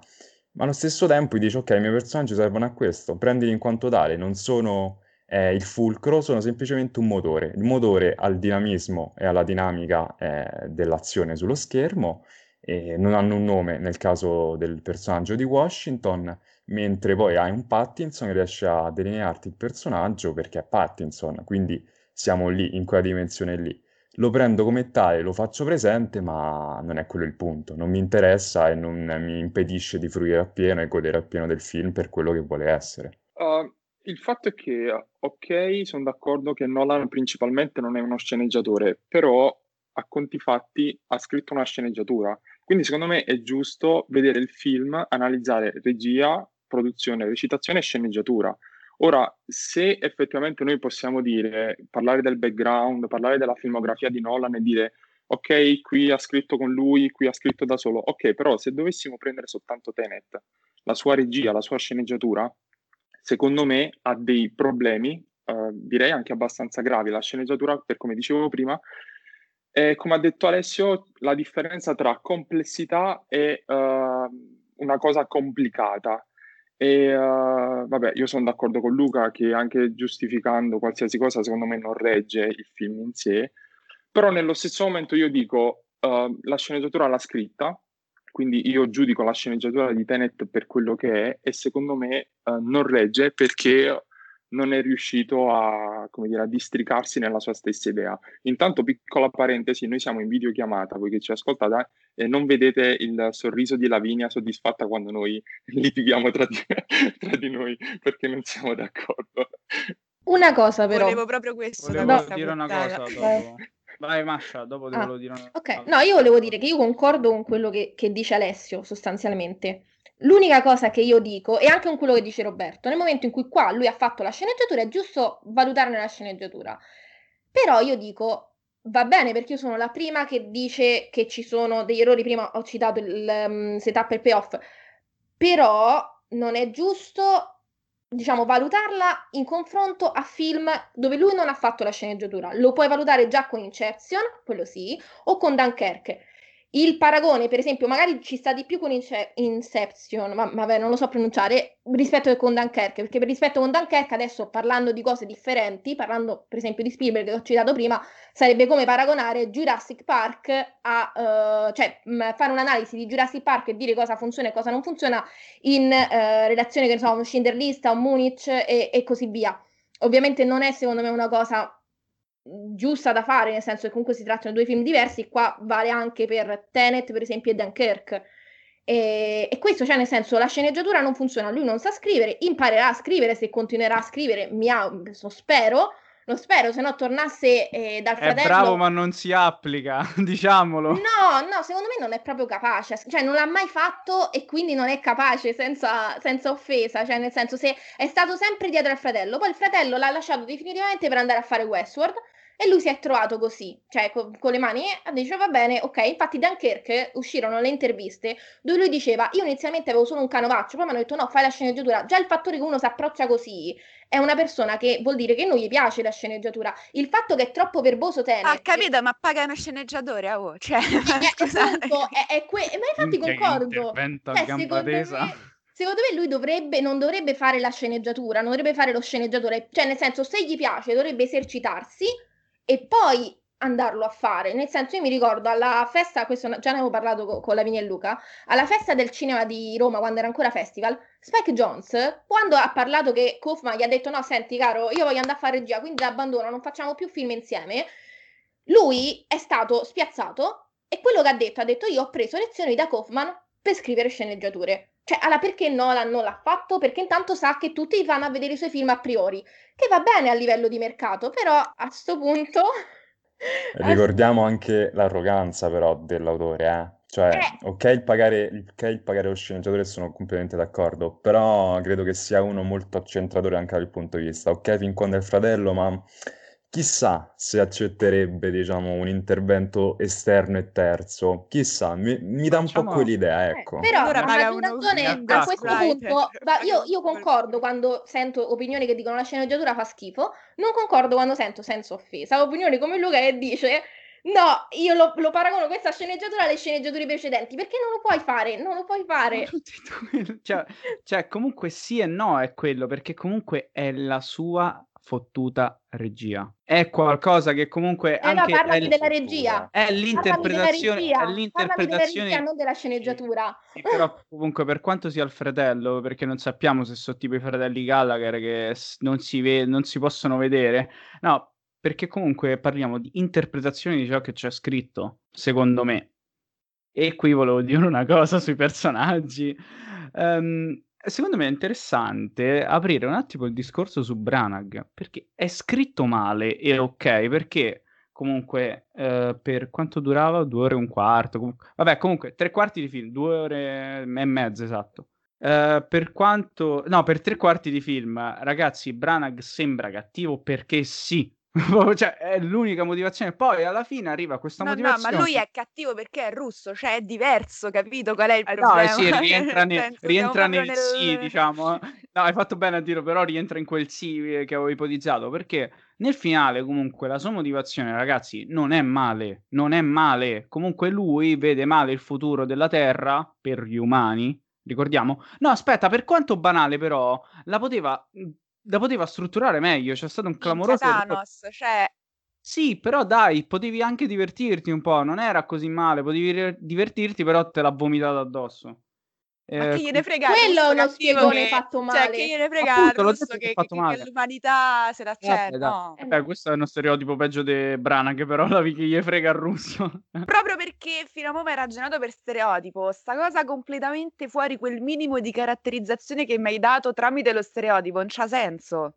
B: Ma allo stesso tempo dici, ok, i miei personaggi servono a questo, prendili in quanto tale, non sono eh, il fulcro, sono semplicemente un motore. Il motore ha il dinamismo e alla dinamica eh, dell'azione sullo schermo, e non hanno un nome nel caso del personaggio di Washington, mentre poi hai un Pattinson che riesce a delinearti il personaggio perché è Pattinson, quindi siamo lì, in quella dimensione lì. Lo prendo come tale, lo faccio presente, ma non è quello il punto. Non mi interessa e non mi impedisce di fruire appieno e godere appieno del film per quello che vuole essere.
D: Uh, il fatto è che, ok, sono d'accordo che Nolan principalmente non è uno sceneggiatore, però a conti fatti ha scritto una sceneggiatura. Quindi secondo me è giusto vedere il film, analizzare regia, produzione, recitazione e sceneggiatura. Ora, se effettivamente noi possiamo dire, parlare del background, parlare della filmografia di Nolan e dire, ok, qui ha scritto con lui, qui ha scritto da solo, ok, però se dovessimo prendere soltanto Tenet, la sua regia, la sua sceneggiatura, secondo me ha dei problemi, eh, direi anche abbastanza gravi. La sceneggiatura, per come dicevo prima, è, come ha detto Alessio, la differenza tra complessità e uh, una cosa complicata. E uh, vabbè, io sono d'accordo con Luca che anche giustificando qualsiasi cosa, secondo me non regge il film in sé. Però nello stesso momento io dico, uh, la sceneggiatura l'ha scritta, quindi io giudico la sceneggiatura di Tenet per quello che è e secondo me uh, non regge perché non è riuscito a, dire, a, districarsi nella sua stessa idea. Intanto, piccola parentesi, noi siamo in videochiamata, voi che ci ascoltate, e non vedete il sorriso di Lavinia soddisfatta quando noi litighiamo tra di, tra di noi perché non siamo d'accordo.
E: Una cosa però.
C: Volevo proprio questo.
A: Volevo dire una cosa dopo. Vai Masha, dopo ah, volevo dire una
E: Ok, no, io volevo dire che io concordo con quello che, che dice Alessio sostanzialmente. L'unica cosa che io dico, e anche con quello che dice Roberto, nel momento in cui qua lui ha fatto la sceneggiatura, è giusto valutarne la sceneggiatura. Però io dico, va bene perché io sono la prima che dice che ci sono degli errori, prima ho citato il um, setup e il payoff, però non è giusto diciamo, valutarla in confronto a film dove lui non ha fatto la sceneggiatura. Lo puoi valutare già con Inception, quello sì, o con Dunkerque. Il paragone, per esempio, magari ci sta di più con Ince- Inception, ma vabbè, non lo so pronunciare, rispetto con Dunkerque, perché per rispetto con Dunkerque, adesso parlando di cose differenti, parlando per esempio di Spielberg che ho citato prima, sarebbe come paragonare Jurassic Park a, uh, cioè mh, fare un'analisi di Jurassic Park e dire cosa funziona e cosa non funziona in uh, relazione, che ne so, a un Schindler List, a un Munich e, e così via. Ovviamente non è secondo me una cosa giusta da fare, nel senso che comunque si trattano di due film diversi, qua vale anche per Tenet, per esempio, e Dunkirk. E, e, questo, cioè, nel senso, la sceneggiatura non funziona, lui non sa scrivere, imparerà a scrivere, se continuerà a scrivere, mi ha, spero, lo spero, se no tornasse eh, dal fratello...
A: È bravo ma non si applica, diciamolo.
E: No, no, secondo me non è proprio capace, cioè non l'ha mai fatto e quindi non è capace senza, senza offesa, cioè nel senso se è stato sempre dietro al fratello, poi il fratello l'ha lasciato definitivamente per andare a fare Westworld, e lui si è trovato così, cioè con, con le mani, e dice va bene, ok, infatti Dunkirk uscirono le interviste dove lui diceva io inizialmente avevo solo un canovaccio, poi mi hanno detto no, fai la sceneggiatura, già il fattore che uno si approccia così è una persona che vuol dire che non gli piace la sceneggiatura, il fatto che è troppo verboso Tenet...
C: Ah, capito, ma paga uno sceneggiatore, oh, cioè...
E: È, appunto, è, è que- ma infatti concordo, cioè, secondo me secondo me lui dovrebbe, non dovrebbe fare la sceneggiatura, non dovrebbe fare lo sceneggiatore, cioè nel senso se gli piace dovrebbe esercitarsi e poi andarlo a fare. Nel senso, io mi ricordo alla festa, questo già ne avevo parlato con, con Lavinia e Luca, alla festa del cinema di Roma, quando era ancora festival, Spike Jones, quando ha parlato che Kaufman gli ha detto no, senti caro, io voglio andare a fare regia, quindi abbandono, non facciamo più film insieme, lui è stato spiazzato e quello che ha detto, ha detto io ho preso lezioni da Kaufman per scrivere sceneggiature. Cioè, allora perché Nolan non l'ha fatto? Perché intanto sa che tutti vanno a vedere i suoi film a priori, che va bene a livello di mercato, però a questo punto...
B: Ricordiamo anche l'arroganza però dell'autore, eh? Cioè, eh. ok il pagare, okay il pagare lo sceneggiatore, sono completamente d'accordo, però credo che sia uno molto accentratore anche dal punto di vista, ok fin quando è il fratello, ma Chissà se accetterebbe, diciamo, un intervento esterno e terzo. Chissà, mi, mi dà un po' quell'idea, eh, ecco.
E: Eh, però, allora, a ragione, a questo punto, ma io, io, concordo quando sento opinioni che dicono la sceneggiatura fa schifo, non concordo quando sento senza offesa. Opinioni come Luca che dice No, io lo, lo paragono questa sceneggiatura alle sceneggiature precedenti, perché non lo puoi fare, non lo puoi fare.
A: cioè, cioè, comunque sì e no è quello, perché comunque è la sua fottuta regia. È qualcosa che comunque
E: eh
A: anche
E: no, parlami
A: è,
E: della regia.
A: È l'interpretazione,
E: regia.
A: è l'interpretazione
E: Della non della sceneggiatura.
A: Sì, però comunque per quanto sia il fratello, perché non sappiamo se sono tipo i fratelli Gallagher che non si, ve- non si possono vedere. No, perché comunque parliamo di interpretazione di ciò che c'è scritto, secondo me. E qui volevo dire una cosa sui personaggi. Um, secondo me è interessante aprire un attimo il discorso su Branagh, perché è scritto male e ok, perché comunque eh, per quanto durava? Due ore e un quarto. Comunque, vabbè, comunque tre quarti di film, due ore e mezza, esatto. Uh, per quanto no, per tre quarti di film, ragazzi, Branagh sembra cattivo perché sì, cioè, è l'unica motivazione. Poi alla fine arriva questa
C: no,
A: motivazione.
C: No, ma lui è cattivo perché è russo, cioè è diverso, capito qual è il
A: eh,
C: problema?
A: No, sì, rientra, ne, senso, rientra nel, nel sì, diciamo. No, hai fatto bene a dirlo, però rientra in quel sì che avevo ipotizzato, perché nel finale comunque la sua motivazione, ragazzi, non è male, non è male. Comunque lui vede male il futuro della Terra per gli umani, ricordiamo. No, aspetta, per quanto banale però, la poteva la poteva strutturare meglio, c'è stato un clamoroso...
C: Thanos, cioè...
A: Sì, però dai, potevi anche divertirti un po', non era così male, potevi divertirti, però te l'ha vomitato addosso.
C: Ma
A: Eh,
C: chi gliene frega
E: Quello è uno spiegone
C: che-
E: fatto
C: Cioè,
E: male.
C: che gliene frega
A: Appunto, l'ho detto che
C: che,
A: è fatto
C: che-
A: male.
C: che l'umanità se la c'è,
A: dai.
C: no.
A: Vabbè, questo è uno stereotipo peggio di Branagh, però la che gli frega il russo.
C: Proprio perché fino a mo' mi hai ragionato per stereotipo, sta cosa completamente fuori quel minimo di caratterizzazione che mi hai dato tramite lo stereotipo, non c'ha senso.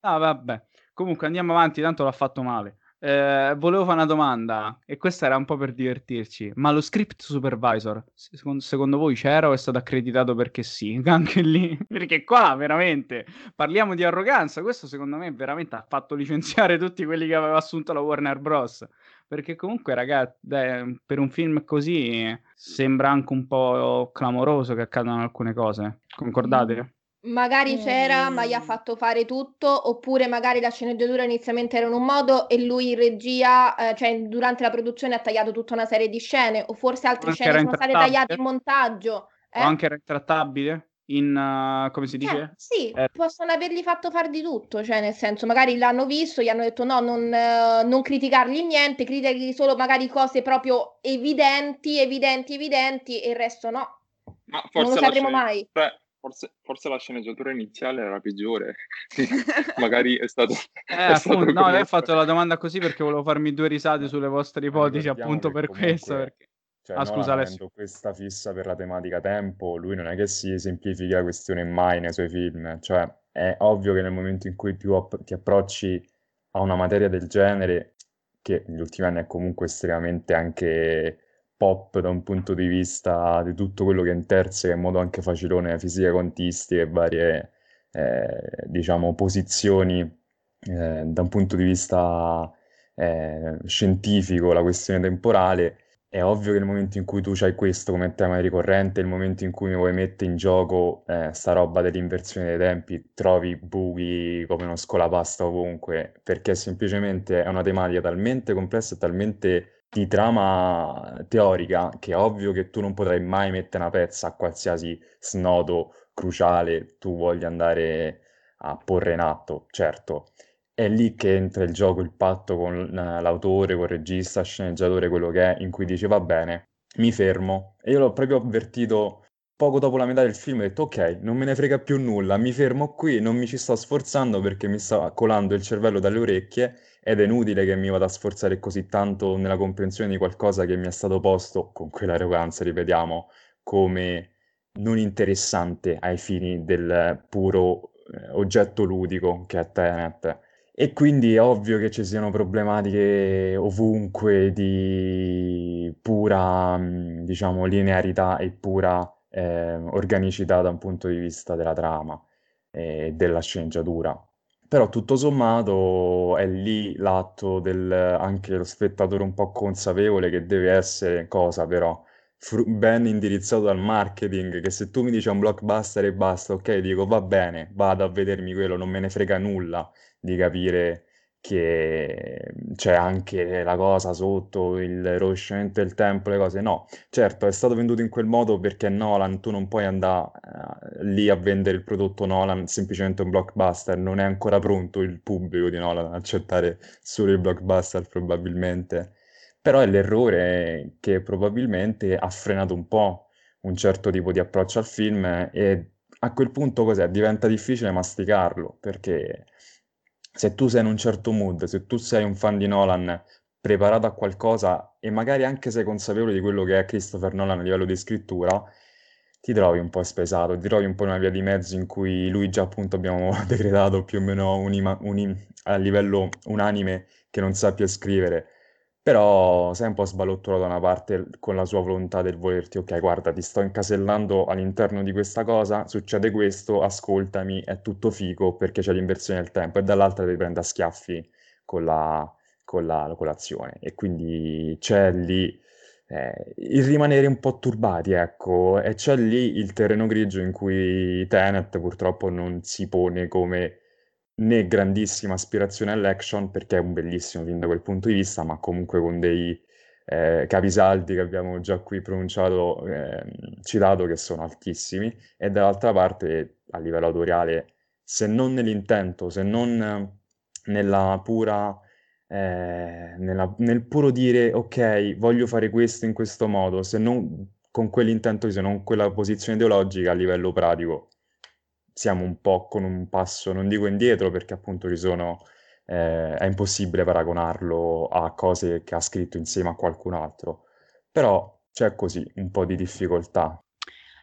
A: Ah, vabbè. Comunque andiamo avanti, tanto l'ha fatto male. Eh, volevo fare una domanda, e questa era un po' per divertirci. Ma lo script supervisor, secondo, secondo voi c'era o è stato accreditato perché sì? Anche lì, perché qua veramente parliamo di arroganza. Questo secondo me veramente ha fatto licenziare tutti quelli che aveva assunto la Warner Bros. Perché comunque, ragazzi, per un film così sembra anche un po' clamoroso che accadano alcune cose. Concordate?
E: Magari c'era, ma gli ha
C: Mm.
E: fatto fare tutto, oppure magari la sceneggiatura inizialmente era in un modo e lui in regia, eh, cioè durante la produzione ha tagliato tutta una serie di scene, o forse altre
A: Anche
E: scene
A: era
E: sono state tagliate in montaggio. eh?
A: O anche ritrattabile? In, uh, come si
E: Eh,
A: dice?
E: sì,
A: Eh.
E: possono avergli fatto fare di tutto, cioè nel senso, magari l'hanno visto, gli hanno detto no, non, eh, non criticargli niente, criticagli solo magari cose proprio evidenti, evidenti, evidenti e il resto no.
D: Ma
E: Non
D: forse
E: lo
D: la
E: sapremo mai.
D: beh, forse, forse la sceneggiatura iniziale era peggiore. Magari è stato...
A: Eh,
D: è stato
A: appunto, no, io ho
D: comunque-
A: fatto la domanda così perché volevo farmi due risate sulle vostre ipotesi,
B: ricordiamo
A: appunto per
B: comunque-
A: questo. Perché...
B: Cioè,
A: Ah, scusa, Alessio.
B: questa fissa per la tematica tempo, lui non è che si semplifica la questione mai nei suoi film. Cioè, è ovvio che nel momento in cui più app- ti approcci a una materia del genere, che negli ultimi anni è comunque estremamente anche pop da un punto di vista di tutto quello che interseca in modo anche facilone fisica quantistica e varie, eh, diciamo, posizioni eh, da un punto di vista eh, scientifico, la questione temporale, è ovvio che nel momento in cui tu hai questo come tema ricorrente, il momento in cui mi vuoi mettere in gioco eh, sta roba dell'inversione dei tempi, trovi buchi come uno scolapasta ovunque, perché semplicemente è una tematica talmente complessa e talmente di trama teorica che è ovvio che tu non potrai mai mettere una pezza a qualsiasi snodo cruciale tu voglia andare a porre in atto, certo. È lì che entra il gioco, il patto con eh, l'autore, con il regista, sceneggiatore, quello che è, in cui dice va bene, mi fermo. E io l'ho proprio avvertito poco dopo la metà del film, ho detto ok, non me ne frega più nulla, mi fermo qui, non mi ci sto sforzando perché mi sta colando il cervello dalle orecchie ed è inutile che mi vada a sforzare così tanto nella comprensione di qualcosa che mi è stato posto, con quell'arroganza, ripetiamo, come non interessante ai fini del puro eh, oggetto ludico che è Tenet. E quindi è ovvio che ci siano problematiche ovunque di pura, mh, diciamo, linearità e pura eh, organicità da un punto di vista della trama e della sceneggiatura. Però tutto sommato è lì l'atto del anche lo spettatore un po' consapevole che deve essere cosa però fru- ben indirizzato dal marketing, che se tu mi dici un blockbuster e basta, ok, dico va bene, vado a vedermi quello, non me ne frega nulla di capire che c'è anche la cosa sotto, il rovesciamento del tempo, le cose. No, certo, è stato venduto in quel modo perché Nolan, tu non puoi andare uh, lì a vendere il prodotto Nolan semplicemente un blockbuster, non è ancora pronto il pubblico di Nolan ad accettare solo il blockbuster probabilmente. Però è l'errore che probabilmente ha frenato un po' un certo tipo di approccio al film e a quel punto cos'è? Diventa difficile masticarlo perché se tu sei in un certo mood, se tu sei un fan di Nolan preparato a qualcosa e magari anche sei consapevole di quello che è Christopher Nolan a livello di scrittura, ti trovi un po' spesato, ti trovi un po' in una via di mezzo in cui lui già appunto abbiamo decretato più o meno unima, un, a livello unanime che non sa più scrivere però sei un po' sballottolato da una parte con la sua volontà del volerti, ok, guarda, ti sto incasellando all'interno di questa cosa, succede questo, ascoltami, è tutto figo perché c'è l'inversione del tempo, e dall'altra ti prende a schiaffi con la, con la colazione. E quindi c'è lì eh, il rimanere un po' turbati, ecco, e c'è lì il terreno grigio in cui Tenet purtroppo non si pone come né grandissima aspirazione all'action perché è un bellissimo film da quel punto di vista, ma comunque con dei eh, capisaldi che abbiamo già qui pronunciato, eh, citato, che sono altissimi, e dall'altra parte a livello autoriale, se non nell'intento, se non nella pura... Eh, nella, nel puro dire ok, voglio fare questo in questo modo, se non con quell'intento, se non quella posizione ideologica a livello pratico, siamo un po' con un passo, non dico indietro perché appunto ci sono, eh, è impossibile paragonarlo a cose che ha scritto insieme a qualcun altro, però c'è così un po' di difficoltà.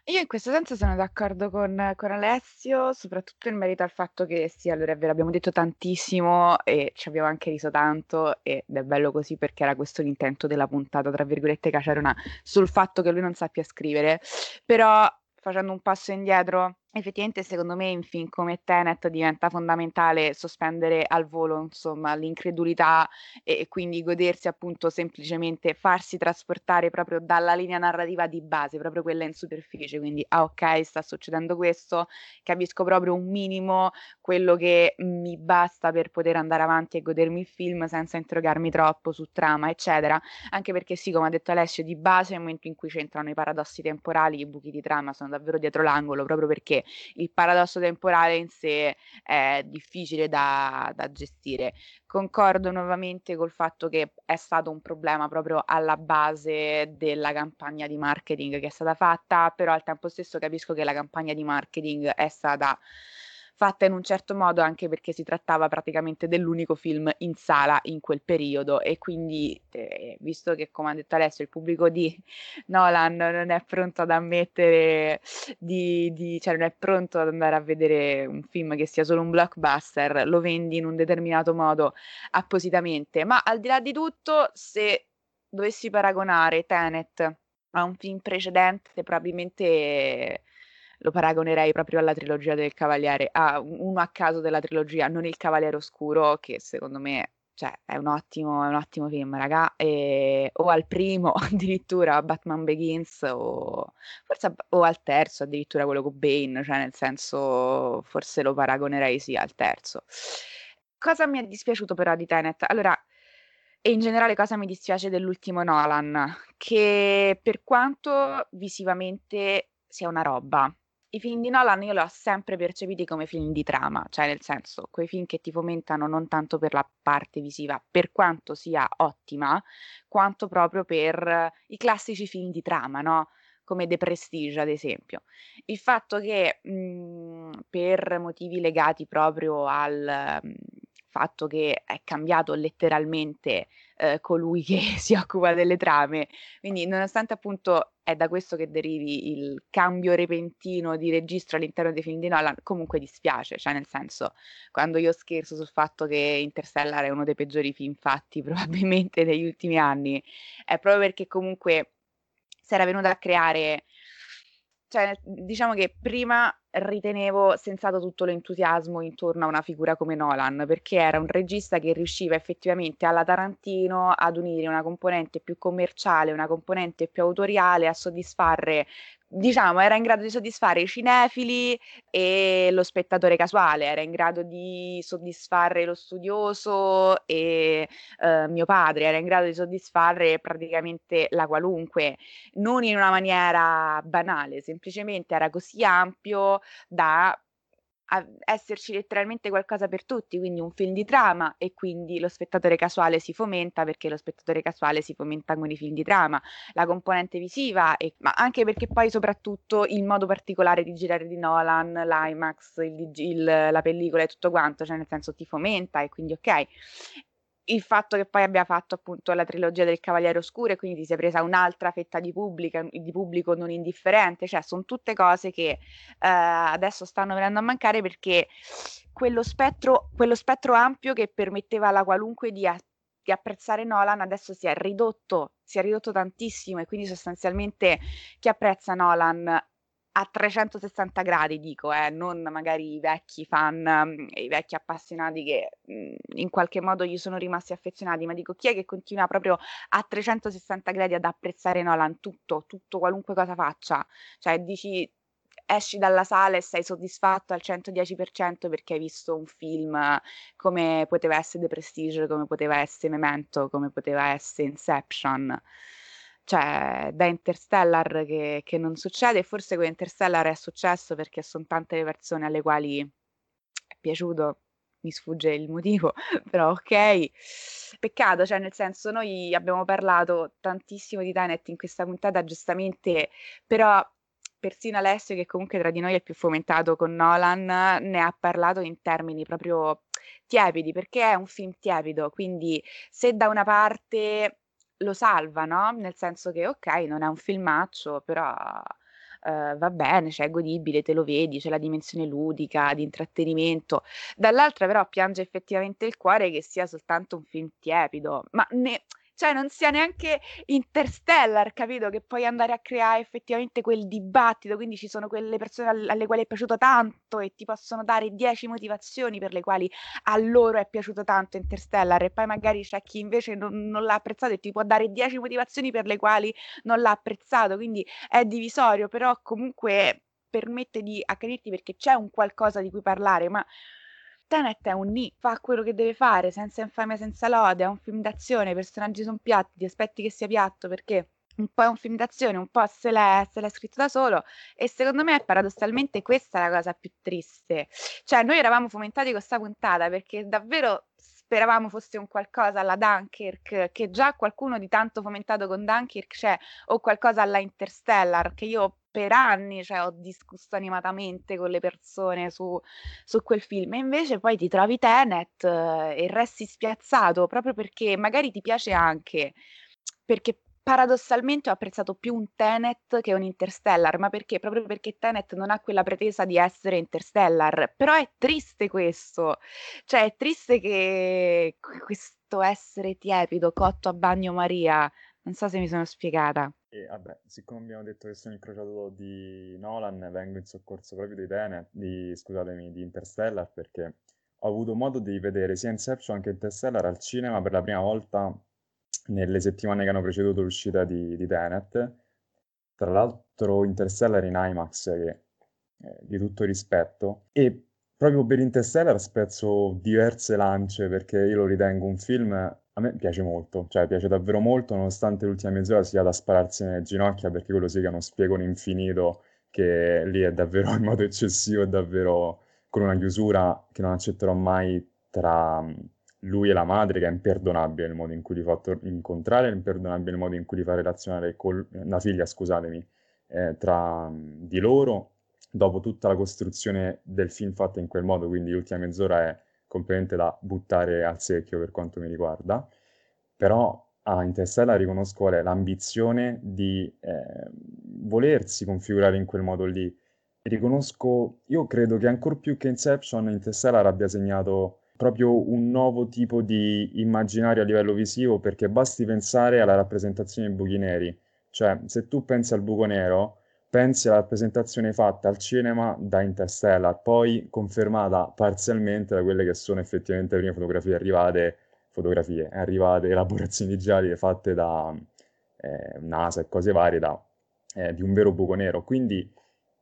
C: Io in questo senso sono d'accordo con, con Alessio, soprattutto in merito al fatto che sì, allora è vero, abbiamo detto tantissimo e ci abbiamo anche riso tanto ed è bello così perché era questo l'intento della puntata, tra virgolette, Cacerona, sul fatto che lui non sappia scrivere, però facendo un passo indietro effettivamente secondo me in film come Tenet diventa fondamentale sospendere al volo insomma l'incredulità e, quindi godersi appunto semplicemente farsi trasportare proprio dalla linea narrativa di base, proprio quella in superficie, quindi ah ok sta succedendo questo, capisco proprio un minimo quello che mi basta per poter andare avanti e godermi il film senza interrogarmi troppo su trama eccetera, anche perché sì come ha detto Alessio di base nel momento in cui c'entrano i paradossi temporali, i buchi di trama sono davvero dietro l'angolo proprio perché il paradosso temporale in sé è difficile da, da gestire. Concordo nuovamente col fatto che è stato un problema proprio alla base della campagna di marketing che è stata fatta, però al tempo stesso capisco che la campagna di marketing è stata fatta in un certo modo anche perché si trattava praticamente dell'unico film in sala in quel periodo. E quindi eh, visto che come ha detto Alessio il pubblico di Nolan non è pronto ad ammettere di, di cioè non è pronto ad andare a vedere un film che sia solo un blockbuster lo vendi in un determinato modo appositamente. Ma al di là di tutto se dovessi paragonare Tenet a un film precedente probabilmente lo paragonerei proprio alla trilogia del Cavaliere, a uno a caso della trilogia, non il Cavaliere Oscuro, che secondo me cioè, è, un ottimo, è un ottimo film, raga, e, o al primo addirittura Batman Begins, o forse o al terzo addirittura quello con Bane, cioè nel senso forse lo paragonerei sì al terzo. Cosa mi è dispiaciuto però di Tenet? Allora, e in generale cosa mi dispiace dell'ultimo Nolan? Che per quanto visivamente sia una roba, i film di Nolan io li ho sempre percepiti come film di trama, cioè nel senso, quei film che ti fomentano non tanto per la parte visiva, per quanto sia ottima, quanto proprio per i classici film di trama, no? Come The Prestige, ad esempio. Il fatto che mh, mhmm, per motivi legati proprio al mh, fatto che è cambiato letteralmente eh, colui che si occupa delle trame. Quindi, nonostante appunto è da questo che derivi il cambio repentino di registro all'interno dei film di Nolan, comunque dispiace, cioè nel senso, quando io scherzo sul fatto che Interstellar è uno dei peggiori film fatti probabilmente negli ultimi anni, è proprio perché comunque si era venuto a creare cioè, diciamo che prima ritenevo sensato tutto l'entusiasmo intorno a una figura come Nolan, perché era un regista che riusciva effettivamente alla Tarantino ad unire una componente più commerciale, una componente più autoriale, a soddisfare diciamo, era in grado di soddisfare i cinefili e lo spettatore casuale, era in grado di soddisfare lo studioso e eh, mio padre, era in grado di soddisfare praticamente la qualunque, non in una maniera banale, semplicemente era così ampio da esserci letteralmente qualcosa per tutti, quindi un film di trama e quindi lo spettatore casuale si fomenta perché lo spettatore casuale si fomenta con i film di trama, la componente visiva, e, ma anche perché poi soprattutto il modo particolare di girare di Nolan, l'IMAX, il, il, la pellicola e tutto quanto, cioè nel senso ti fomenta e quindi ok il fatto che poi abbia fatto appunto la trilogia del Cavaliere Oscuro e quindi ti sei presa un'altra fetta di, pubblica, di pubblico non indifferente, cioè sono tutte cose che eh, adesso stanno venendo a mancare perché quello spettro, quello spettro ampio che permetteva alla qualunque di, a, di apprezzare Nolan adesso si è ridotto, si è ridotto tantissimo e quindi sostanzialmente chi apprezza Nolan a 360 gradi, dico, eh, non magari i vecchi fan, mhmm, i vecchi appassionati che mhmm, in qualche modo gli sono rimasti affezionati, ma dico chi è che continua proprio a 360 gradi ad apprezzare Nolan? Tutto, tutto, qualunque cosa faccia, cioè dici esci dalla sala e sei soddisfatto al 110% perché hai visto un film come poteva essere The Prestige, come poteva essere Memento, come poteva essere Inception cioè da Interstellar che, che non succede, forse con Interstellar è successo perché sono tante le persone alle quali è piaciuto, mi sfugge il motivo, però ok. Peccato, cioè nel senso noi abbiamo parlato tantissimo di Tenet in questa puntata, giustamente, però persino Alessio, che comunque tra di noi è più fomentato con Nolan, ne ha parlato in termini proprio tiepidi, perché è un film tiepido, quindi se da una parte lo salva, no, nel senso che okay, non è un filmaccio, però, ehm, va bene, cioè è godibile, te lo vedi, c'è la dimensione ludica, di intrattenimento. Dall'altra però piange effettivamente il cuore che sia soltanto un film tiepido, ma ne cioè non sia neanche Interstellar, capito? Che puoi andare a creare effettivamente quel dibattito, quindi ci sono quelle persone al- alle quali è piaciuto tanto e ti possono dare 10 motivazioni per le quali a loro è piaciuto tanto Interstellar e poi magari c'è chi invece non, non l'ha apprezzato e ti può dare 10 motivazioni per le quali non l'ha apprezzato, quindi è divisorio, però comunque permette di accanirti perché c'è un qualcosa di cui parlare, ma Tenet è un ni, fa quello che deve fare, senza infamia, senza lode, è un film d'azione, i personaggi sono piatti, ti aspetti che sia piatto perché un po' è un film d'azione, un po' se l'è, se l'è scritto da solo e secondo me paradossalmente questa è la cosa più triste. Cioè noi eravamo fomentati con questa puntata perché davvero speravamo fosse un qualcosa alla Dunkirk, che già qualcuno di tanto fomentato con Dunkirk c'è, o qualcosa alla Interstellar, che io per anni cioè, ho discusso animatamente con le persone su, su, quel film e invece poi ti trovi Tenet eh, e resti spiazzato proprio perché magari ti piace anche, perché paradossalmente ho apprezzato più un Tenet che un Interstellar, ma perché? Proprio perché Tenet non ha quella pretesa di essere Interstellar, però è triste questo, cioè è triste che questo essere tiepido, cotto a bagno Maria, non so se mi sono spiegata.
B: E vabbè, siccome abbiamo detto che sono incrociato di Nolan, vengo in soccorso proprio di Tenet, di, scusatemi, di Interstellar, perché ho avuto modo di vedere sia Inception che Interstellar al cinema per la prima volta nelle settimane che hanno preceduto l'uscita di, di Tenet. Tra l'altro Interstellar in IMAX, che eh, di tutto rispetto, e proprio per Interstellar spezzo diverse lance perché io lo ritengo un film a me piace molto, cioè piace davvero molto nonostante l'ultima mezz'ora sia da spararsi nelle ginocchia perché quello sì che è spiego infinito che lì è davvero in modo eccessivo e davvero con una chiusura che non accetterò mai tra lui e la madre che è imperdonabile il modo in cui li fa incontrare, è imperdonabile il modo in cui li fa relazionare con la figlia, scusatemi, eh, tra di loro, dopo tutta la costruzione del film fatta in quel modo, quindi l'ultima mezz'ora è completamente da buttare al secchio per quanto mi riguarda, però a Interstellar riconosco qual è l'ambizione di eh, volersi configurare in quel modo lì. Riconosco, io credo che ancora più che Inception, Interstellar abbia segnato proprio un nuovo tipo di immaginario a livello visivo perché basti pensare alla rappresentazione dei buchi neri, cioè se tu pensi al buco nero pensi alla rappresentazione fatta al cinema da Interstellar, poi confermata parzialmente da quelle che sono effettivamente le prime fotografie arrivate, fotografie arrivate, elaborazioni digitali fatte da eh, NASA e cose varie, da, eh, di un vero buco nero. Quindi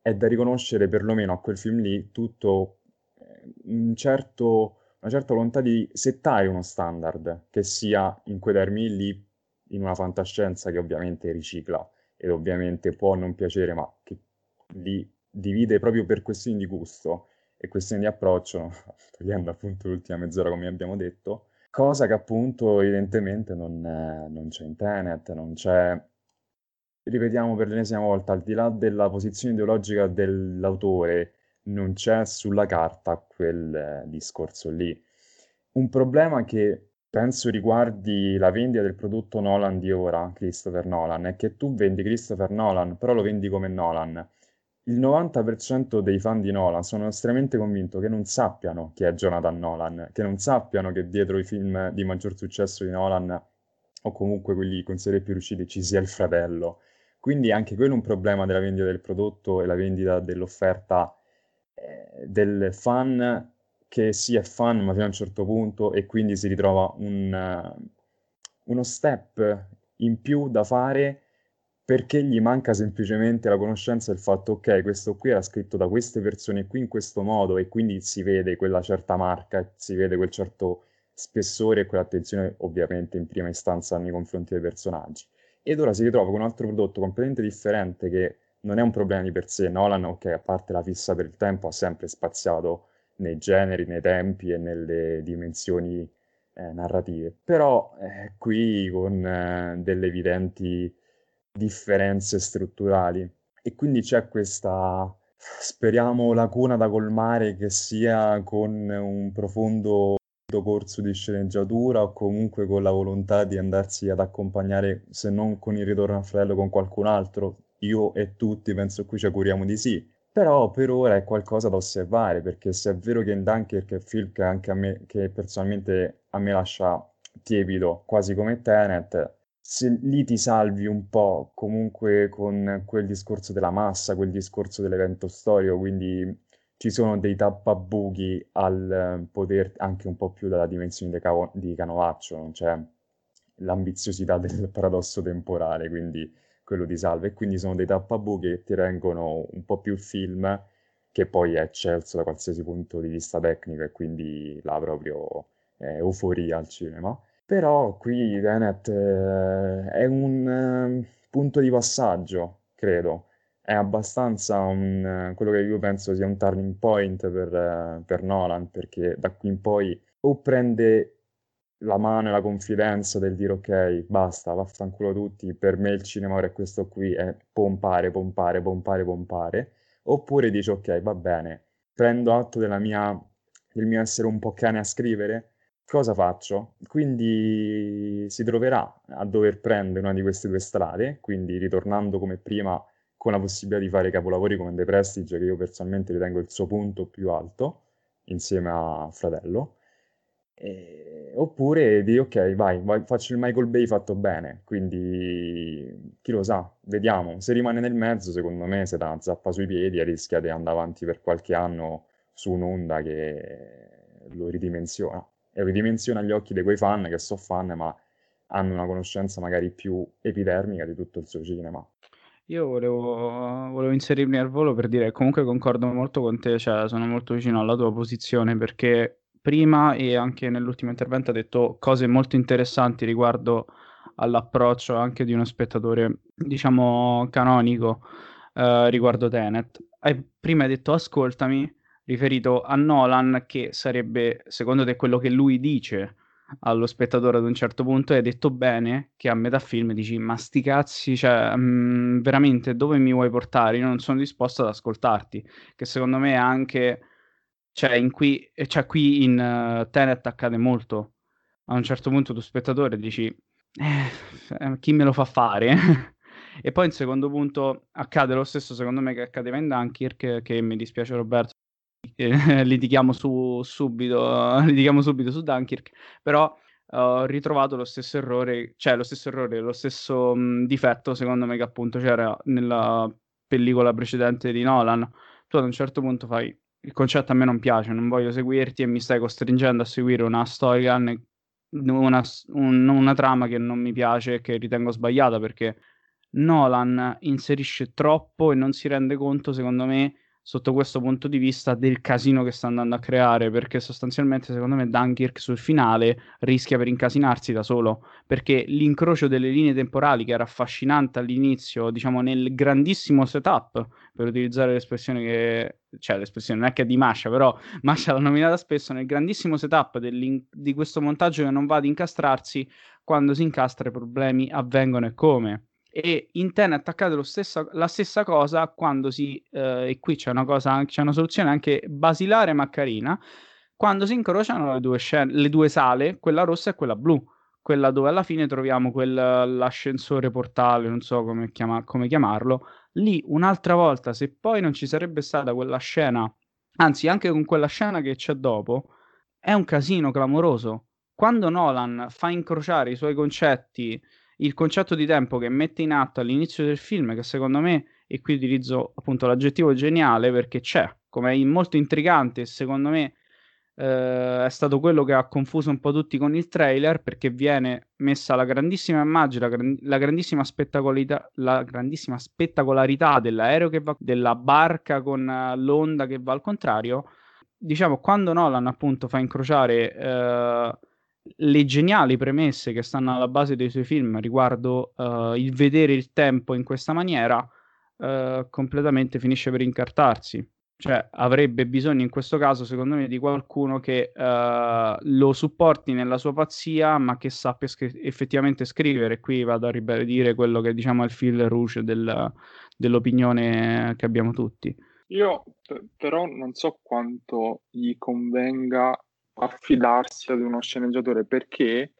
B: è da riconoscere perlomeno a quel film lì tutto eh, un certo, una certa volontà di settare uno standard che sia in quei termini lì in una fantascienza che ovviamente ricicla ed ovviamente può non piacere, ma che li divide proprio per questioni di gusto e questioni di approccio, togliendo appunto l'ultima mezz'ora come abbiamo detto, cosa che appunto evidentemente non, è, non c'è in Tenet, non c'è, ripetiamo per l'ennesima volta, al di là della posizione ideologica dell'autore, non c'è sulla carta quel eh, discorso lì. Un problema che penso riguardi la vendita del prodotto Nolan di ora, Christopher Nolan, è che tu vendi Christopher Nolan, però lo vendi come Nolan. Il 90% dei fan di Nolan sono estremamente convinto che non sappiano chi è Jonathan Nolan, che non sappiano che dietro i film di maggior successo di Nolan, o comunque quelli considerati più riusciti, ci sia il fratello. Quindi anche quello è un problema della vendita del prodotto e la vendita dell'offerta eh, del fan che sì è fan ma fino a un certo punto e quindi si ritrova un, uh, uno step in più da fare perché gli manca semplicemente la conoscenza del fatto ok questo qui era scritto da queste persone qui in questo modo e quindi si vede quella certa marca, si vede quel certo spessore e quell'attenzione ovviamente in prima istanza nei confronti dei personaggi. Ed ora si ritrova con un altro prodotto completamente differente che non è un problema di per sé. Nolan, ok, a parte la fissa per il tempo, ha sempre spaziato nei generi, nei tempi e nelle dimensioni eh, narrative. Però eh, qui con eh, delle evidenti differenze strutturali e quindi c'è questa, speriamo, lacuna da colmare che sia con un profondo corso di sceneggiatura o comunque con la volontà di andarsi ad accompagnare, se non con il ritorno al fratello, con qualcun altro. Io e tutti penso qui ci auguriamo di sì, però per ora è qualcosa da osservare, perché se è vero che in Dunkirk è un film che anche a me, che personalmente a me lascia tiepido, quasi come Tenet, se lì ti salvi un po' comunque con quel discorso della massa, quel discorso dell'evento storico, quindi ci sono dei tappabuchi al poter anche un po' più dalla dimensione di, cavo- di Canovaccio, non c'è l'ambiziosità del paradosso temporale, quindi quello di Salve, e quindi sono dei tappabuchi che ti rengono un po' più il film, che poi è eccelso da qualsiasi punto di vista tecnico, e quindi là proprio è euforia al cinema. Però qui Tenet eh, è un eh, punto di passaggio, credo. È abbastanza un, quello che io penso sia un turning point per, eh, per Nolan, perché da qui in poi o prende la mano e la confidenza del dire ok, basta, vaffanculo tutti, per me il cinema ora è questo qui, è pompare, pompare, pompare, pompare, oppure dici ok, va bene, prendo atto mia, del mio essere un po' cane a scrivere, cosa faccio? Quindi si troverà a dover prendere una di queste due strade, quindi ritornando come prima con la possibilità di fare capolavori come The Prestige, che io personalmente ritengo il suo punto più alto, insieme a Fratello, e, oppure di ok, vai, vai, faccio il Michael Bay fatto bene, quindi chi lo sa, vediamo. Se rimane nel mezzo, secondo me, se dà zappa sui piedi e rischia di andare avanti per qualche anno su un'onda che lo ridimensiona. E ridimensiona agli occhi di quei fan che sono fan, ma hanno una conoscenza magari più epidermica di tutto il suo cinema.
A: Io volevo, volevo inserirmi al volo per dire comunque concordo molto con te, cioè sono molto vicino alla tua posizione perché prima e anche nell'ultimo intervento ha detto cose molto interessanti riguardo all'approccio anche di uno spettatore, diciamo, canonico eh, riguardo Tenet. Hai prima hai detto ascoltami, riferito a Nolan, che sarebbe, secondo te, quello che lui dice allo spettatore ad un certo punto, e hai detto bene che a metà film dici, ma sti cazzi, cioè, mh, mm, veramente, dove mi vuoi portare? Io non sono disposto ad ascoltarti, che secondo me è anche cioè, in qui, cioè, qui in uh, Tenet accade molto. A un certo punto tu spettatore dici, eh, chi me lo fa fare? e poi in secondo punto accade lo stesso secondo me che accadeva in Dunkirk, che mi dispiace Roberto, eh, litighiamo su subito, litighiamo subito su Dunkirk, però ho ritrovato lo stesso errore, cioè lo stesso errore, lo stesso mh, difetto secondo me che appunto c'era nella pellicola precedente di Nolan, tu ad un certo punto fai il concetto a me non piace, non voglio seguirti e mi stai costringendo a seguire una storia, una, un, una trama che non mi piace e che ritengo sbagliata perché Nolan inserisce troppo e non si rende conto, secondo me, sotto questo punto di vista del casino che sta andando a creare perché sostanzialmente secondo me Dunkirk sul finale rischia per incasinarsi da solo perché l'incrocio delle linee temporali che era affascinante all'inizio diciamo nel grandissimo setup per utilizzare l'espressione che cioè l'espressione non è che è di Masha però Masha l'ha nominata spesso nel grandissimo setup di questo montaggio che non va ad incastrarsi quando si incastra i problemi avvengono e come e in Tenet accade stesso, la stessa cosa quando si, eh, e qui c'è una, cosa, c'è una soluzione anche basilare ma carina, quando si incrociano le due, scene, le due sale, quella rossa e quella blu, quella dove alla fine troviamo quell'ascensore portale, non so come, chiama, come chiamarlo, lì un'altra volta, se poi non ci sarebbe stata quella scena, anzi anche con quella scena che c'è dopo, è un casino clamoroso. Quando Nolan fa incrociare i suoi concetti il concetto di tempo che mette in atto all'inizio del film, che secondo me, e qui utilizzo appunto l'aggettivo geniale perché c'è, come è molto intrigante secondo me eh, è stato quello che ha confuso un po' tutti con il trailer perché viene messa la grandissima immagine, la, gran- la, grandissima, spettacolarità, la grandissima spettacolarità dell'aereo che va, della barca con uh, l'onda che va al contrario. Diciamo, quando Nolan appunto fa incrociare... Uh, le geniali premesse che stanno alla base dei suoi film riguardo uh, il vedere il tempo in questa maniera uh, completamente finisce per incartarsi. Cioè, avrebbe bisogno in questo caso, secondo me, di qualcuno che uh, lo supporti nella sua pazzia, ma che sappia scri- effettivamente scrivere. Qui vado a ribadire quello che diciamo è il fil rouge del, dell'opinione che abbiamo tutti.
D: Io però non so quanto gli convenga affidarsi ad uno sceneggiatore perché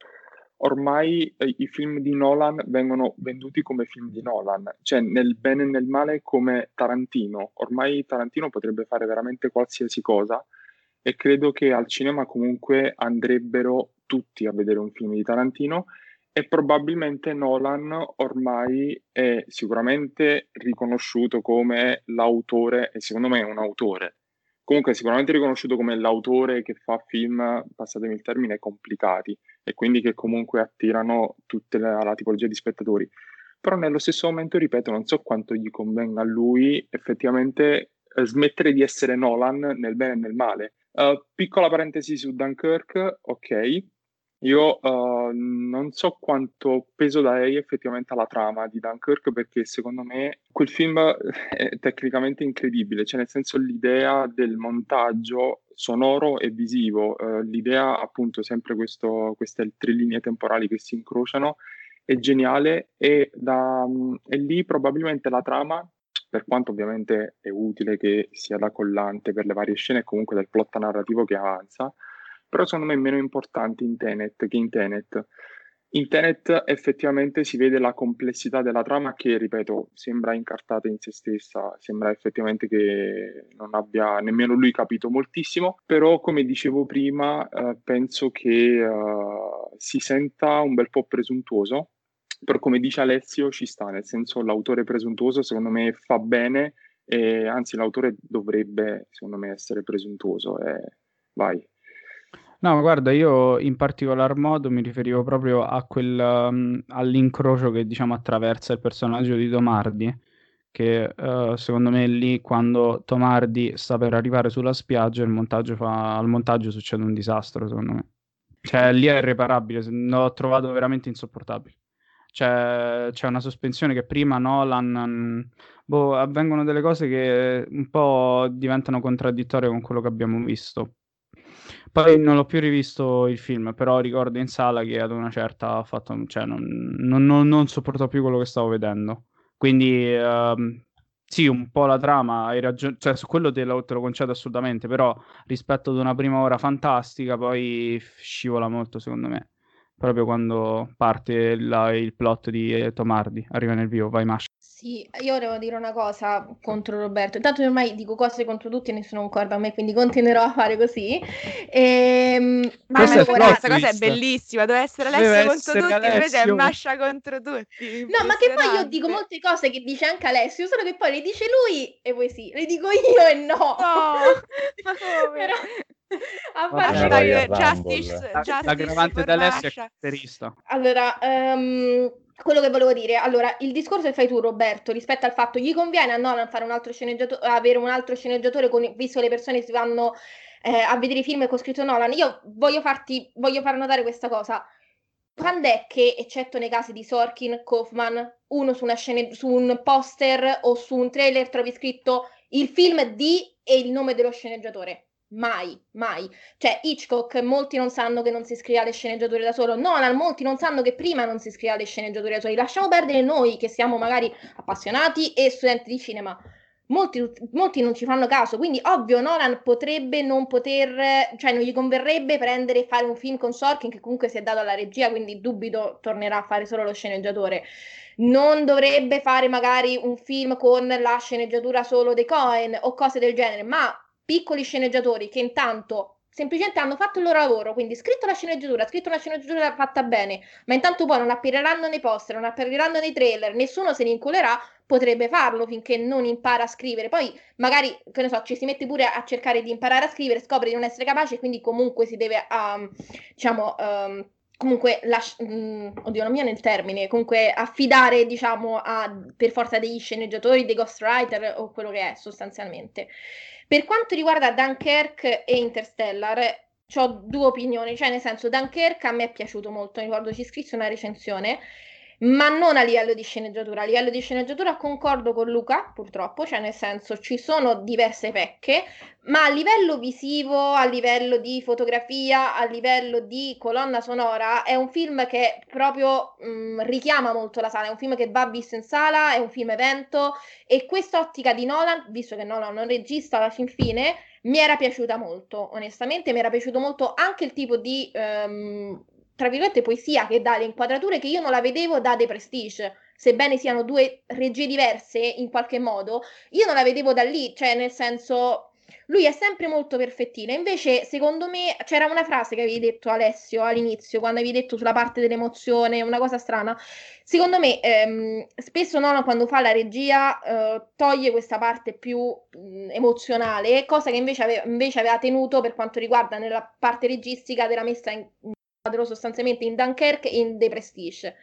D: ormai eh, i film di Nolan vengono venduti come film di Nolan, cioè nel bene e nel male come Tarantino. Ormai Tarantino potrebbe fare veramente qualsiasi cosa e credo che al cinema comunque andrebbero tutti a vedere un film di Tarantino e probabilmente Nolan ormai è sicuramente riconosciuto come l'autore e secondo me è un autore comunque sicuramente riconosciuto come l'autore che fa film, passatemi il termine, complicati e quindi che comunque attirano tutta la, la tipologia di spettatori. Però nello stesso momento, ripeto, non so quanto gli convenga a lui effettivamente eh, smettere di essere Nolan nel bene e nel male. Uh, piccola parentesi su Dunkirk, ok, io uh, non so quanto peso darei effettivamente alla trama di Dunkirk perché secondo me quel film è tecnicamente incredibile, cioè nel senso l'idea del montaggio sonoro e visivo, uh, l'idea appunto sempre questo, queste tre linee temporali che si incrociano è geniale e, da, e lì probabilmente la trama per quanto ovviamente è utile che sia da collante per le varie scene e comunque del plot narrativo che avanza, però secondo me meno importante in Tenet che in Tenet. In Tenet effettivamente si vede la complessità della trama che, ripeto, sembra incartata in se stessa, sembra effettivamente che non abbia nemmeno lui capito moltissimo, però come dicevo prima eh, penso che eh, si senta un bel po' presuntuoso, però come dice Alessio ci sta, nel senso l'autore presuntuoso secondo me fa bene e anzi l'autore dovrebbe secondo me essere presuntuoso e vai.
A: No, guarda, io in particolar modo mi riferivo proprio a quel, um, all'incrocio che diciamo attraversa il personaggio di Tomardi, che uh, secondo me lì quando Tomardi sta per arrivare sulla spiaggia, il montaggio fa, al montaggio succede un disastro, secondo me. Cioè, lì è irreparabile, l'ho trovato veramente insopportabile. Cioè, c'è una sospensione che prima Nolan... Boh, avvengono delle cose che un po' diventano contraddittorie con quello che abbiamo visto poi non l'ho più rivisto il film, però ricordo in sala che ad una certa ha fatto, cioè non, non, non, non sopporto più quello che stavo vedendo. Quindi uh, sì, un po' la trama, hai ragione, cioè su quello te lo, te lo, concedo assolutamente, però rispetto ad una prima ora fantastica poi scivola molto secondo me. proprio quando parte la, il plot di Tom Hardy, arriva nel vivo, vai Masha.
E: Sì, io devo dire una cosa contro Roberto. Intanto ormai dico cose contro tutti e nessuno concorda a me, quindi continuerò a fare così. Ehm,
C: ma
A: Questo è
C: questa cosa è bellissima, deve essere Alessio
A: Deve
C: contro
A: essere
C: tutti, invece è
A: Alessio.
C: Masha contro tutti.
E: No, ma che poi io dico molte cose che dice anche Alessio, solo che poi le dice lui e voi sì, le dico io e no.
C: No, ma come?
E: Però, a parte
C: justice,
A: La-
C: justice
A: L'aggravante d'Alessio è caratterista.
E: Allora, ehm, quello che volevo dire, allora, il discorso che fai tu, Roberto, rispetto al fatto gli conviene a Nolan fare un altro sceneggiatore, avere un altro sceneggiatore, con, visto che le persone si vanno eh, a vedere i film con scritto Nolan, io voglio farti, voglio far notare questa cosa. Quando è che, eccetto nei casi di Sorkin, Kaufman, uno su, scene- su un poster o su un trailer trovi scritto il film di e il nome dello sceneggiatore? Mai, mai. Cioè, Hitchcock, molti non sanno che non si scrive alle sceneggiature da solo. Nolan, molti non sanno che prima non si scrive alle sceneggiature da soli. Lasciamo perdere noi che siamo magari appassionati e studenti di cinema. Molti, molti non ci fanno caso, quindi ovvio Nolan potrebbe non poter, cioè non gli converrebbe prendere e fare un film con Sorkin che comunque si è dato alla regia, quindi dubito tornerà a fare solo lo sceneggiatore. Non dovrebbe fare magari un film con la sceneggiatura solo dei Cohen o cose del genere, ma piccoli sceneggiatori che intanto semplicemente hanno fatto il loro lavoro, quindi scritto la sceneggiatura, scritto una sceneggiatura fatta bene, ma intanto poi non appariranno nei poster, non appariranno nei trailer, nessuno se ne inculerà, potrebbe farlo finché non impara a scrivere. Poi magari, che ne so, ci si mette pure a cercare di imparare a scrivere, scopre di non essere capace quindi comunque si deve, um, diciamo, um, comunque, lasci- mm, oddio, non mi viene il termine, comunque affidare, diciamo, a, per forza degli sceneggiatori, dei ghostwriter o quello che è sostanzialmente. Per quanto riguarda Dunkirk e Interstellar, ho due opinioni, cioè nel senso Dunkirk a me è piaciuto molto, mi ricordo ci scrissi una recensione, ma non a livello di sceneggiatura. A livello di sceneggiatura concordo con Luca, purtroppo, cioè nel senso ci sono diverse pecche, ma a livello visivo, a livello di fotografia, a livello di colonna sonora, è un film che proprio mh, richiama molto la sala, è un film che va visto in sala, è un film evento e quest'ottica di Nolan, visto che Nolan un regista alla fin fine, mi era piaciuta molto, onestamente, mi era piaciuto molto anche il tipo di, ehm, tra virgolette, poesia che dà le inquadrature che io non la vedevo da The Prestige, sebbene siano due regie diverse in qualche modo, io non la vedevo da lì, cioè nel senso... Lui è sempre molto perfettino, invece secondo me c'era una frase che avevi detto Alessio all'inizio, quando avevi detto sulla parte dell'emozione, una cosa strana. Secondo me ehm, spesso Nolan quando fa la regia eh, toglie questa parte più mh, emozionale, cosa che invece aveva, invece aveva tenuto per quanto riguarda nella parte registica della messa in sostanzialmente in Dunkirk e in The Prestige.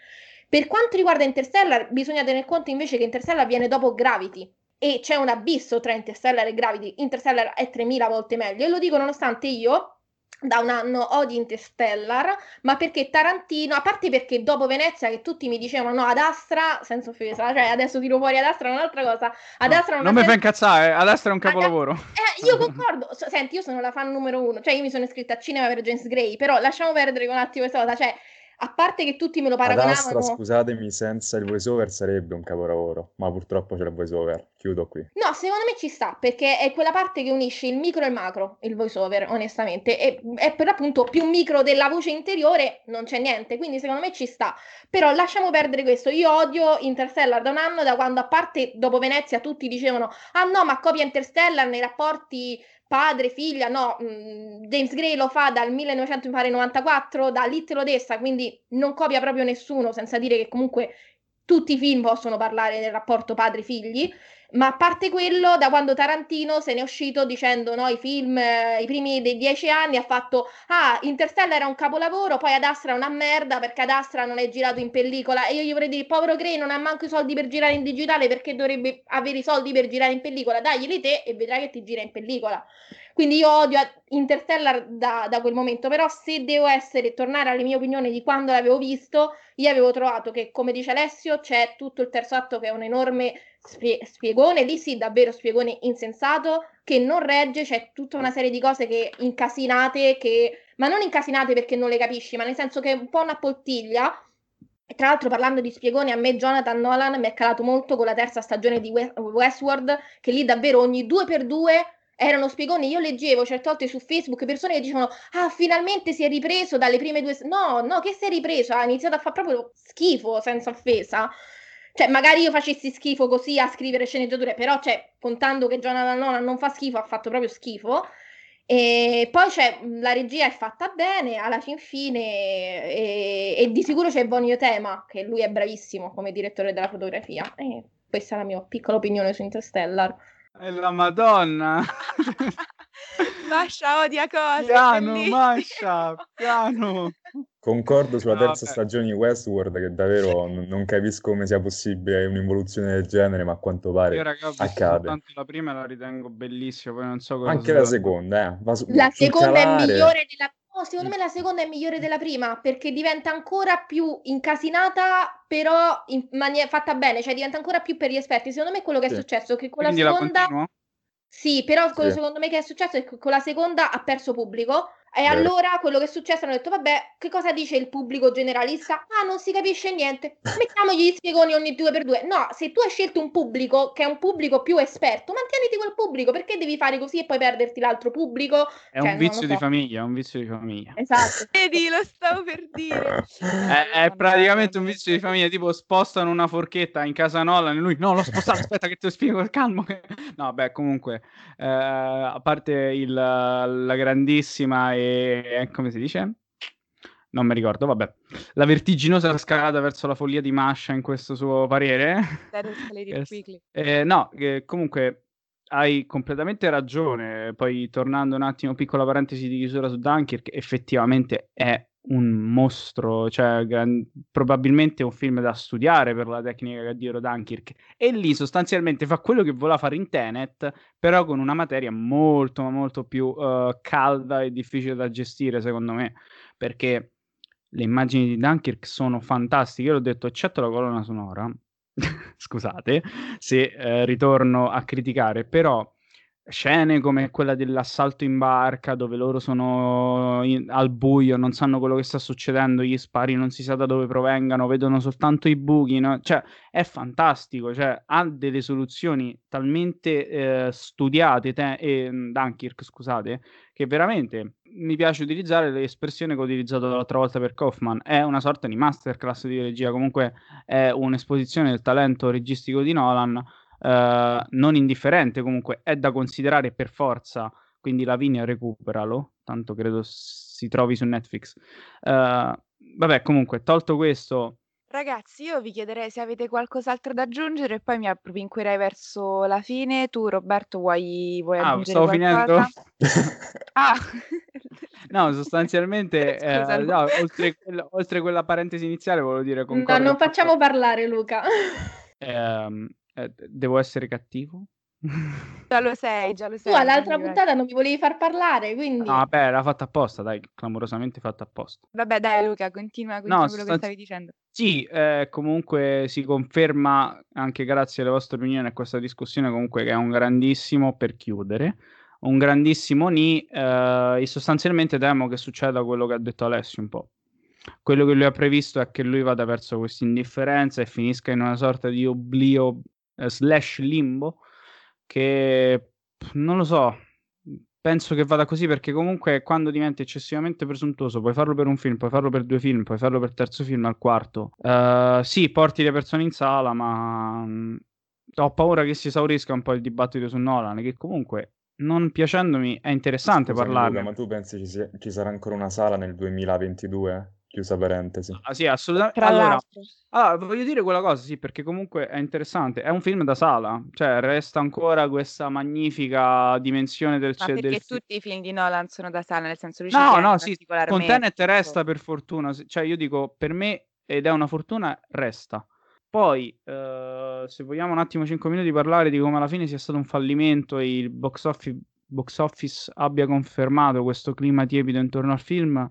E: Per quanto riguarda Interstellar, bisogna tener conto invece che Interstellar viene dopo Gravity e c'è un abisso tra Interstellar e Gravity. Interstellar è 3000 volte meglio e lo dico nonostante io da un anno odi Interstellar, ma perché Tarantino, a parte perché dopo Venezia che tutti mi dicevano no, ad Astra, senza offesa, cioè adesso tiro fuori ad Astra è un'altra cosa, ad
A: No,
E: Astra
A: non mi fa incazzare, ad Astra è un
E: Ad-
A: capolavoro.
E: eh, io concordo, senti, io sono la fan numero uno, cioè io mi sono iscritta a cinema per James Gray, però lasciamo perdere un attimo questa cosa, cioè a parte che tutti me lo
B: Ad Astra,
E: paragonavano...
B: scusatemi, senza il voiceover sarebbe un capolavoro, ma purtroppo c'è il voiceover. Chiudo qui.
E: No, secondo me ci sta, perché è quella parte che unisce il micro e il macro, il voiceover, onestamente, e è per l'appunto più micro della voce interiore, non c'è niente, quindi secondo me ci sta. Però lasciamo perdere questo, io odio Interstellar da un anno, da quando a parte dopo Venezia tutti dicevano ah no, ma copia Interstellar nei rapporti padre-figlia, no, mh, James Gray lo fa dal 1994, da Little Odessa, quindi non copia proprio nessuno, senza dire che comunque tutti i film possono parlare del rapporto padre-figli, ma a parte quello, da quando Tarantino se ne è uscito dicendo no, i film, eh, i primi dei dieci anni, ha fatto ah, Interstellar era un capolavoro, poi Ad Astra è una merda perché Ad Astra non è girato in pellicola e io gli vorrei dire, povero Gray non ha manco i soldi per girare in digitale perché dovrebbe avere i soldi per girare in pellicola, daglieli te e vedrai che ti gira in pellicola. Quindi io odio Interstellar da, da quel momento, però se devo essere, tornare alle mie opinioni di quando l'avevo visto, io avevo trovato che, come dice Alessio, c'è tutto il terzo atto che è un enorme spie- spiegone, lì sì, davvero spiegone insensato, che non regge, c'è tutta una serie di cose che incasinate, che... ma non incasinate perché non le capisci, ma nel senso che è un po' una poltiglia. Tra l'altro, parlando di spiegoni, a me Jonathan Nolan mi è calato molto con la terza stagione di We- Westworld, che lì davvero ogni due per due erano spiegoni. Io leggevo certe volte su Facebook persone che dicevano: Ah, finalmente si è ripreso dalle prime due. No, no, che si è ripreso? Ha iniziato a fare proprio schifo senza offesa. Cioè, magari io facessi schifo così a scrivere sceneggiature, però, cioè, contando che Jonathan Nolan non fa schifo, ha fatto proprio schifo. E poi c'è la regia è fatta bene alla fin fine e, e di sicuro c'è Bonio Tema, che lui è bravissimo come direttore della fotografia. E questa è la mia piccola opinione su Interstellar.
A: È la Madonna!
C: Masha odia cose.
A: Piano. Masha, piano.
B: Concordo sulla
A: No,
B: terza
A: vabbè.
B: stagione di Westworld, che davvero n- non capisco come sia possibile un'involuzione del genere, ma a quanto
A: Io
B: pare
A: raga, ho visto
B: accade.
A: soltanto la prima la ritengo bellissima, poi non so cosa
B: Anche la seconda, eh. Va su-
E: La seconda è
B: calare.
E: migliore della no, secondo me la seconda è migliore della prima perché diventa ancora più incasinata, però in maniera fatta bene, cioè diventa ancora più per gli esperti. Secondo me quello che è
B: Sì.
E: successo è che con
A: Quindi
E: la
A: la
E: seconda
A: continuo?
E: Sì, però
B: Sì.
E: secondo me che è successo è che con la seconda ha perso pubblico. E allora quello che è successo hanno detto: Vabbè, che cosa dice il pubblico generalista? Ah, non si capisce niente. Mettiamogli gli spiegoni ogni due per due. No, se tu hai scelto un pubblico che è un pubblico più esperto, mantieniti quel pubblico. Perché devi fare così e poi perderti l'altro pubblico?
A: È
E: Cioè,
A: un vizio
E: lo
A: di
E: so.
A: famiglia, è un vizio di famiglia.
E: Esatto.
C: Vedi, lo stavo per dire.
A: È, è praticamente un vizio di famiglia, tipo spostano una forchetta in casa Nolan e lui no, l'ho spostata, aspetta che te lo spiego, calmo. che-" No, beh, comunque, eh, a parte il- la grandissima e come si dice? Non mi ricordo, vabbè. La vertiginosa scalata verso la follia di Masha in questo suo parere. Eh, no, che comunque hai completamente ragione. Poi tornando un attimo, piccola parentesi di chiusura su Dunkirk, effettivamente è un mostro, cioè gran- probabilmente un film da studiare per la tecnica dietro Dunkirk. E lì sostanzialmente fa quello che voleva fare in Tenet, però con una materia molto, molto più eh, calda e difficile da gestire, secondo me, perché le immagini di Dunkirk sono fantastiche. Io l'ho detto, eccetto la colonna sonora, scusate se eh, ritorno a criticare, però scene come quella dell'assalto in barca dove loro sono in- al buio, non sanno quello che sta succedendo, gli spari non si sa da dove provengano, vedono soltanto i buchi, no? cioè è fantastico, cioè ha delle soluzioni talmente eh, studiate, te- e, Dunkirk, scusate, che veramente mi piace utilizzare l'espressione che ho utilizzato l'altra volta per Kaufman, è una sorta di masterclass di regia, comunque è un'esposizione del talento registico di Nolan, eh, non indifferente comunque, è da considerare per forza, quindi Lavinia recuperalo, tanto credo si trovi su Netflix. Eh, vabbè, comunque, tolto questo,
C: Ragazzi, io vi chiederei se avete qualcos'altro da aggiungere e poi mi appropinquerei verso la fine. Tu, Roberto, vuoi, vuoi
A: ah,
C: aggiungere
A: stavo finendo?
C: qualcosa? Ah,
A: No, sostanzialmente, eh,
C: Scusa,
A: no, oltre, quella- oltre quella parentesi iniziale, volevo dire
E: No, non facciamo parlare Luca.
A: Ehm, eh, devo essere cattivo?
C: già lo sei, già lo
E: Tu
C: sei.
E: all'altra
C: quindi
E: puntata non mi volevi far parlare, quindi...
A: No, vabbè, era fatta apposta, dai, clamorosamente fatta apposta.
C: Vabbè, dai, Luca, continua, continua quello che
A: sostanzi-
C: stavi dicendo.
A: Sì, eh, comunque si conferma, anche grazie alle vostre opinioni a questa discussione, comunque che è un grandissimo, per chiudere, un grandissimo ni, eh, e sostanzialmente temo che succeda quello che ha detto Alessio un po'. Quello che lui ha previsto è che lui vada verso questa indifferenza e finisca in una sorta di oblio eh, slash limbo che non lo so, penso che vada così perché comunque quando diventi eccessivamente presuntuoso puoi farlo per un film, puoi farlo per due film, puoi farlo per terzo film, al quarto. Eh, sì, porti le persone in sala, ma mh, ho paura che si esaurisca un po' il dibattito su Nolan, che comunque non piacendomi è interessante
B: Scusami,
A: parlarne.
B: Luca, ma tu pensi ci, sia- ci sarà ancora una sala nel 2022? Chiusa parentesi.
A: Ah, sì, assolutamente.
C: Tra
A: Allora,
C: l'altro,
A: allora, voglio dire quella cosa, sì, perché comunque è interessante. È un film da sala, cioè resta ancora questa magnifica dimensione del,
C: ma
A: ce-
C: perché
A: del
C: tutti i film di Nolan sono da sala, nel senso ci
A: No, no, sì, con Tenet resta per fortuna, cioè io dico per me ed è una fortuna, resta. Poi, eh, se vogliamo un attimo 5 minuti parlare di come alla fine sia stato un fallimento e il box office, box office abbia confermato questo clima tiepido intorno al film,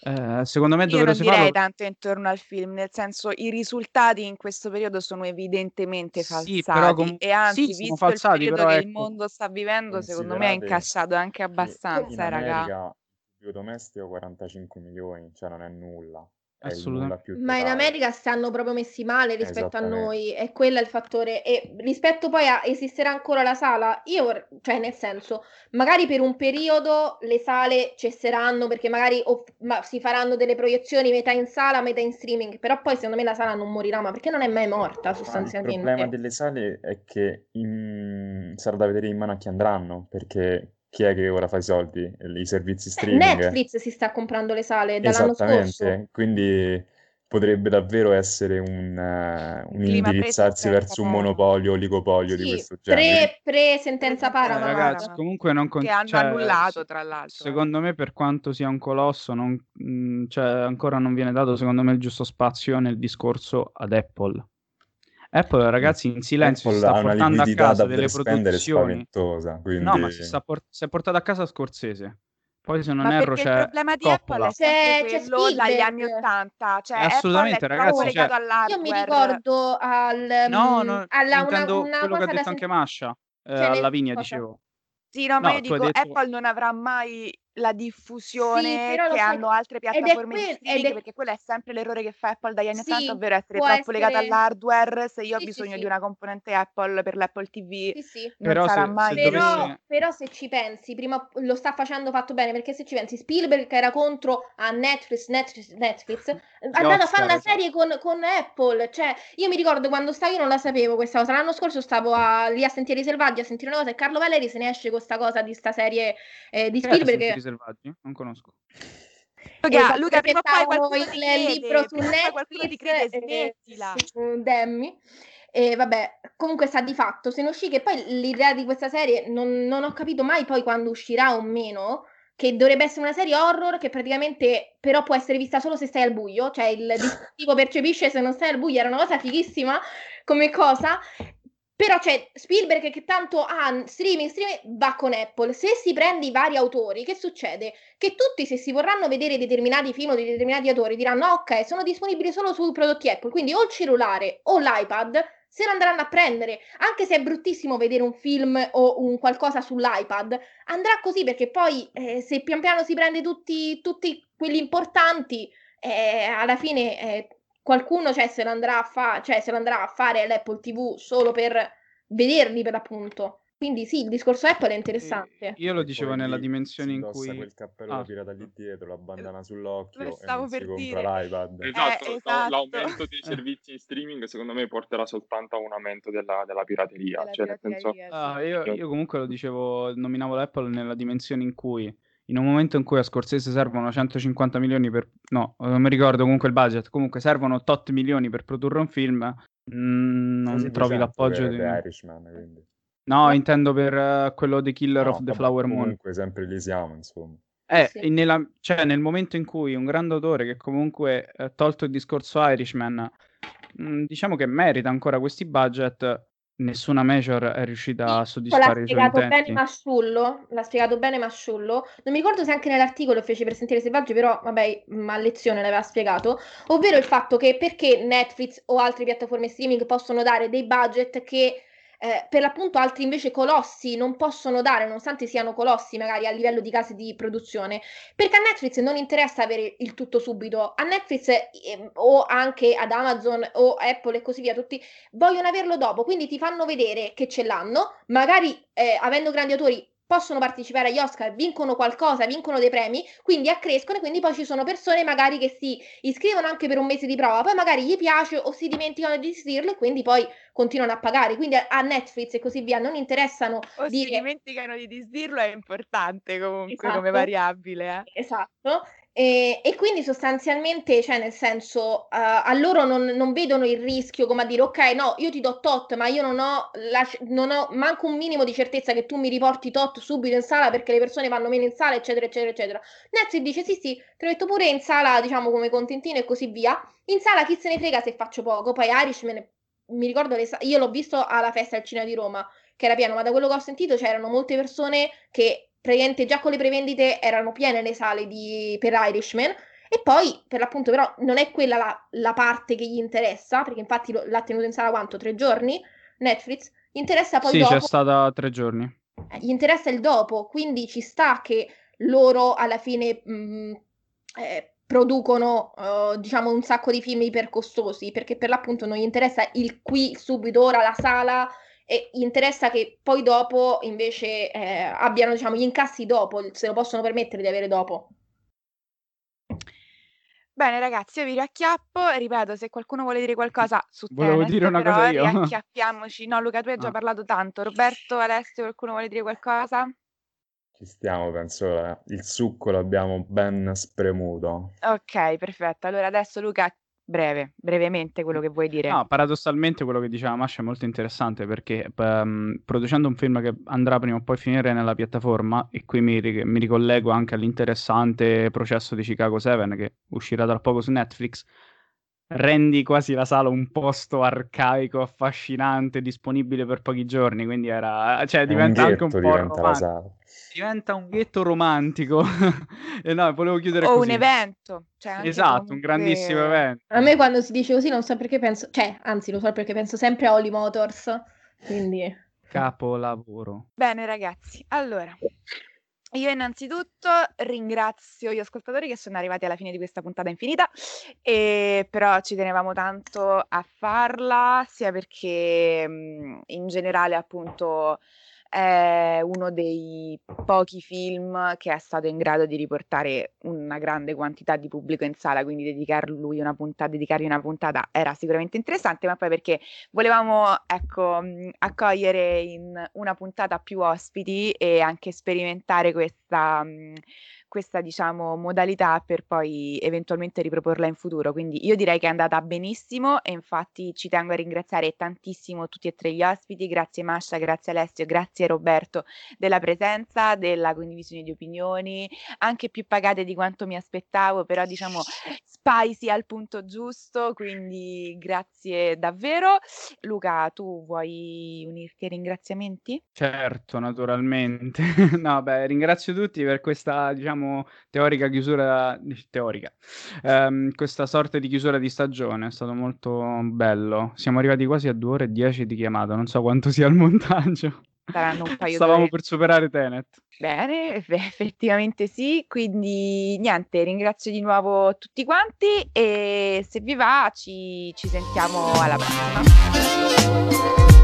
A: eh, secondo me
C: Io non direi
A: farlo.
C: tanto intorno al film, nel senso i risultati in questo periodo sono evidentemente
A: Sì,
C: falsati
A: però com-
C: e anzi,
A: sì,
C: visto
A: falsati,
C: il periodo
A: però
C: che il
A: ecco.
C: mondo sta vivendo, secondo me
B: Considerate
C: incassato anche
B: che in
C: abbastanza, eh, raga.
B: America il domestico 45 milioni, cioè non è nulla.
A: Assolutamente.
E: Ma in. America stanno proprio messi male rispetto a noi, e quello è il fattore. E rispetto poi a esisterà ancora la sala, io, cioè nel senso, magari per un periodo le sale cesseranno perché magari off- ma si faranno delle proiezioni metà in sala, metà in streaming, però poi secondo me la sala non morirà, ma perché non è mai morta
B: Ma il
E: sostanzialmente.
B: problema delle sale è che in- sarà da vedere in mano a chi andranno, perché chi è che ora fa i soldi? I servizi
E: Eh,
B: streaming?
E: Netflix si sta comprando le sale dall'anno scorso.
B: Esattamente, quindi potrebbe davvero essere un, eh, un indirizzarsi
C: pre-sentenza
B: verso un
C: Paramount.
B: monopolio, oligopolio di
E: Sì,
B: questo genere.
E: pre, pre sentenza
C: Eh,
E: Paramount.
A: ragazzi,
C: Paramount.
A: comunque non con-
C: che hanno
A: cioè,
C: annullato tra l'altro.
A: Secondo me, per quanto sia un colosso, non- mh, cioè, ancora non viene dato, secondo me, il giusto spazio nel discorso ad Apple. Apple, ragazzi, in silenzio si
B: Apple
A: sta
B: ha una
A: portando a casa delle produzioni.
B: spaventosa, quindi...
A: No, ma si, sta por- si è portato a casa Scorsese. Poi, se non
C: Ma
A: erro,
C: perché il
A: c'è
C: problema di Apple
A: Coppola.
C: è sempre
E: C'è- c'è
C: quello dagli anni
E: Spielberg.
C: 80, cioè
A: Eh, assolutamente,
C: Apple è
A: ragazzi, cioè-.
E: Io mi ricordo al,
A: No,
E: mm,
A: no,
E: alla una,
A: intendo
E: una
A: quello che ha detto anche
E: sen-
A: Masha, eh,
E: Cioè,
A: a
E: nel-
A: Lavinia,
E: cosa?
A: dicevo.
C: Sì, no, ma
A: No,
C: io
A: tu hai
C: dico,
A: detto-
C: Apple non avrà mai la diffusione
E: lo
C: che hanno altre piattaforme di
E: quel-
C: streaming,
E: è-
C: perché quello è sempre l'errore che fa Apple dagli anni
E: Sì,
C: 80, ovvero essere troppo legata
E: essere-
C: all'hardware. Se io ho
E: Sì, sì,
C: bisogno
E: sì.
C: di una componente Apple per l'Apple TV,
E: Sì, sì.
C: non
A: Però
C: sarà
A: se-
C: mai...
A: se
E: Però,
A: dovesse-
E: però se ci pensi, prima lo sta facendo fatto bene, perché se ci pensi, Spielberg che era contro a Netflix, Netflix, Netflix è andato a fare una
A: Oscar,
E: serie con, con Apple, cioè io mi ricordo quando stavo, io non la sapevo questa cosa, l'anno scorso stavo a- lì a Sentieri Selvaggi a sentire una cosa e Carlo Valeri se ne esce con sta cosa di sta serie eh, di
A: era
E: Spielberg.
A: Selvaggi? Non conosco.
C: Luca,
E: Esatto,
C: Luca, prima o poi qualcuno
E: il
C: crede,
E: libro su
C: prima o poi qualcuno ti crede,
E: Netflix, eh,
C: smettila.
E: su Demmy. E vabbè, comunque sta di fatto, se ne uscì che poi l'idea di questa serie non, non ho capito mai poi quando uscirà o meno, che dovrebbe essere una serie horror che praticamente però può essere vista solo se stai al buio, cioè il dispositivo percepisce se non stai al buio, era una cosa fighissima come cosa. Però c'è Spielberg che tanto ha streaming, streaming, va con Apple. Se si prende i vari autori, che succede? Che tutti, se si vorranno vedere determinati film o determinati autori, diranno: "Ah, Ok, sono disponibili solo sui prodotti Apple. Quindi o il cellulare o l'iPad se lo andranno a prendere. Anche se è bruttissimo vedere un film o un qualcosa sull'iPad, andrà così perché poi eh, se pian piano si prende tutti, tutti quelli importanti, eh, alla fine eh, qualcuno cioè, se lo andrà a fa- cioè, se lo andrà a fare l'Apple TV solo per vederli per l'appunto. Quindi sì, il discorso Apple è interessante.
A: Io lo dicevo
B: poi
A: nella dimensione
B: si
A: in cui...
B: quel cappello
A: Ah,
B: da pirata lì dietro, la bandana sull'occhio
C: Lo
B: e
C: stavo per
B: compra
C: dire.
B: l'iPad.
D: Esatto,
C: Eh, esatto.
D: l'aumento dei servizi in streaming secondo me porterà soltanto a un aumento della, della pirateria.
C: Della
D: cioè, nel senso,
C: pirateria, sì.
A: Ah, io, io comunque lo dicevo, nominavo l'Apple nella dimensione in cui, in un momento in cui a Scorsese servono 150 milioni per... No, non mi ricordo comunque il budget, comunque servono tot milioni per produrre un film, mm, non
B: Così
A: trovi
B: decente
A: l'appoggio
B: per
A: di...
B: Irishman, quindi.
A: No, intendo per eh, quello The Killer
B: No,
A: of the Flower Moon.
B: comunque sempre lì siamo, insomma.
A: Eh,
E: Sì.
A: nella- cioè, nel momento in cui un grande autore che comunque, eh, tolto il discorso Irishman, mh, diciamo che merita ancora questi budget, nessuna major è riuscita a soddisfare i suoi
E: spiegato bene
A: intenti.
E: Masciullo, l'ha spiegato bene Masciullo. Non mi ricordo se anche nell'articolo fece per Sentieri Selvaggi, però vabbè, ma a lezione l'aveva spiegato, ovvero il fatto che perché Netflix o altre piattaforme streaming possono dare dei budget che eh, per l'appunto altri invece colossi non possono dare, nonostante siano colossi magari a livello di case di produzione, perché a Netflix non interessa avere il tutto subito. A Netflix eh, o anche ad Amazon o Apple e così via, tutti vogliono averlo dopo, quindi ti fanno vedere che ce l'hanno, magari eh, avendo grandi autori possono partecipare agli Oscar, vincono qualcosa, vincono dei premi, quindi accrescono e quindi poi ci sono persone magari che si iscrivono anche per un mese di prova, poi magari gli piace o si dimenticano di iscriverlo e quindi poi continuano a pagare. Quindi a- Netflix e così via non interessano
C: O si
E: dire
C: dimenticano di disdirlo è importante comunque come
E: Esatto.
C: variabile. Eh.
E: Esatto. E, e quindi sostanzialmente, cioè nel senso, eh, a loro non, non vedono il rischio come a dire, ok, no, io ti do tot, ma io non ho, la, non ho manco un minimo di certezza che tu mi riporti tot subito in sala perché le persone vanno meno in sala, eccetera, eccetera, eccetera. Netflix dice, sì, sì, te lo metto pure in sala, diciamo, come contentino e così via. In sala chi se ne frega se faccio poco. Poi Irishman, mi ricordo, le io l'ho visto alla festa del cinema di Roma, che era pieno, ma da quello che ho sentito c'erano molte persone che praticamente già con le prevendite erano piene le sale di, per Irishman. E poi, per l'appunto, però, non è quella la, la parte che gli interessa, perché infatti lo- l'ha tenuto in sala quanto? Tre giorni? Netflix? Gli interessa poi
A: Sì,
E: dopo
A: c'è stata tre giorni.
E: eh, gli interessa il dopo, quindi ci sta che loro alla fine mh, eh, producono, uh, diciamo, un sacco di film ipercostosi, perché per l'appunto non gli interessa il qui, subito, ora, la sala, e interessa che poi dopo invece eh, abbiano, diciamo, gli incassi dopo, se lo possono permettere di avere dopo.
C: Bene ragazzi, io vi riacchiappo, ripeto, se qualcuno vuole dire qualcosa su
A: Volevo
C: Tenet,
A: dire una
C: però
A: cosa io.
C: riacchiappiamoci. No, Luca, tu hai già
A: Ah.
C: parlato tanto. Roberto, Alessio, qualcuno vuole dire qualcosa?
B: Ci stiamo, penso, eh, il succo l'abbiamo ben spremuto.
C: Ok, perfetto. Allora adesso Luca, breve, brevemente quello che vuoi dire.
A: No, paradossalmente quello che diceva Masha è molto interessante perché ehm, producendo un film che andrà prima o poi a finire nella piattaforma, e qui mi, mi ricollego anche all'interessante processo di Chicago 7 che uscirà tra poco su Netflix, rendi quasi la sala un posto arcaico, affascinante, disponibile per pochi giorni, quindi era, cioè
B: È un
A: diventa anche un
B: ghetto
A: po'
B: diventa la
A: romantico.
B: sala.
A: Diventa un ghetto romantico. e no, volevo chiudere
C: o un
A: così.
C: evento. Cioè anche
A: Esatto, un
C: comunque-
A: grandissimo evento.
E: A me quando si dice così non so perché penso, cioè, anzi lo so perché penso sempre a Holly Motors, quindi...
A: Capolavoro.
C: Bene ragazzi, allora, io innanzitutto ringrazio gli ascoltatori che sono arrivati alla fine di questa puntata infinita, e però ci tenevamo tanto a farla, sia perché mh, in generale appunto è uno dei pochi film che è stato in grado di riportare una grande quantità di pubblico in sala, quindi dedicargli una puntata, dedicargli una puntata era sicuramente interessante, ma poi perché volevamo ecco, accogliere in una puntata più ospiti e anche sperimentare questa, mh, questa diciamo, modalità per poi eventualmente riproporla in futuro. Quindi io direi che è andata benissimo e infatti ci tengo a ringraziare tantissimo tutti e tre gli ospiti, grazie Masha, grazie Alessio, grazie Roberto della presenza, della condivisione di opinioni, anche più pagate di quanto mi aspettavo, però diciamo spicy al punto giusto, quindi grazie davvero. Luca, tu vuoi unirti ai ringraziamenti?
A: Certo, naturalmente. No, beh, ringrazio tutti per questa, diciamo, teorica chiusura, teorica, Ehm, questa sorta di chiusura di stagione, è stato molto bello. Siamo arrivati quasi a due ore e dieci di chiamata, non so quanto sia il montaggio.
C: Saranno un paio
A: Stavamo
C: d'ore.
A: per superare Tenet.
C: Bene, eff- effettivamente sì, quindi niente, ringrazio di nuovo tutti quanti e se vi va ci, ci sentiamo alla prossima.